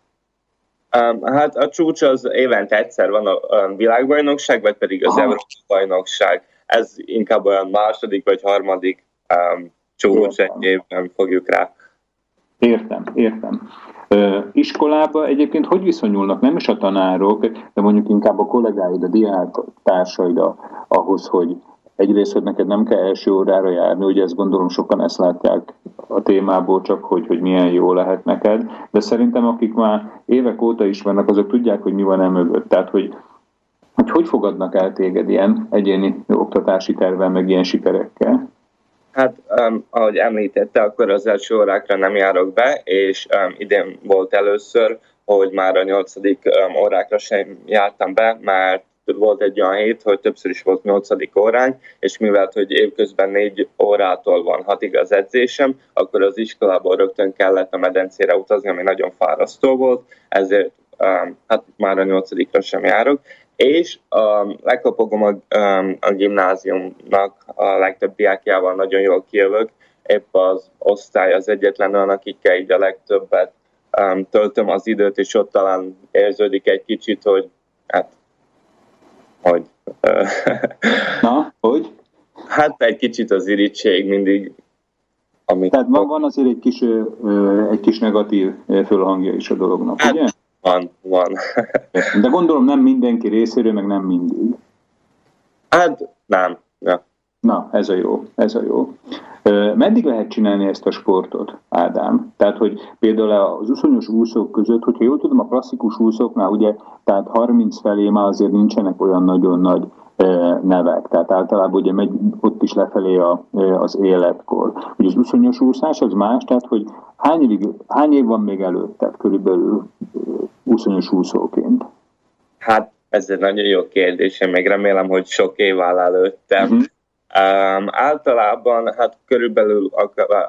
[SPEAKER 8] Hát a csúcs az évente egyszer van a világbajnokság, vagy pedig az
[SPEAKER 1] Aha.
[SPEAKER 8] Európai Bajnokság. Ez inkább olyan második vagy harmadik um, csúcs egy évben fogjuk rá.
[SPEAKER 1] Értem, értem. Iskolába egyébként hogy viszonyulnak nem is a tanárok, de mondjuk inkább a kollégáid, a diák társaid a- ahhoz, hogy egyrészt, hogy neked nem kell első órára járni, ugye ezt gondolom sokan ezt látják a témából csak, hogy, hogy milyen jó lehet neked, de szerintem akik már évek óta ismernek, azok tudják, hogy mi van e mögött. Tehát, hogy hogy, hogy fogadnak el téged ilyen egyéni oktatási tervel, meg ilyen sikerekkel?
[SPEAKER 8] Hát, um, ahogy említette, akkor az első órákra nem járok be, és um, idén volt először, hogy már a nyolcadik um, órákra sem jártam be, mert volt egy olyan hét, hogy többször is volt nyolcadik óránk, és mivel, hogy évközben négy órától van hatig az edzésem, akkor az iskolából rögtön kellett a medencére utazni, ami nagyon fárasztó volt, ezért um, hát már a nyolcadikra sem járok, és um, lekapogom a, um, a gimnáziumnak a legtöbb diákjával nagyon jól kijövök, épp az osztály az egyetlen olyan, akikkel így a legtöbbet um, töltöm az időt, és ott talán érződik egy kicsit, hogy hát, hogy
[SPEAKER 1] Na, hogy?
[SPEAKER 8] hát egy kicsit az irítség mindig, amit
[SPEAKER 1] Tehát van, van azért egy kis, egy kis negatív fölhangja is a dolognak,
[SPEAKER 8] Hát-
[SPEAKER 1] ugye?
[SPEAKER 8] Van, van.
[SPEAKER 1] De gondolom nem mindenki részéről, meg nem mindig.
[SPEAKER 8] hát nem, ja.
[SPEAKER 1] Na, ez a jó, ez a jó. Meddig lehet csinálni ezt a sportot, Ádám? Tehát, hogy például az uszonyos úszók között, hogyha jól tudom, a klasszikus úszóknál ugye, tehát 30 felé már azért nincsenek olyan nagyon nagy nevek, tehát általában ugye megy ott is lefelé a, az életkor. Ugye az uszonyos úszás az más, tehát hogy hány, évig, hány év van még előtted körülbelül uszonyos úszóként?
[SPEAKER 8] Hát ez egy nagyon jó kérdés, én még remélem, hogy sok év áll előttem.
[SPEAKER 1] Mhm.
[SPEAKER 8] Um, általában hát körülbelül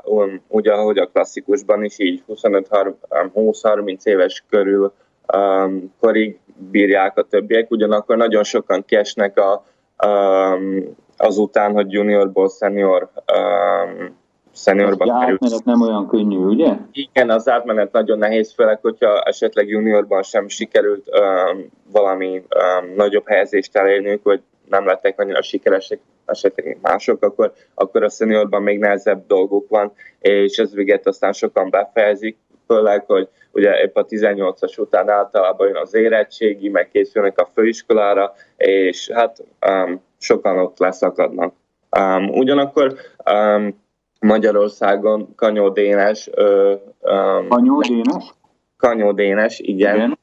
[SPEAKER 8] um, ugye ahogy a klasszikusban is így 25-20-30 éves körül um, korig bírják a többiek, ugyanakkor nagyon sokan kiesnek a, um, azután, hogy juniorból senior um, seniorba
[SPEAKER 1] Az
[SPEAKER 8] kerül.
[SPEAKER 1] átmenet nem olyan könnyű, ugye?
[SPEAKER 8] Igen, az átmenet nagyon nehéz, főleg, hogyha esetleg juniorban sem sikerült um, valami um, nagyobb helyezést elérniük, vagy nem lettek annyira sikeresek, esetleg mások, akkor, akkor a seniorban még nehezebb dolguk van, és ez véget aztán sokan befejezik, főleg, hogy ugye épp a 18-as után általában jön az érettségi, meg készülnek a főiskolára, és hát um, sokan ott leszakadnak. Um, ugyanakkor um, Magyarországon Kanyó Dénes, ö, um,
[SPEAKER 1] Anyó Dénes?
[SPEAKER 8] Kanyó Dénes, igen, igen,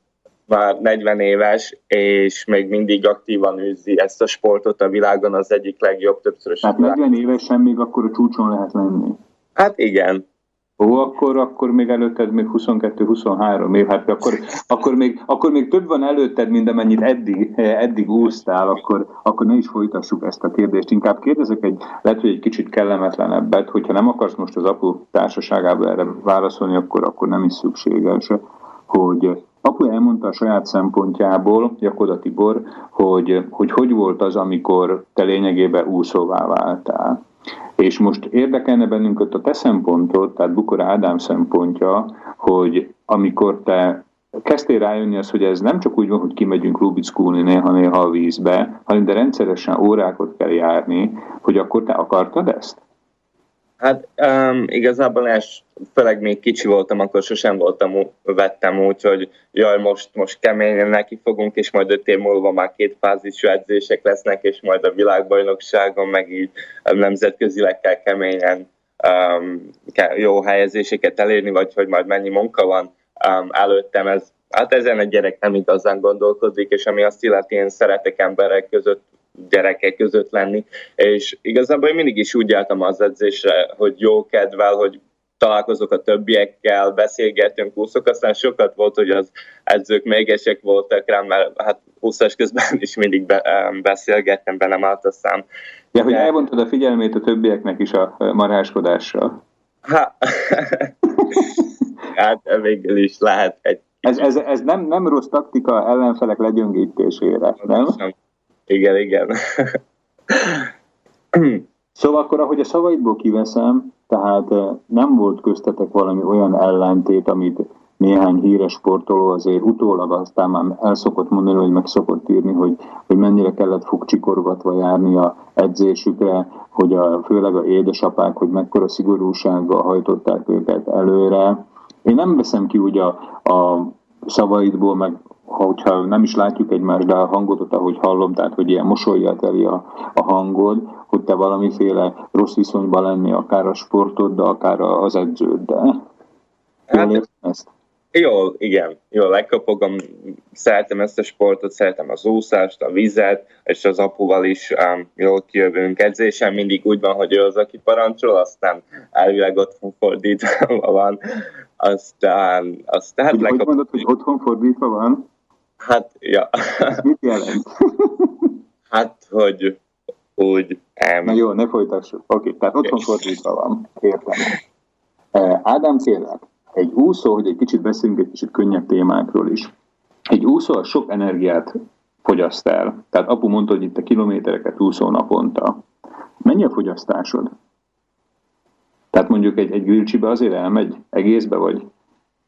[SPEAKER 8] már 40 éves, és még mindig aktívan űzi ezt a sportot a világon, az egyik legjobb többszörös.
[SPEAKER 1] Tehát
[SPEAKER 8] világ.
[SPEAKER 1] 40 évesen még akkor a csúcson lehet lenni.
[SPEAKER 8] Hát igen,
[SPEAKER 1] Ó, akkor, akkor még előtted még 22-23 év, hát akkor, akkor, még, akkor még több van előtted, mint amennyit eddig, eddig úsztál, akkor, akkor ne is folytassuk ezt a kérdést. Inkább kérdezek egy, lehet, hogy egy kicsit kellemetlenebbet, hogyha nem akarsz most az apu társaságában erre válaszolni, akkor, akkor nem is szükséges, hogy apu elmondta a saját szempontjából, Jakoda Tibor, hogy, hogy hogy volt az, amikor te lényegében úszóvá váltál. És most érdekelne bennünket a te szempontod, tehát Bukor Ádám szempontja, hogy amikor te kezdtél rájönni az, hogy ez nem csak úgy van, hogy kimegyünk lubickulni néha-néha a vízbe, hanem de rendszeresen órákat kell járni, hogy akkor te akartad ezt?
[SPEAKER 8] Hát um, igazából és főleg még kicsi voltam, akkor sosem voltam, vettem úgy, hogy jaj, most, most keményen neki fogunk, és majd öt év múlva már két fázisú edzések lesznek, és majd a világbajnokságon meg így nemzetközileg kell keményen um, kell jó helyezéseket elérni, vagy hogy majd mennyi munka van um, előttem. Ez, hát ezen egy gyerek nem igazán gondolkodik, és ami azt illeti, én szeretek emberek között gyerekek között lenni, és igazából én mindig is úgy álltam az edzésre, hogy jó kedvel, hogy találkozok a többiekkel, beszélgetünk, úszok, aztán sokat volt, hogy az edzők mégesek voltak rám, mert hát úszás közben is mindig be, em, beszélgettem, be nem állt a szám.
[SPEAKER 1] Ja, hogy elvontad a figyelmét a többieknek is a maráskodással.
[SPEAKER 8] Ha, hát végül is lehet egy
[SPEAKER 1] Ez, ez, ez nem, nem rossz taktika ellenfelek legyöngítésére, nem?
[SPEAKER 8] Igen, igen.
[SPEAKER 1] Szóval akkor, ahogy a szavaidból kiveszem, tehát eh, nem volt köztetek valami olyan ellentét, amit néhány híres sportoló azért utólag aztán már el szokott mondani, vagy meg szokott írni, hogy, hogy mennyire kellett fogcsikorgatva járni a edzésükre, hogy a, főleg a édesapák, hogy mekkora szigorúsággal hajtották őket előre. Én nem veszem ki úgy a, a szavaidból, meg ha, hogyha nem is látjuk egymást, de a hangodat, ahogy hallom, tehát hogy ilyen mosolyjal teli a, a hangod, hogy te valamiféle rossz viszonyban lenni akár a sportoddal, akár az edződdel. Jól
[SPEAKER 8] Hát,
[SPEAKER 1] értem ezt?
[SPEAKER 8] Jól, igen, jól lekapogom, szeretem ezt a sportot, szeretem az úszást, a vizet, és az apuval is um, jól kijövünk edzésen, mindig úgy van, hogy ő az, aki parancsol, aztán elvileg otthon fordítva van, aztán, aztán hát
[SPEAKER 1] Hogy, hogy
[SPEAKER 8] lekapogom,
[SPEAKER 1] mondod, hogy otthon fordítva van?
[SPEAKER 8] Hát, ja,
[SPEAKER 1] Ez mit jelent?
[SPEAKER 8] hát, hogy úgy,
[SPEAKER 1] Na
[SPEAKER 8] um,
[SPEAKER 1] jó, ne folytassuk. Oké, tehát otthon fordítva van. Értem. Ádám, kérlek, egy úszó, hogy egy kicsit beszéljünk egy kicsit könnyebb témákról is. Egy úszó az sok energiát fogyaszt el. Tehát apu mondta, hogy itt a kilométereket úszó naponta. Mennyi a fogyasztásod? Tehát mondjuk egy, egy grillcsibe azért elmegy egészbe, vagy?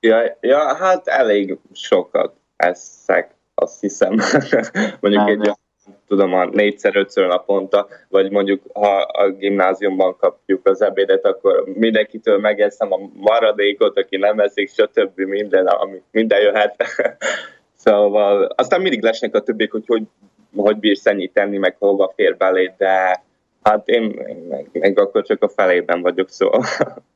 [SPEAKER 8] ja, ja, hát elég sokat eszek, azt hiszem, mondjuk
[SPEAKER 1] Nem,
[SPEAKER 8] egy tudom, a négyszer-ötször naponta, vagy mondjuk ha a gimnáziumban kapjuk az ebédet, akkor mindenkitől megeszem a maradékot, aki nem eszik, stb. minden, ami, minden jöhet. szóval aztán mindig lesnek a többiek, hogy hogy, hogy bírsz ennyit tenni, meg hova fér belé, de hát én meg, meg akkor csak a felében vagyok, szóval.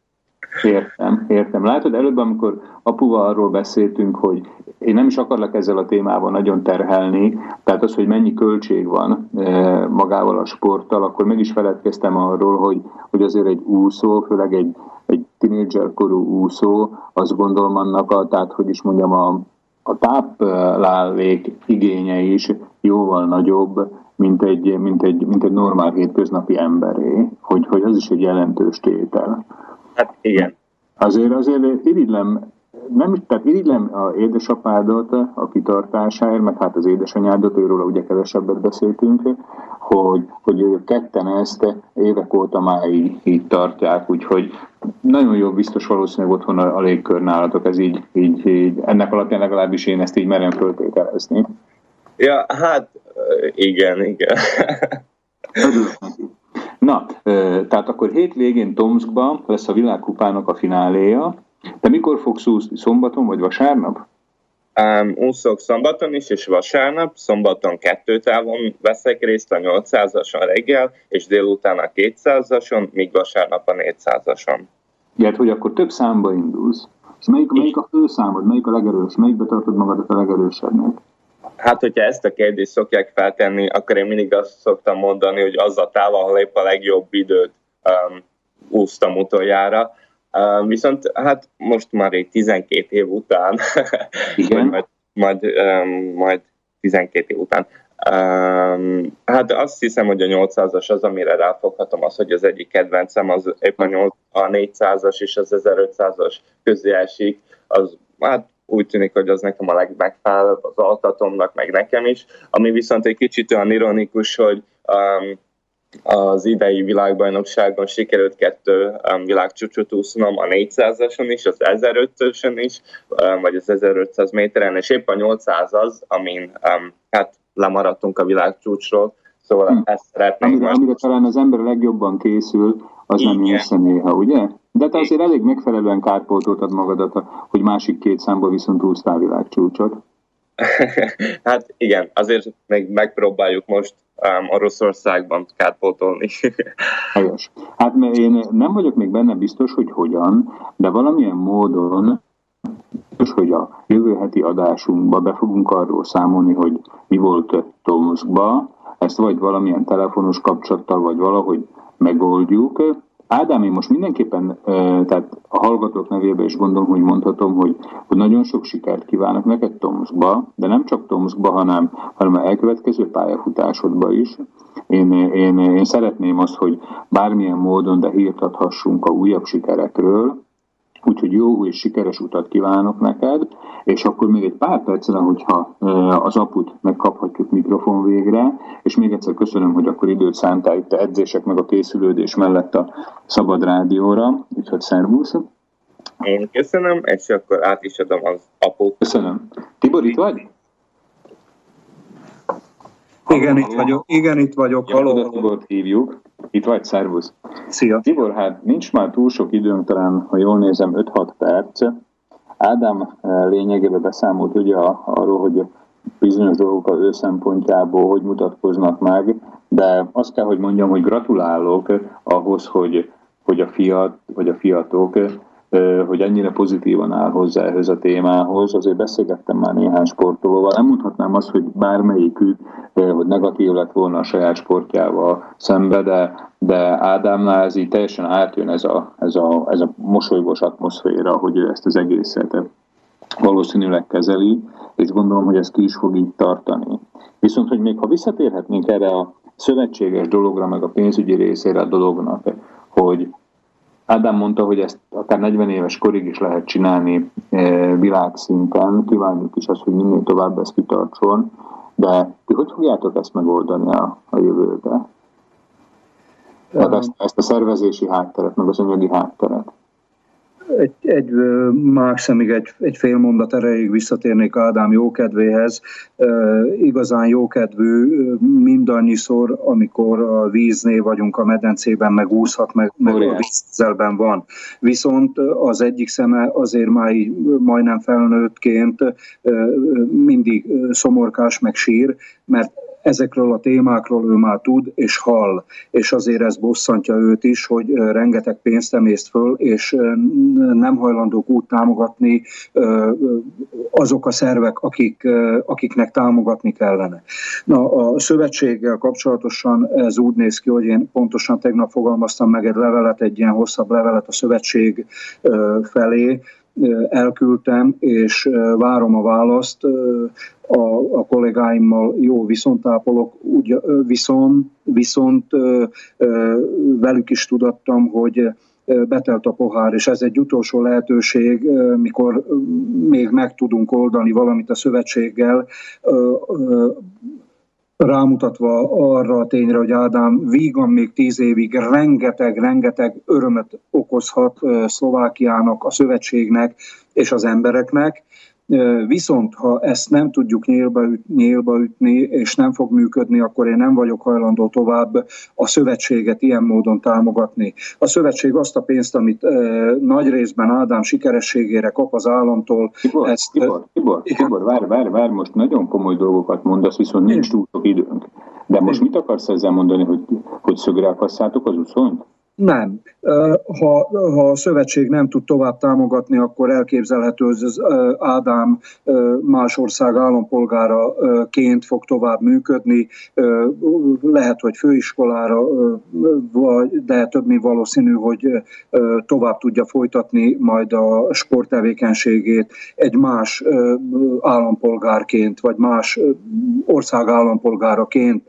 [SPEAKER 1] Értem, értem. Látod, előbb, amikor apuval arról beszéltünk, hogy én nem is akarlak ezzel a témával nagyon terhelni, tehát az, hogy mennyi költség van eh, magával a sporttal, akkor meg is feledkeztem arról, hogy, hogy azért egy úszó, főleg egy, egy tínédzserkorú úszó, azt gondolom annak a, tehát hogy is mondjam, a, a táplálék igénye is jóval nagyobb, mint egy, mint egy, mint egy normál hétköznapi emberé, hogy, hogy az is egy jelentős tétel.
[SPEAKER 8] Hát igen.
[SPEAKER 1] Azért azért irigylem, nem, tehát irigylem a édesapádat a kitartásáért, meg hát az édesanyádat, őről ugye kevesebbet beszéltünk, hogy, hogy ők ketten ezt évek óta már így, így tartják, úgyhogy nagyon jó biztos valószínűleg otthon a, a légkör nálatok, ez így, így, így, ennek alapján legalábbis én ezt így merem föltételezni.
[SPEAKER 8] Ja, hát igen, igen.
[SPEAKER 1] Örülök neki. Na, tehát akkor hétvégén Tomskban lesz a világkupának a fináléja. Te mikor fogsz úszni? Szombaton vagy vasárnap?
[SPEAKER 8] Um, úszok szombaton is, és vasárnap. Szombaton kettő távon veszek részt a 800-ason reggel, és délután a 200-ason, míg vasárnap a 400-ason.
[SPEAKER 1] Ilyet, hogy akkor több számba indulsz. És melyik, melyik a fő számod, melyik a legerős, melyikbe tartod magadat a legerősebbnek?
[SPEAKER 8] Hát, hogyha ezt a kérdést szokják feltenni, akkor én mindig azt szoktam mondani, hogy az a táv, ahol épp a legjobb időt um, úsztam utoljára. Um, viszont hát most már egy 12 év után,
[SPEAKER 1] Igen.
[SPEAKER 8] majd, majd, um, majd 12 év után, Um, hát azt hiszem, hogy a 800-as az, amire ráfoghatom, az, hogy az egyik kedvencem az épp a, 8, a 400-as és az 1500-as közé esik. Az, hát úgy tűnik, hogy az nekem a legmegfelelőbb az altatomnak, meg nekem is. Ami viszont egy kicsit olyan ironikus, hogy um, az idei világbajnokságon sikerült kettő um, világcsúcsot úsznom, a 400-ason is, az 1500-ösen is, um, vagy az 1500 méteren, és épp a 800 az, amin um, hát lemaradtunk a világcsúcsról, szóval
[SPEAKER 1] Hm.
[SPEAKER 8] ezt szeretnénk
[SPEAKER 1] Amire, amire talán az ember legjobban készül, az nem
[SPEAKER 8] Igen.
[SPEAKER 1] észre néha, ugye? De te azért elég megfelelően kárpótoltad magadat, hogy másik két számból viszont úsztál világcsúcsot.
[SPEAKER 8] hát igen, azért még megpróbáljuk most um, Oroszországban kárpótolni.
[SPEAKER 1] Helyes. Hát mert én nem vagyok még benne biztos, hogy hogyan, de valamilyen módon biztos, hogy a jövő heti adásunkba be fogunk arról számolni, hogy mi volt Tomskba, ezt vagy valamilyen telefonos kapcsolattal, vagy valahogy megoldjuk. Ádám, én most mindenképpen, tehát a hallgatók nevében is gondolom, hogy mondhatom, hogy, hogy nagyon sok sikert kívánok neked Tomskba, de nem csak Tomskba, hanem, hanem a elkövetkező pályafutásodba is. Én, én, én szeretném azt, hogy bármilyen módon, de hírt adhassunk a újabb sikerekről, Úgyhogy jó és sikeres utat kívánok neked, és akkor még egy pár percre, hogyha az aput megkaphatjuk mikrofon végre, és még egyszer köszönöm, hogy akkor időt szántál itt a edzések meg a készülődés mellett a Szabad Rádióra, úgyhogy szervusz.
[SPEAKER 8] Én köszönöm, és akkor át is adom az apót.
[SPEAKER 1] Köszönöm. Tibor, itt vagy?
[SPEAKER 6] Igen, itt vagyok. Igen, itt vagyok. Haló.
[SPEAKER 1] Tibort hívjuk. Itt vagy, szervusz.
[SPEAKER 6] Szia.
[SPEAKER 1] Tibor, hát nincs már túl sok időnk, talán, ha jól nézem, 5-6 perc. Ádám eh, lényegében beszámolt ugye a- arról, hogy bizonyos dolgok az ő szempontjából hogy mutatkoznak meg, de azt kell, hogy mondjam, hogy gratulálok ahhoz, hogy, hogy a fiat, vagy a fiatok, hogy ennyire pozitívan áll hozzá ehhez a témához. Azért beszélgettem már néhány sportolóval. Nem mondhatnám azt, hogy bármelyikük, hogy negatív lett volna a saját sportjával szembe, de, de Ádámnál ez így teljesen átjön ez a, ez a, ez a mosolygós atmoszféra, hogy ő ezt az egészet valószínűleg kezeli, és gondolom, hogy ez ki is fog így tartani. Viszont, hogy még ha visszatérhetnénk erre a szövetséges dologra, meg a pénzügyi részére a dolognak, hogy Ádám mondta, hogy ezt akár 40 éves korig is lehet csinálni eh, világszinten, kívánjuk is azt, hogy minél tovább ez kitartson, de ti hogy fogjátok ezt megoldani a, a jövőbe? Tehát ezt, ezt a szervezési hátteret, meg az anyagi hátteret.
[SPEAKER 6] Egy, egy ö, maximig egy, egy fél mondat erejéig visszatérnék Ádám jókedvéhez. Ö, igazán jókedvű mindannyiszor, amikor a víznél vagyunk a medencében, meg úszhat, meg, meg a vízzelben van. Viszont az egyik szeme azért már így majdnem felnőttként mindig szomorkás, meg sír, mert ezekről a témákról ő már tud és hall, és azért ez bosszantja őt is, hogy rengeteg pénzt emészt föl, és nem hajlandók úgy támogatni azok a szervek, akik, akiknek támogatni kellene. Na, a szövetséggel kapcsolatosan ez úgy néz ki, hogy én pontosan tegnap fogalmaztam meg egy levelet, egy ilyen hosszabb levelet a szövetség felé, elküldtem, és várom a választ. A, a kollégáimmal jó viszontápolok, úgy, ö, viszont, viszont velük is tudattam, hogy betelt a pohár, és ez egy utolsó lehetőség, mikor még meg tudunk oldani valamit a szövetséggel, rámutatva arra a tényre, hogy Ádám vígan még tíz évig rengeteg, rengeteg örömet okozhat Szlovákiának, a szövetségnek és az embereknek. Viszont, ha ezt nem tudjuk nyílba, üt, nyílba ütni, és nem fog működni, akkor én nem vagyok hajlandó tovább a szövetséget ilyen módon támogatni. A szövetség azt a pénzt, amit ö, nagy részben Ádám sikerességére kap az államtól,
[SPEAKER 1] Tibor,
[SPEAKER 6] ezt,
[SPEAKER 1] Tibor, Tibor,
[SPEAKER 6] igen.
[SPEAKER 1] Tibor, várj, várj, várj, most nagyon komoly dolgokat mondasz, viszont nincs túl sok időnk. De most mit akarsz ezzel mondani, hogy, hogy szögre akasszátok az uszonyt?
[SPEAKER 6] Nem. Ha, ha a szövetség nem tud tovább támogatni, akkor elképzelhető, hogy az Ádám más ország állampolgáraként fog tovább működni. Lehet, hogy főiskolára, de több mint valószínű, hogy tovább tudja folytatni majd a sporttevékenységét egy más állampolgárként, vagy más ország állampolgáraként.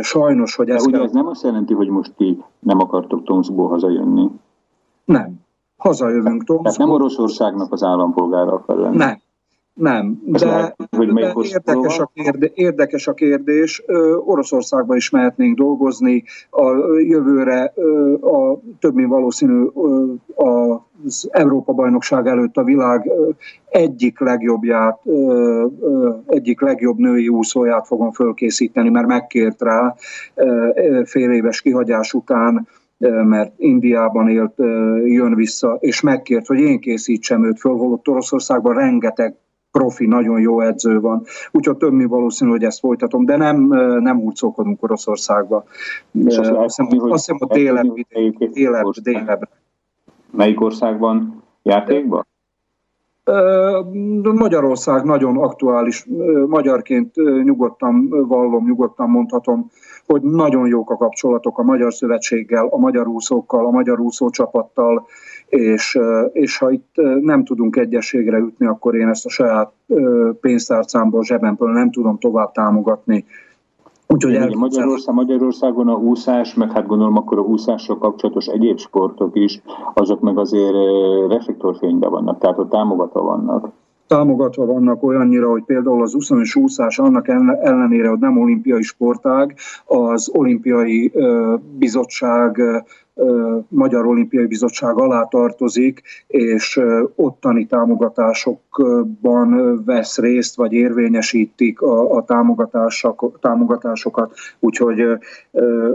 [SPEAKER 6] Sajnos, hogy
[SPEAKER 1] De
[SPEAKER 6] ez
[SPEAKER 1] ugye
[SPEAKER 6] kell...
[SPEAKER 1] ez nem azt jelenti, hogy most ti nem akartok Tomskból hazajönni.
[SPEAKER 6] Nem. Hazajövünk, Tom.
[SPEAKER 1] Tehát nem Oroszországnak az állampolgára akar lenni.
[SPEAKER 6] Nem. Nem, de,
[SPEAKER 1] lehet, hogy
[SPEAKER 6] de érdekes, a kérdés, érdekes a kérdés. Oroszországba is mehetnénk dolgozni. A jövőre a több mint valószínű az Európa-bajnokság előtt a világ egyik legjobbját, egyik legjobb női úszóját fogom fölkészíteni, mert megkért rá fél éves kihagyás után mert Indiában élt, jön vissza, és megkért, hogy én készítsem őt föl, holott Oroszországban rengeteg profi, nagyon jó edző van. Úgyhogy több mint valószínű, hogy ezt folytatom, de nem, nem hurcolkodunk Oroszországba.
[SPEAKER 1] És azt
[SPEAKER 6] hiszem,
[SPEAKER 1] tudni, hogy-
[SPEAKER 6] azt hiszem, a délebb, délebb, délebb.
[SPEAKER 1] Melyik országban játékban?
[SPEAKER 6] Magyarország nagyon aktuális, magyarként nyugodtan vallom, nyugodtan mondhatom, hogy nagyon jók a kapcsolatok a Magyar Szövetséggel, a magyar úszókkal, a magyar úszócsapattal, és, és ha itt nem tudunk egyességre jutni, akkor én ezt a saját pénztárcámból, zsebemből nem tudom tovább támogatni. Úgyhogy elképzelhető.
[SPEAKER 1] Magyarország, Magyarországon a úszás, meg hát gondolom akkor a úszással kapcsolatos egyéb sportok is, azok meg azért reflektorfényben vannak, tehát ott támogatva vannak.
[SPEAKER 6] támogatva vannak olyannyira, hogy például az 20 úszás annak ellen- ellenére, hogy nem olimpiai sportág, az olimpiai bizottság, Magyar Olimpiai Bizottság alá tartozik, és ottani támogatásokban vesz részt, vagy érvényesítik a, a támogatások, támogatásokat, úgyhogy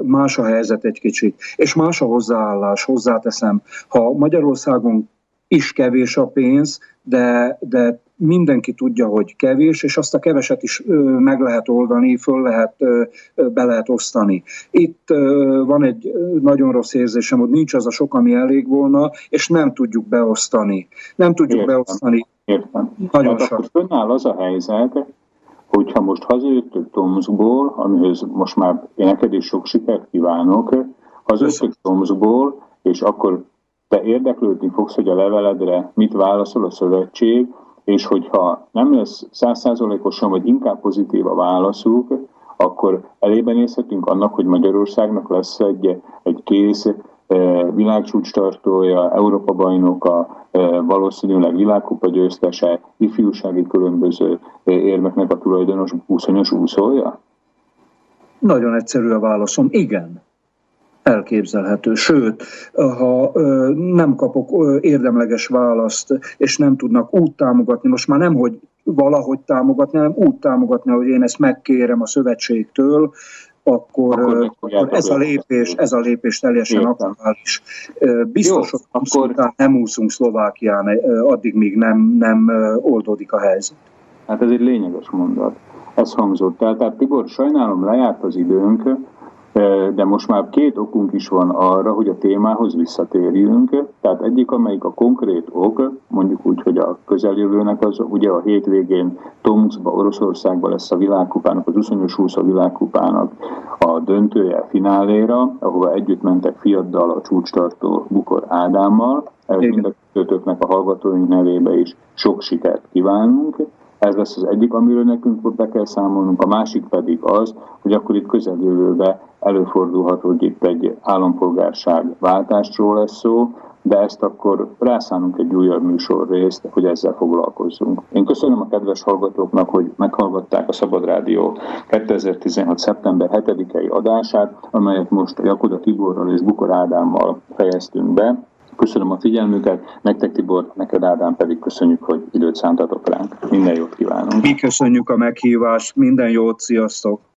[SPEAKER 6] más a helyzet egy kicsit. És más a hozzáállás, hozzáteszem. Ha Magyarországon is kevés a pénz, de, de mindenki tudja, hogy kevés, és azt a keveset is meg lehet oldani, föl lehet, be lehet osztani. Itt van egy nagyon rossz érzésem, hogy nincs az a sok, ami elég volna, és nem tudjuk beosztani. Nem tudjuk
[SPEAKER 1] Értem.
[SPEAKER 6] beosztani.
[SPEAKER 1] Értem.
[SPEAKER 6] Nagyon
[SPEAKER 1] Tehát
[SPEAKER 6] sok.
[SPEAKER 1] akkor fönnáll az a helyzet, hogyha most hazajöttök Tomskból, amihez most már én neked is sok sikert kívánok, hazajöttök Tomskból, és akkor te érdeklődni fogsz, hogy a leveledre mit válaszol a szövetség, és hogyha nem lesz százszázalékosan, vagy inkább pozitív a válaszuk, akkor elében nézhetünk annak, hogy Magyarországnak lesz egy, egy kész eh, világcsúcs tartója, Európa bajnoka, eh, valószínűleg világkupa győztese, ifjúsági különböző eh, érmeknek a tulajdonos úszonyos úszója?
[SPEAKER 6] Nagyon egyszerű a válaszom. Igen. Elképzelhető. Sőt, ha nem kapok érdemleges választ, és nem tudnak úgy támogatni, most már nem, hogy valahogy támogatni, hanem úgy támogatni, hogy én ezt megkérem a szövetségtől, akkor,
[SPEAKER 1] Akkor
[SPEAKER 6] ez a lépés, ez a lépés teljesen aktuális. Biztos, hogy
[SPEAKER 1] akkor-
[SPEAKER 6] nem úszunk Szlovákián, addig még nem, nem oldódik a helyzet.
[SPEAKER 1] Hát ez egy lényeges mondat. Ez hangzott el. Tehát Tibor, sajnálom, lejárt az időnk, de most már két okunk is van arra, hogy a témához visszatérjünk. Tehát egyik, amelyik a konkrét ok, mondjuk úgy, hogy a közeljövőnek az, ugye a hétvégén Tomskba, Oroszországban lesz a világkupának, az 20 úszó világkupának a döntője fináléra, ahova együtt mentek fiaddal a csúcstartó Bukor Ádámmal. Mind a kettőtöknek a hallgatóink nevébe is sok sikert kívánunk. Ez lesz az egyik, amiről nekünk be kell számolnunk, a másik pedig az, hogy akkor itt közeljövőben előfordulhat, hogy itt egy állampolgárság váltásról lesz szó, de ezt akkor rászánunk egy újabb műsorrészt, hogy ezzel foglalkozzunk. Én köszönöm a kedves hallgatóknak, hogy meghallgatták a Szabad Rádió 2016. szeptember 7-i adását, amelyet most Jakoda Tiborral és Bukor Ádámmal fejeztünk be. Köszönöm a figyelmüket, nektek Tibor, neked Ádám pedig köszönjük, hogy időt szántatok ránk. Minden jót kívánunk!
[SPEAKER 6] Mi köszönjük a meghívást, minden jót, sziasztok!